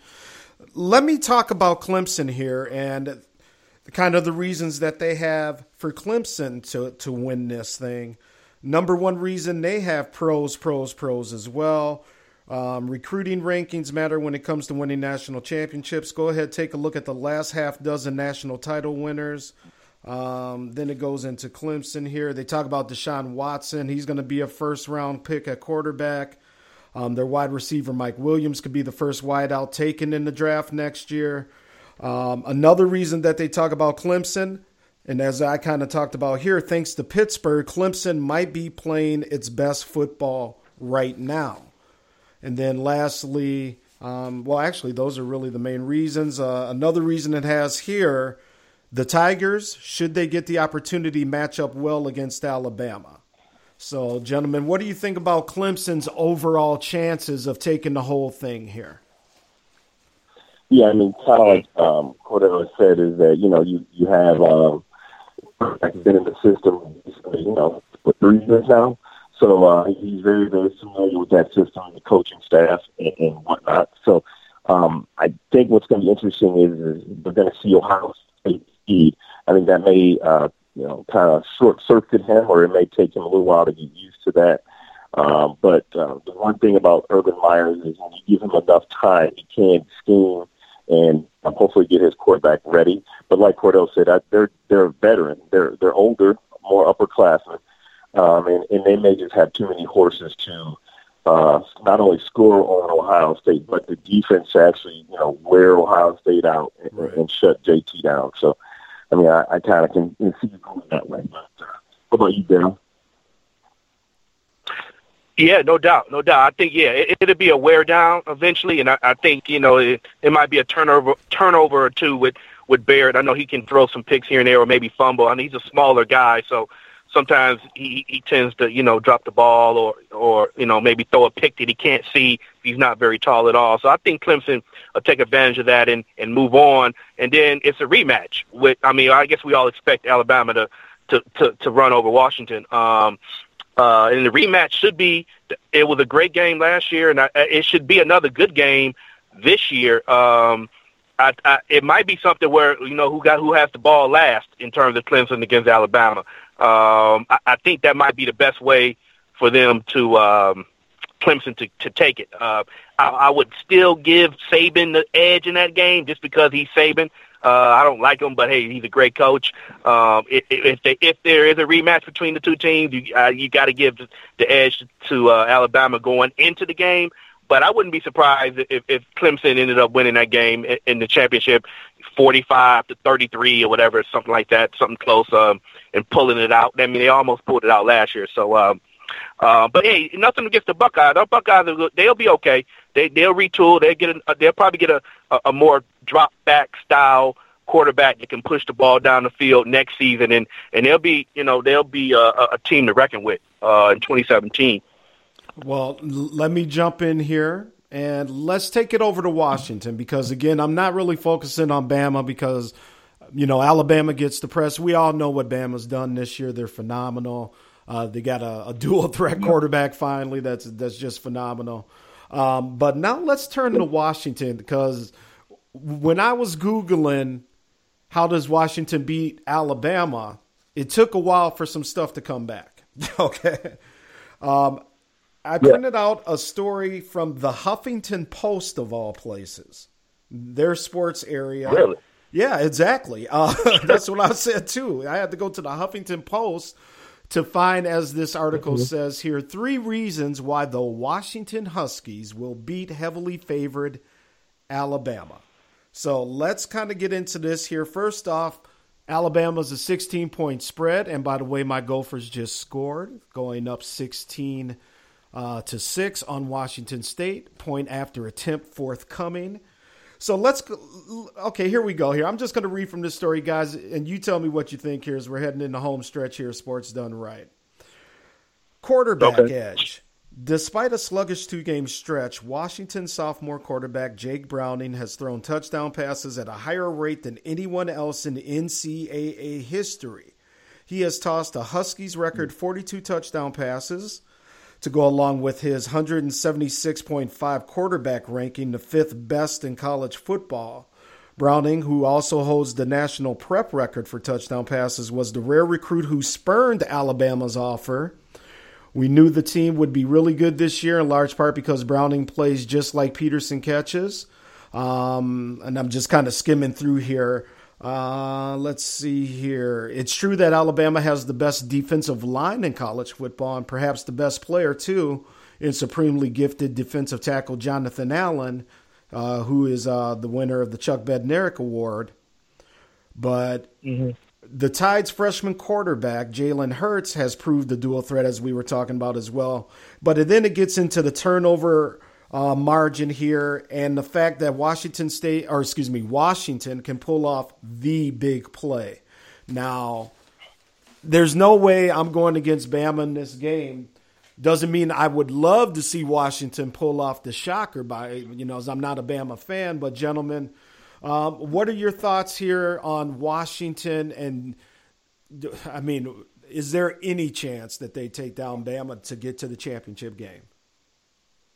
Let me talk about Clemson here and kind of the reasons that they have for Clemson to to win this thing. Number one reason they have pros, pros, pros as well. Um, recruiting rankings matter when it comes to winning national championships. Go ahead, take a look at the last half dozen national title winners. Um, then it goes into Clemson here. They talk about Deshaun Watson. He's going to be a first round pick at quarterback. Um, their wide receiver, Mike Williams, could be the first wideout taken in the draft next year. Um, another reason that they talk about Clemson, and as I kind of talked about here, thanks to Pittsburgh, Clemson might be playing its best football right now. And then lastly, um, well, actually, those are really the main reasons. Uh, another reason it has here the Tigers, should they get the opportunity, match up well against Alabama. So, gentlemen, what do you think about Clemson's overall chances of taking the whole thing here? Yeah, I mean, kind of like um, Cordell said, is that you know you you have um, been in the system, you know, for three years now. So uh, he's very, very familiar with that system, the coaching staff, and, and whatnot. So um, I think what's going to be interesting is, is we're going to see Ohio State speed. I think that may, uh, you know, kind of short circuit him, or it may take him a little while to get used to that. Um, but uh, the one thing about Urban Meyer's is when you give him enough time, he can scheme and um, hopefully get his quarterback ready. But like Cordell said, I, they're they're veteran, they're they're older, more upperclassmen um, and, and they may just have too many horses to uh, not only score on Ohio State, but the defense actually, you know, wear Ohio State out and, right. and shut JT down. So, I mean, I, I kind of can, can see it going that way. But uh, what about you, Darryl? Yeah, no doubt, no doubt. I think yeah, it, it'll be a wear down eventually, and I, I think you know it, it might be a turnover turnover or two with with Barrett. I know he can throw some picks here and there, or maybe fumble. I mean, he's a smaller guy, so sometimes he, he tends to, you know, drop the ball or, or, you know, maybe throw a pick that he can't see. He's not very tall at all. So I think Clemson will take advantage of that and, and move on. And then it's a rematch with, I mean, I guess we all expect Alabama to, to, to, to run over Washington. Um, uh, and the rematch should be, it was a great game last year and I, it should be another good game this year. Um, I, I, it might be something where you know who got who has the ball last in terms of Clemson against Alabama. Um, I, I think that might be the best way for them to um, Clemson to, to take it. Uh, I, I would still give Saban the edge in that game just because he's Saban. Uh, I don't like him, but hey, he's a great coach. Um, if, if, they, if there is a rematch between the two teams, you, uh, you got to give the edge to uh, Alabama going into the game. But I wouldn't be surprised if, if Clemson ended up winning that game in, in the championship, forty-five to thirty-three or whatever, something like that, something close, um, and pulling it out. I mean, they almost pulled it out last year. So, um, uh, but hey, nothing against the Buckeyes. Our Buckeyes, are, they'll be okay. They they'll retool. They'll get a, they'll probably get a, a, a more drop back style quarterback that can push the ball down the field next season, and and they'll be you know they'll be a, a team to reckon with uh, in 2017. Well, let me jump in here and let's take it over to Washington because, again, I'm not really focusing on Bama because, you know, Alabama gets the press. We all know what Bama's done this year. They're phenomenal. Uh, they got a, a, dual threat quarterback finally. That's that's just phenomenal. Um, but now let's turn to Washington because when I was googling how does Washington beat Alabama, it took a while for some stuff to come back. okay, um, I printed yeah. out a story from the Huffington Post of all places, their sports area. Really? Yeah, exactly. Uh, that's what I said too. I had to go to the Huffington Post to find, as this article mm-hmm. says here, three reasons why the Washington Huskies will beat heavily favored Alabama. So let's kind of get into this here. First off, Alabama's a 16 point spread. And by the way, my Gophers just scored, going up 16- uh, to six on Washington State. Point after attempt forthcoming. So let's. Okay, here we go. Here, I'm just going to read from this story, guys, and you tell me what you think here as we're heading into home stretch here. Sports done right. Quarterback okay. edge. Despite a sluggish two game stretch, Washington sophomore quarterback Jake Browning has thrown touchdown passes at a higher rate than anyone else in NCAA history. He has tossed a Huskies record 42 touchdown passes to go along with his 176.5 quarterback ranking, the fifth best in college football. Browning, who also holds the national prep record for touchdown passes, was the rare recruit who spurned Alabama's offer. We knew the team would be really good this year, in large part because Browning plays just like Peterson catches. Um, and I'm just kind of skimming through here. Uh, let's see here. It's true that Alabama has the best defensive line in college football and perhaps the best player, too, in supremely gifted defensive tackle Jonathan Allen, uh, who is uh, the winner of the Chuck Bednarik Award. But Mm-hmm. the Tide's freshman quarterback, Jalen Hurts, has proved the dual threat, as we were talking about as well. But then it gets into the turnover uh, margin here and the fact that Washington State, or excuse me, Washington can pull off the big play. Now, there's no way I'm going against Bama in this game. Doesn't mean I would love to see Washington pull off the shocker by, you know, as I'm not a Bama fan, but gentlemen, um, what are your thoughts here on Washington? And I mean, is there any chance that they take down Bama to get to the championship game?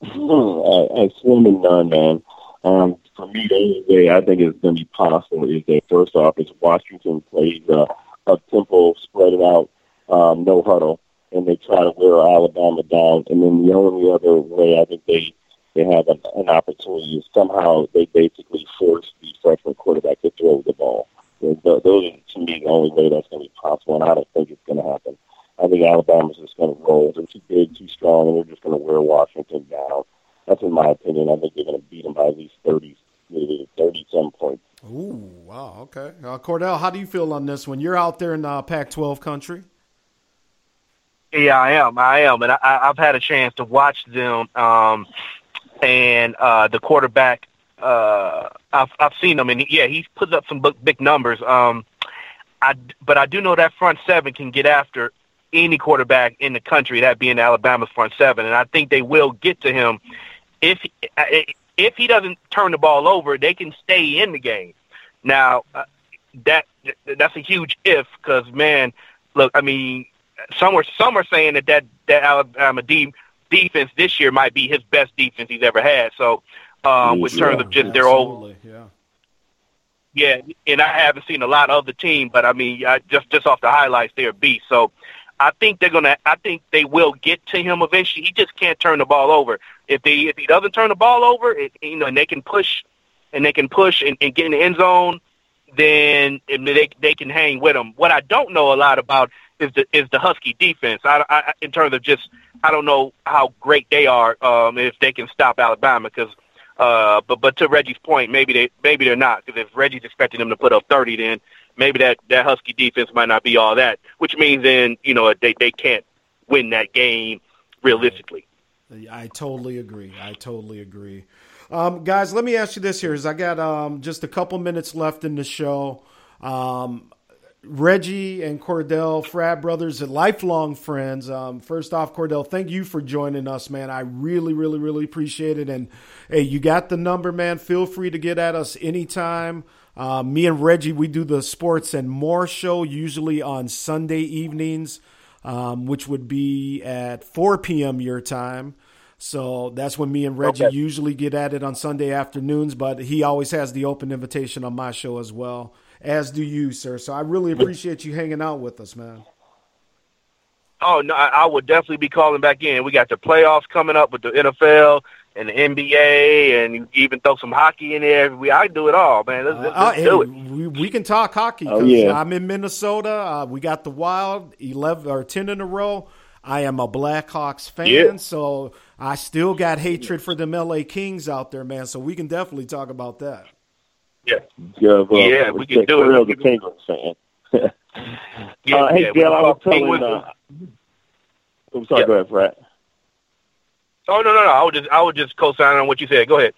I, I slim and none, man. Um, for me, the only way I think it's going to be possible is that first off, is Washington plays uh, a tempo, spread it out, um, no huddle, and they try to wear Alabama down. And then the only other way I think they they have an, an opportunity is somehow they basically force the freshman quarterback to throw the ball. Th- those are to me the only way that's going to be possible, and I don't think it's going to happen. I think Alabama's just going to roll. They're too big, too strong, and they're just going to wear Washington down. That's in my opinion. I think they're going to beat them by at least 30, maybe 30 some points. Ooh, wow, okay. Uh, Cordell, how do you feel on this one? You're out there in uh, Pac-12 country. Yeah, I am. I am, and I, I've had a chance to watch them. Um, and uh, the quarterback, uh, I've I've seen him, and yeah, he's put up some big, big numbers. Um, I but I do know that front seven can get after any quarterback in the country, that being Alabama's front seven, and I think they will get to him if if he doesn't turn the ball over. They can stay in the game. Now uh, that that's a huge if because man, look, I mean, some are some are saying that that that Alabama D, defense this year might be his best defense he's ever had. So, um, with terms of just their own, yeah. yeah, and I haven't seen a lot of the team, but I mean, I, just just off the highlights, they're a beast. So, I think they're gonna. I think they will get to him eventually. He just can't turn the ball over. If they if he doesn't turn the ball over, it, you know, and they can push, and they can push and, and get in the end zone, then they they can hang with him. What I don't know a lot about is the is the Husky defense. I, I in terms of just I don't know how great they are um, if they can stop Alabama because. Uh, but but to Reggie's point, maybe they maybe they're not because if Reggie's expecting them to put up thirty, then maybe that that Husky defense might not be all that. Which means then you know they they can't win that game realistically. I totally agree. I totally agree. Um, guys, let me ask you this here: is I got um, just a couple minutes left in the show. Um, Reggie and Cordell, frat brothers and lifelong friends. Um, first off, Cordell, thank you for joining us, man. I really, really, really appreciate it. And hey, you got the number, man. Feel free to get at us anytime. Uh, me and Reggie, we do the sports and more show usually on Sunday evenings, um, which would be at 4 p.m. your time. So that's when me and Reggie Okay. usually get at it on Sunday afternoons, but he always has the open invitation on my show as well, as do you, sir. So I really appreciate you hanging out with us, man. Oh no, I, I would definitely be calling back in. We got the playoffs coming up with the NFL and the NBA, and you even throw some hockey in there. We I do it all, man. Let's, let's, Uh, let's hey, do it. we, we can talk hockey. Oh, 'cause yeah. I'm in Minnesota. Uh, we got the Wild, eleven or ten in a row. I am a Blackhawks fan, Yeah. so I still got hatred for them LA Kings out there, man. So we can definitely talk about that. Yeah, Yeah, well, Yeah, we can do it. Cordell's a Penguins fan. Yeah, uh, hey, yeah, we Gail, I was talk telling. Penguins. Uh, I'm sorry, Yeah. go ahead, Frat. Oh no, no, no. I would just I would just co-sign on what you said. Go ahead.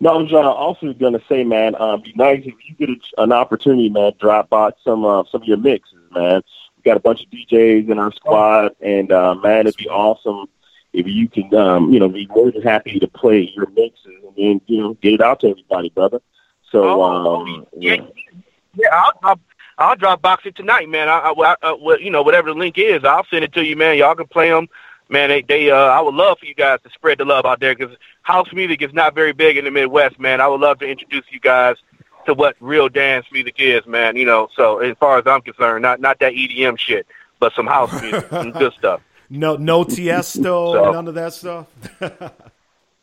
No, I was uh, also going to say, man, um, be nice if you get a, an opportunity, man, drop by some uh, some of your mixes, man. We got a bunch of DJs in our squad, and uh, man, it'd be awesome if you can, um, you know, be more than happy to play your mixes and then you know get it out to everybody, brother. So, Oh, um, yeah, yeah. I'll, I'll I'll drop box it tonight, man. I, I, I, I you know whatever the link is, I'll send it to you, man. Y'all can play them, man. They they uh, I would love for you guys to spread the love out there because house music is not very big in the Midwest, man. I would love to introduce you guys to what real dance music is, man. You know, so as far as I'm concerned, not not that EDM shit, but some house music, some good stuff. No, no Tiesto, So- none of that stuff.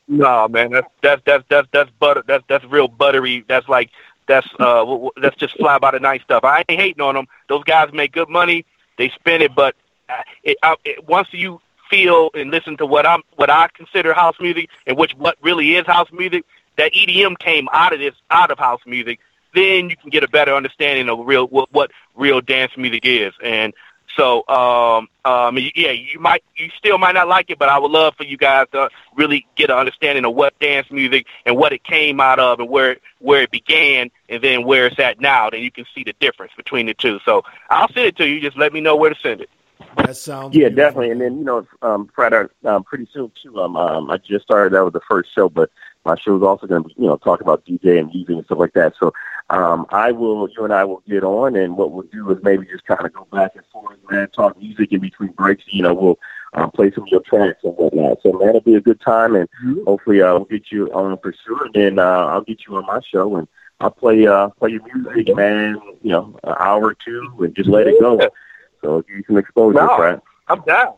No, man, that's that's that's that's that's butter. That's that's real buttery. That's like that's uh that's just fly by the night stuff. I ain't hating on them. Those guys make good money. They spend it, but uh, it, I, it, once you feel and listen to what I'm what I consider house music and which what really is house music, that EDM came out of this out of house music. Then you can get a better understanding of real what, what real dance music is. And so, um, um, yeah, you might, you still might not like it, but I would love for you guys to really get an understanding of what dance music and what it came out of and where where it began, and then where it's at now. Then you can see the difference between the two. So I'll send it to you. Just let me know where to send it. That sounds Yeah, definitely. And then you know, um, Friday, um, pretty soon too. Um, um, I just started that with the first show, but my show is also going to be, you know, talk about DJ and music and stuff like that. So, um, I will, you and I will get on, and what we'll do is maybe just kind of go back and forth, man, talk music in between breaks. You know, we'll um, play some of your tracks and whatnot. So, man, it'll be a good time, and hopefully, uh, we'll get you on for sure. And then uh, I'll get you on my show, and I'll play uh, play your music, man. You know, an hour or two, and just let it go. So, I'll give you some exposure, No. right? I'm down.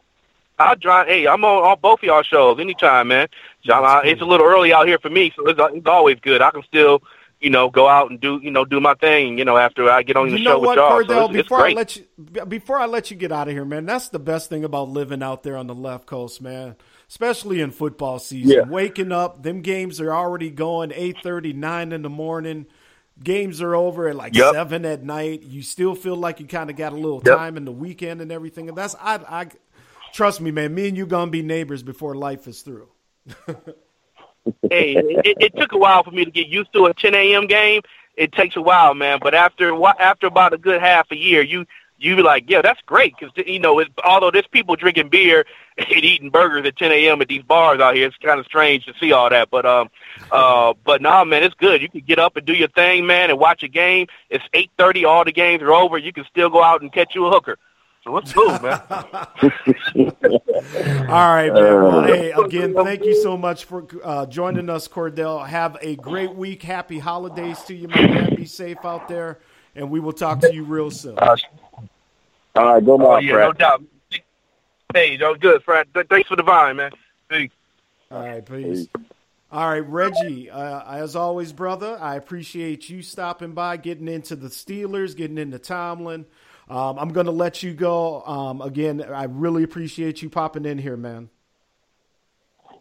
I'll drive. Hey, I'm on, on both of y'all shows anytime, man. John, I, it's a little early out here for me, so it's, it's always good. I can still, you know, go out and do, you know, do my thing, you know, after I get on the you show know with what, y'all. Cordell? so it's, it's before I great. let you, before I let you get out of here, man, that's the best thing about living out there on the left coast, man. Especially in football season, Yeah. waking up, them games are already going 8.30, 9 in the morning. Games are over at like Yep. seven at night. You still feel like you kind of got a little Yep. time in the weekend and everything. And that's I, I trust me, man. Me and you gonna be neighbors before life is through. hey, it, it took a while for me to get used to a 10 a.m. game. It takes a while, man. But after a after about a good half a year, you you be like, yeah, that's great because you know, it's, although there's people drinking beer and eating burgers at 10 a.m. at these bars out here, it's kind of strange to see all that. But um, uh, but nah, man, it's good. You can get up and do your thing, man, and watch a game. It's 8:30, all the games are over. You can still go out and catch you a hooker. So it's cool, man. All right, man. Well, Uh, hey, again, thank you so much for uh, joining us, Cordell. Have a great week. Happy holidays to you, my man. Be safe out there, and we will talk to you real soon. All right, go, Oh Mark. yeah, no doubt. Hey, no good, Fred. Thanks for the vine, man. Peace. All right, peace. All right, Reggie. Uh, as always, brother, I appreciate you stopping by, getting into the Steelers, getting into Tomlin. Um, I'm going to let you go. Um, again, I really appreciate you popping in here, man.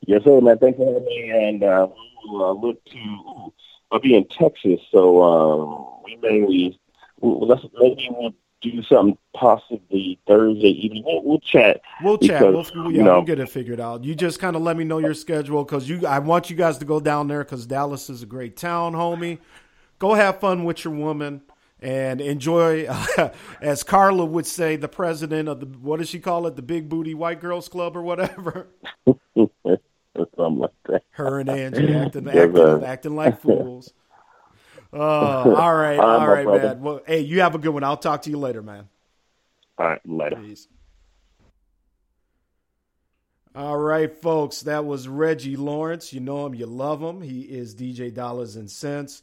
Yes, sir, man. Thanks for having me. And uh, we'll uh, look to. I'll be in Texas, so um, we may we'll, let's maybe we'll do something possibly Thursday evening. We'll, we'll chat. We'll chat. because, We'll, yeah, you know, we'll get it figured out. You just kind of let me know your schedule because you. I want you guys to go down there because Dallas is a great town, homie. Go have fun with your woman and enjoy, as Carla would say, the president of the what does she call it, the Big Booty White Girls Club or whatever. something like that. Her and Angie acting Yes, acting, acting like fools. Uh, all right, All right, all man. Well, hey, you have a good one. I'll talk to you later, man. All right, later. Peace. All right, folks. That was Reggie Lawrence. You know him, you love him. He is DJ Dollars and Cents.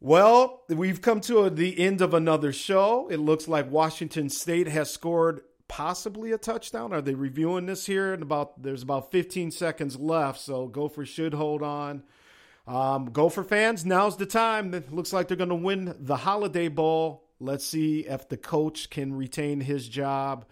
Well, we've come to the end of another show. It looks like Washington State has scored possibly a touchdown. Are they reviewing this here? And about there's about 15 seconds left, so Gopher should hold on. Um, Gopher fans, now's the time. It looks like they're going to win the Holiday Bowl. Let's see if the coach can retain his job.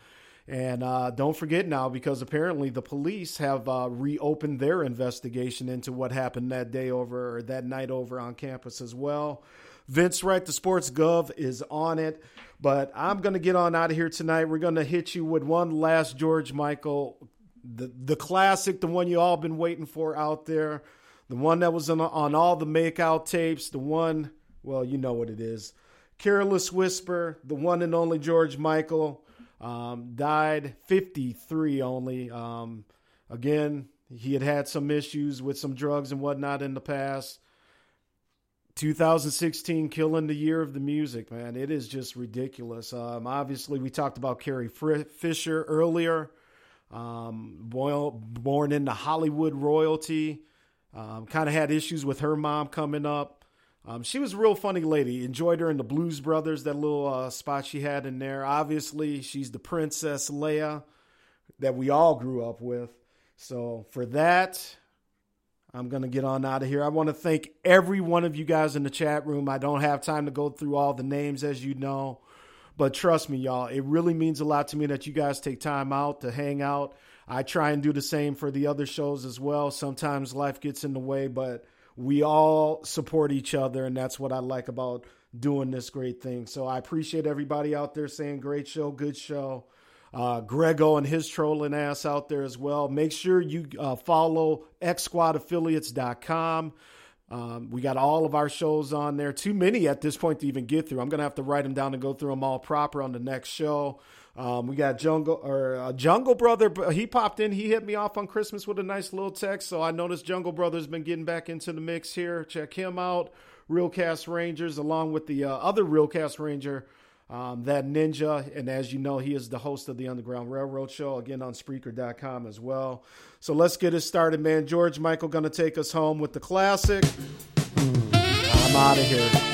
And uh, don't forget now, because apparently the police have uh, reopened their investigation into what happened that day over or that night over on campus as well. Vince Wright, the Sports Gov, is on it. But I'm going to get on out of here tonight. We're going to hit you with one last George Michael, the, the classic, the one you all been waiting for out there, the one that was on, on all the makeout tapes, the one, well, you know what it is. Careless Whisper, the one and only George Michael, um, died 53 only. Um, Again, he had had some issues with some drugs and whatnot in the past. 2016 killing the year of the music, man. It is just ridiculous. Um, obviously, we talked about Carrie Fisher earlier, um, born into Hollywood royalty. Um, kind of had issues with her mom coming up. Um, she was a real funny lady. Enjoyed her in the Blues Brothers, that little uh, spot she had in there. Obviously, she's the Princess Leia that we all grew up with. So for that, I'm going to get on out of here. I want to thank every one of you guys in the chat room. I don't have time to go through all the names, as you know. But trust me, y'all, it really means a lot to me that you guys take time out to hang out. I try and do the same for the other shows as well. Sometimes life gets in the way, but we all support each other, and that's what I like about doing this great thing. So I appreciate everybody out there saying great show, good show uh, Grego and his trolling ass out there as well. Make sure you uh, follow xsquadaffiliates.com. Um, we got all of our shows on there. Too many at this point to even get through. I'm gonna have to write them down and go through them all proper on the next show. Um, we got Jungle or uh, Jungle Brother. He popped in. He hit me off on Christmas with a nice little text. So I noticed Jungle Brother's been getting back into the mix here. Check him out. Real Cast Rangers, along with the uh, other Real Cast Ranger um, that ninja. And as you know, he is the host of the Underground Railroad Show, again on Spreaker.com as well. So let's get it started, man. George Michael going to take us home with the classic. I'm out of here.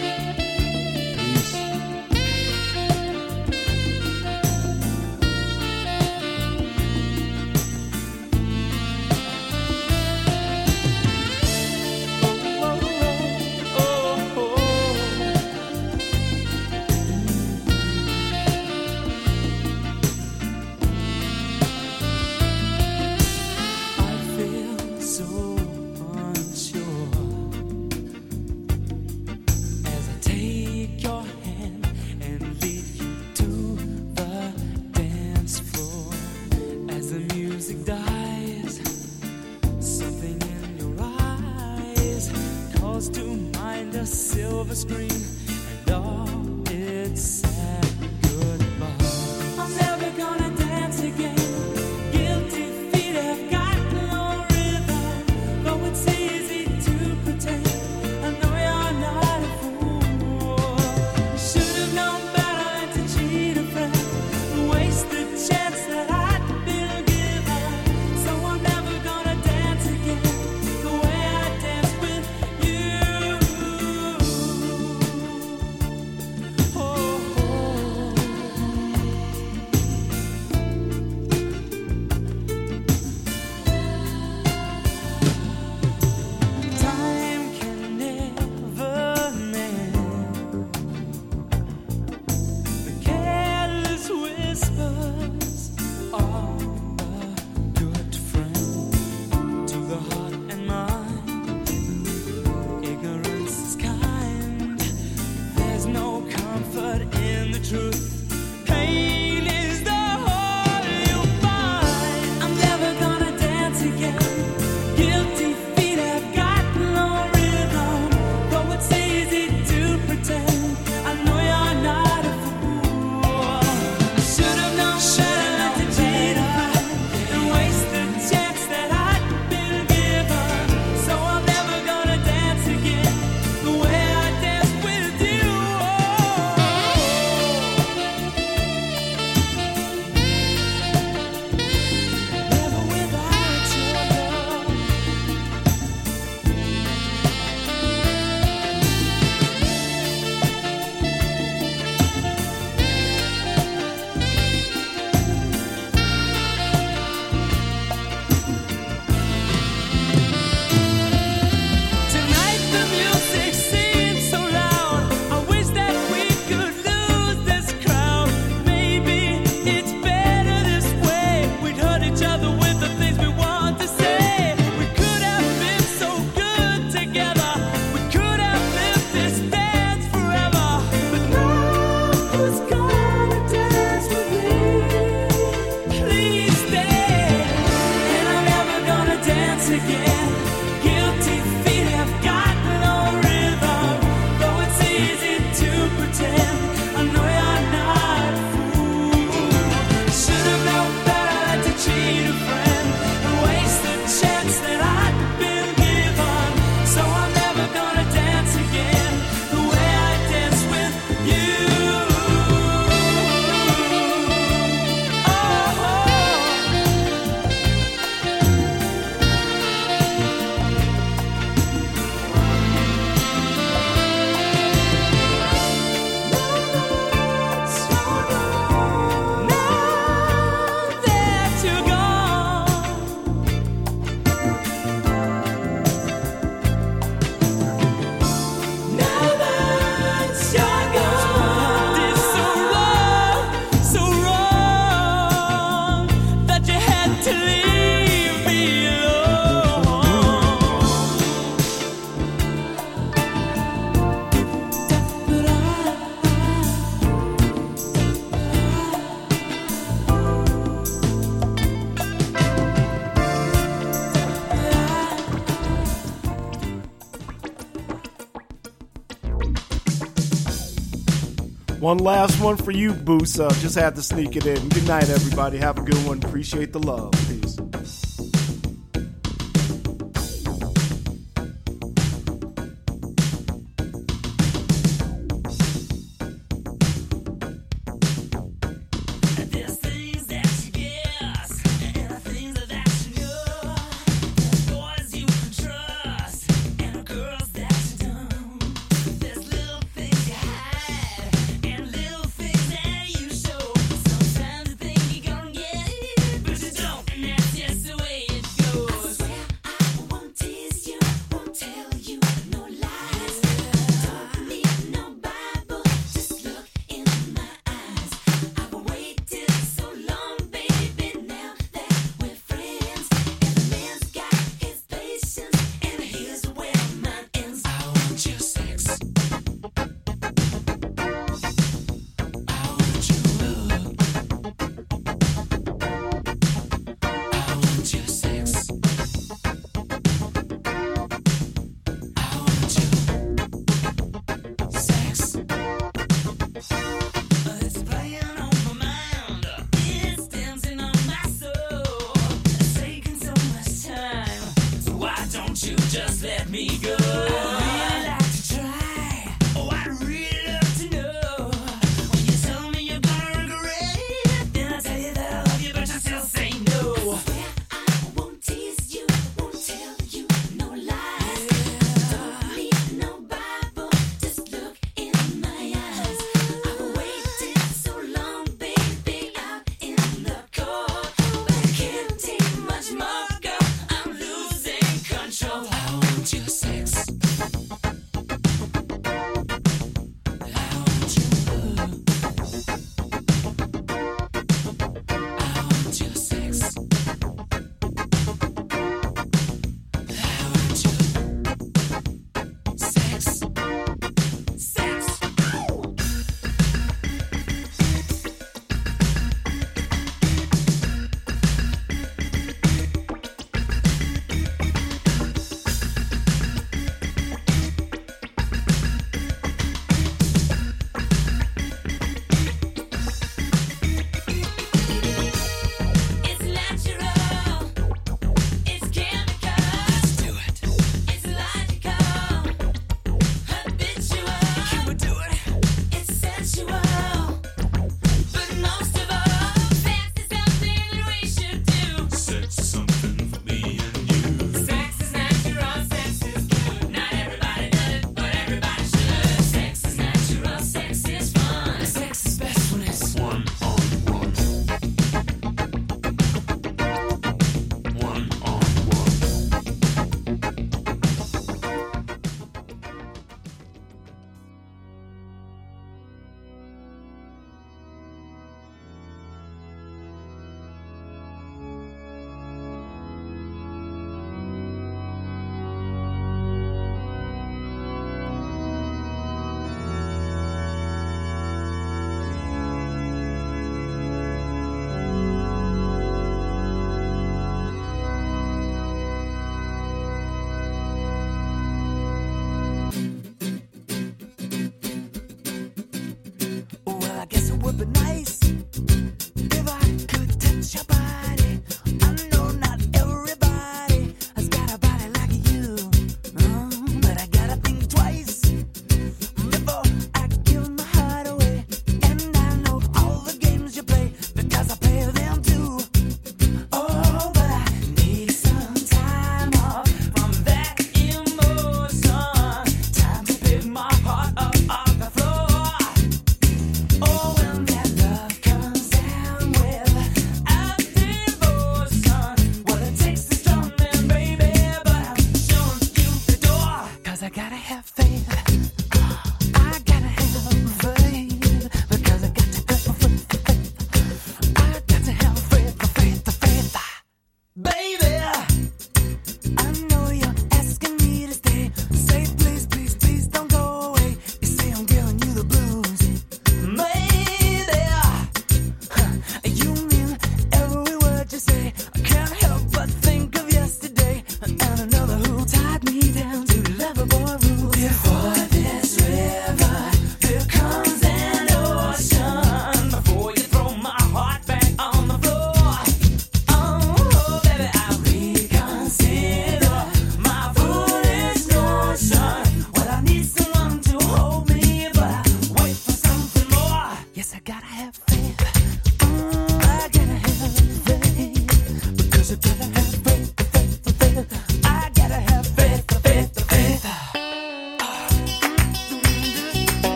One last one for you, Boosa. Just had to sneak it in. Good night, everybody. Have a good one. Appreciate the love.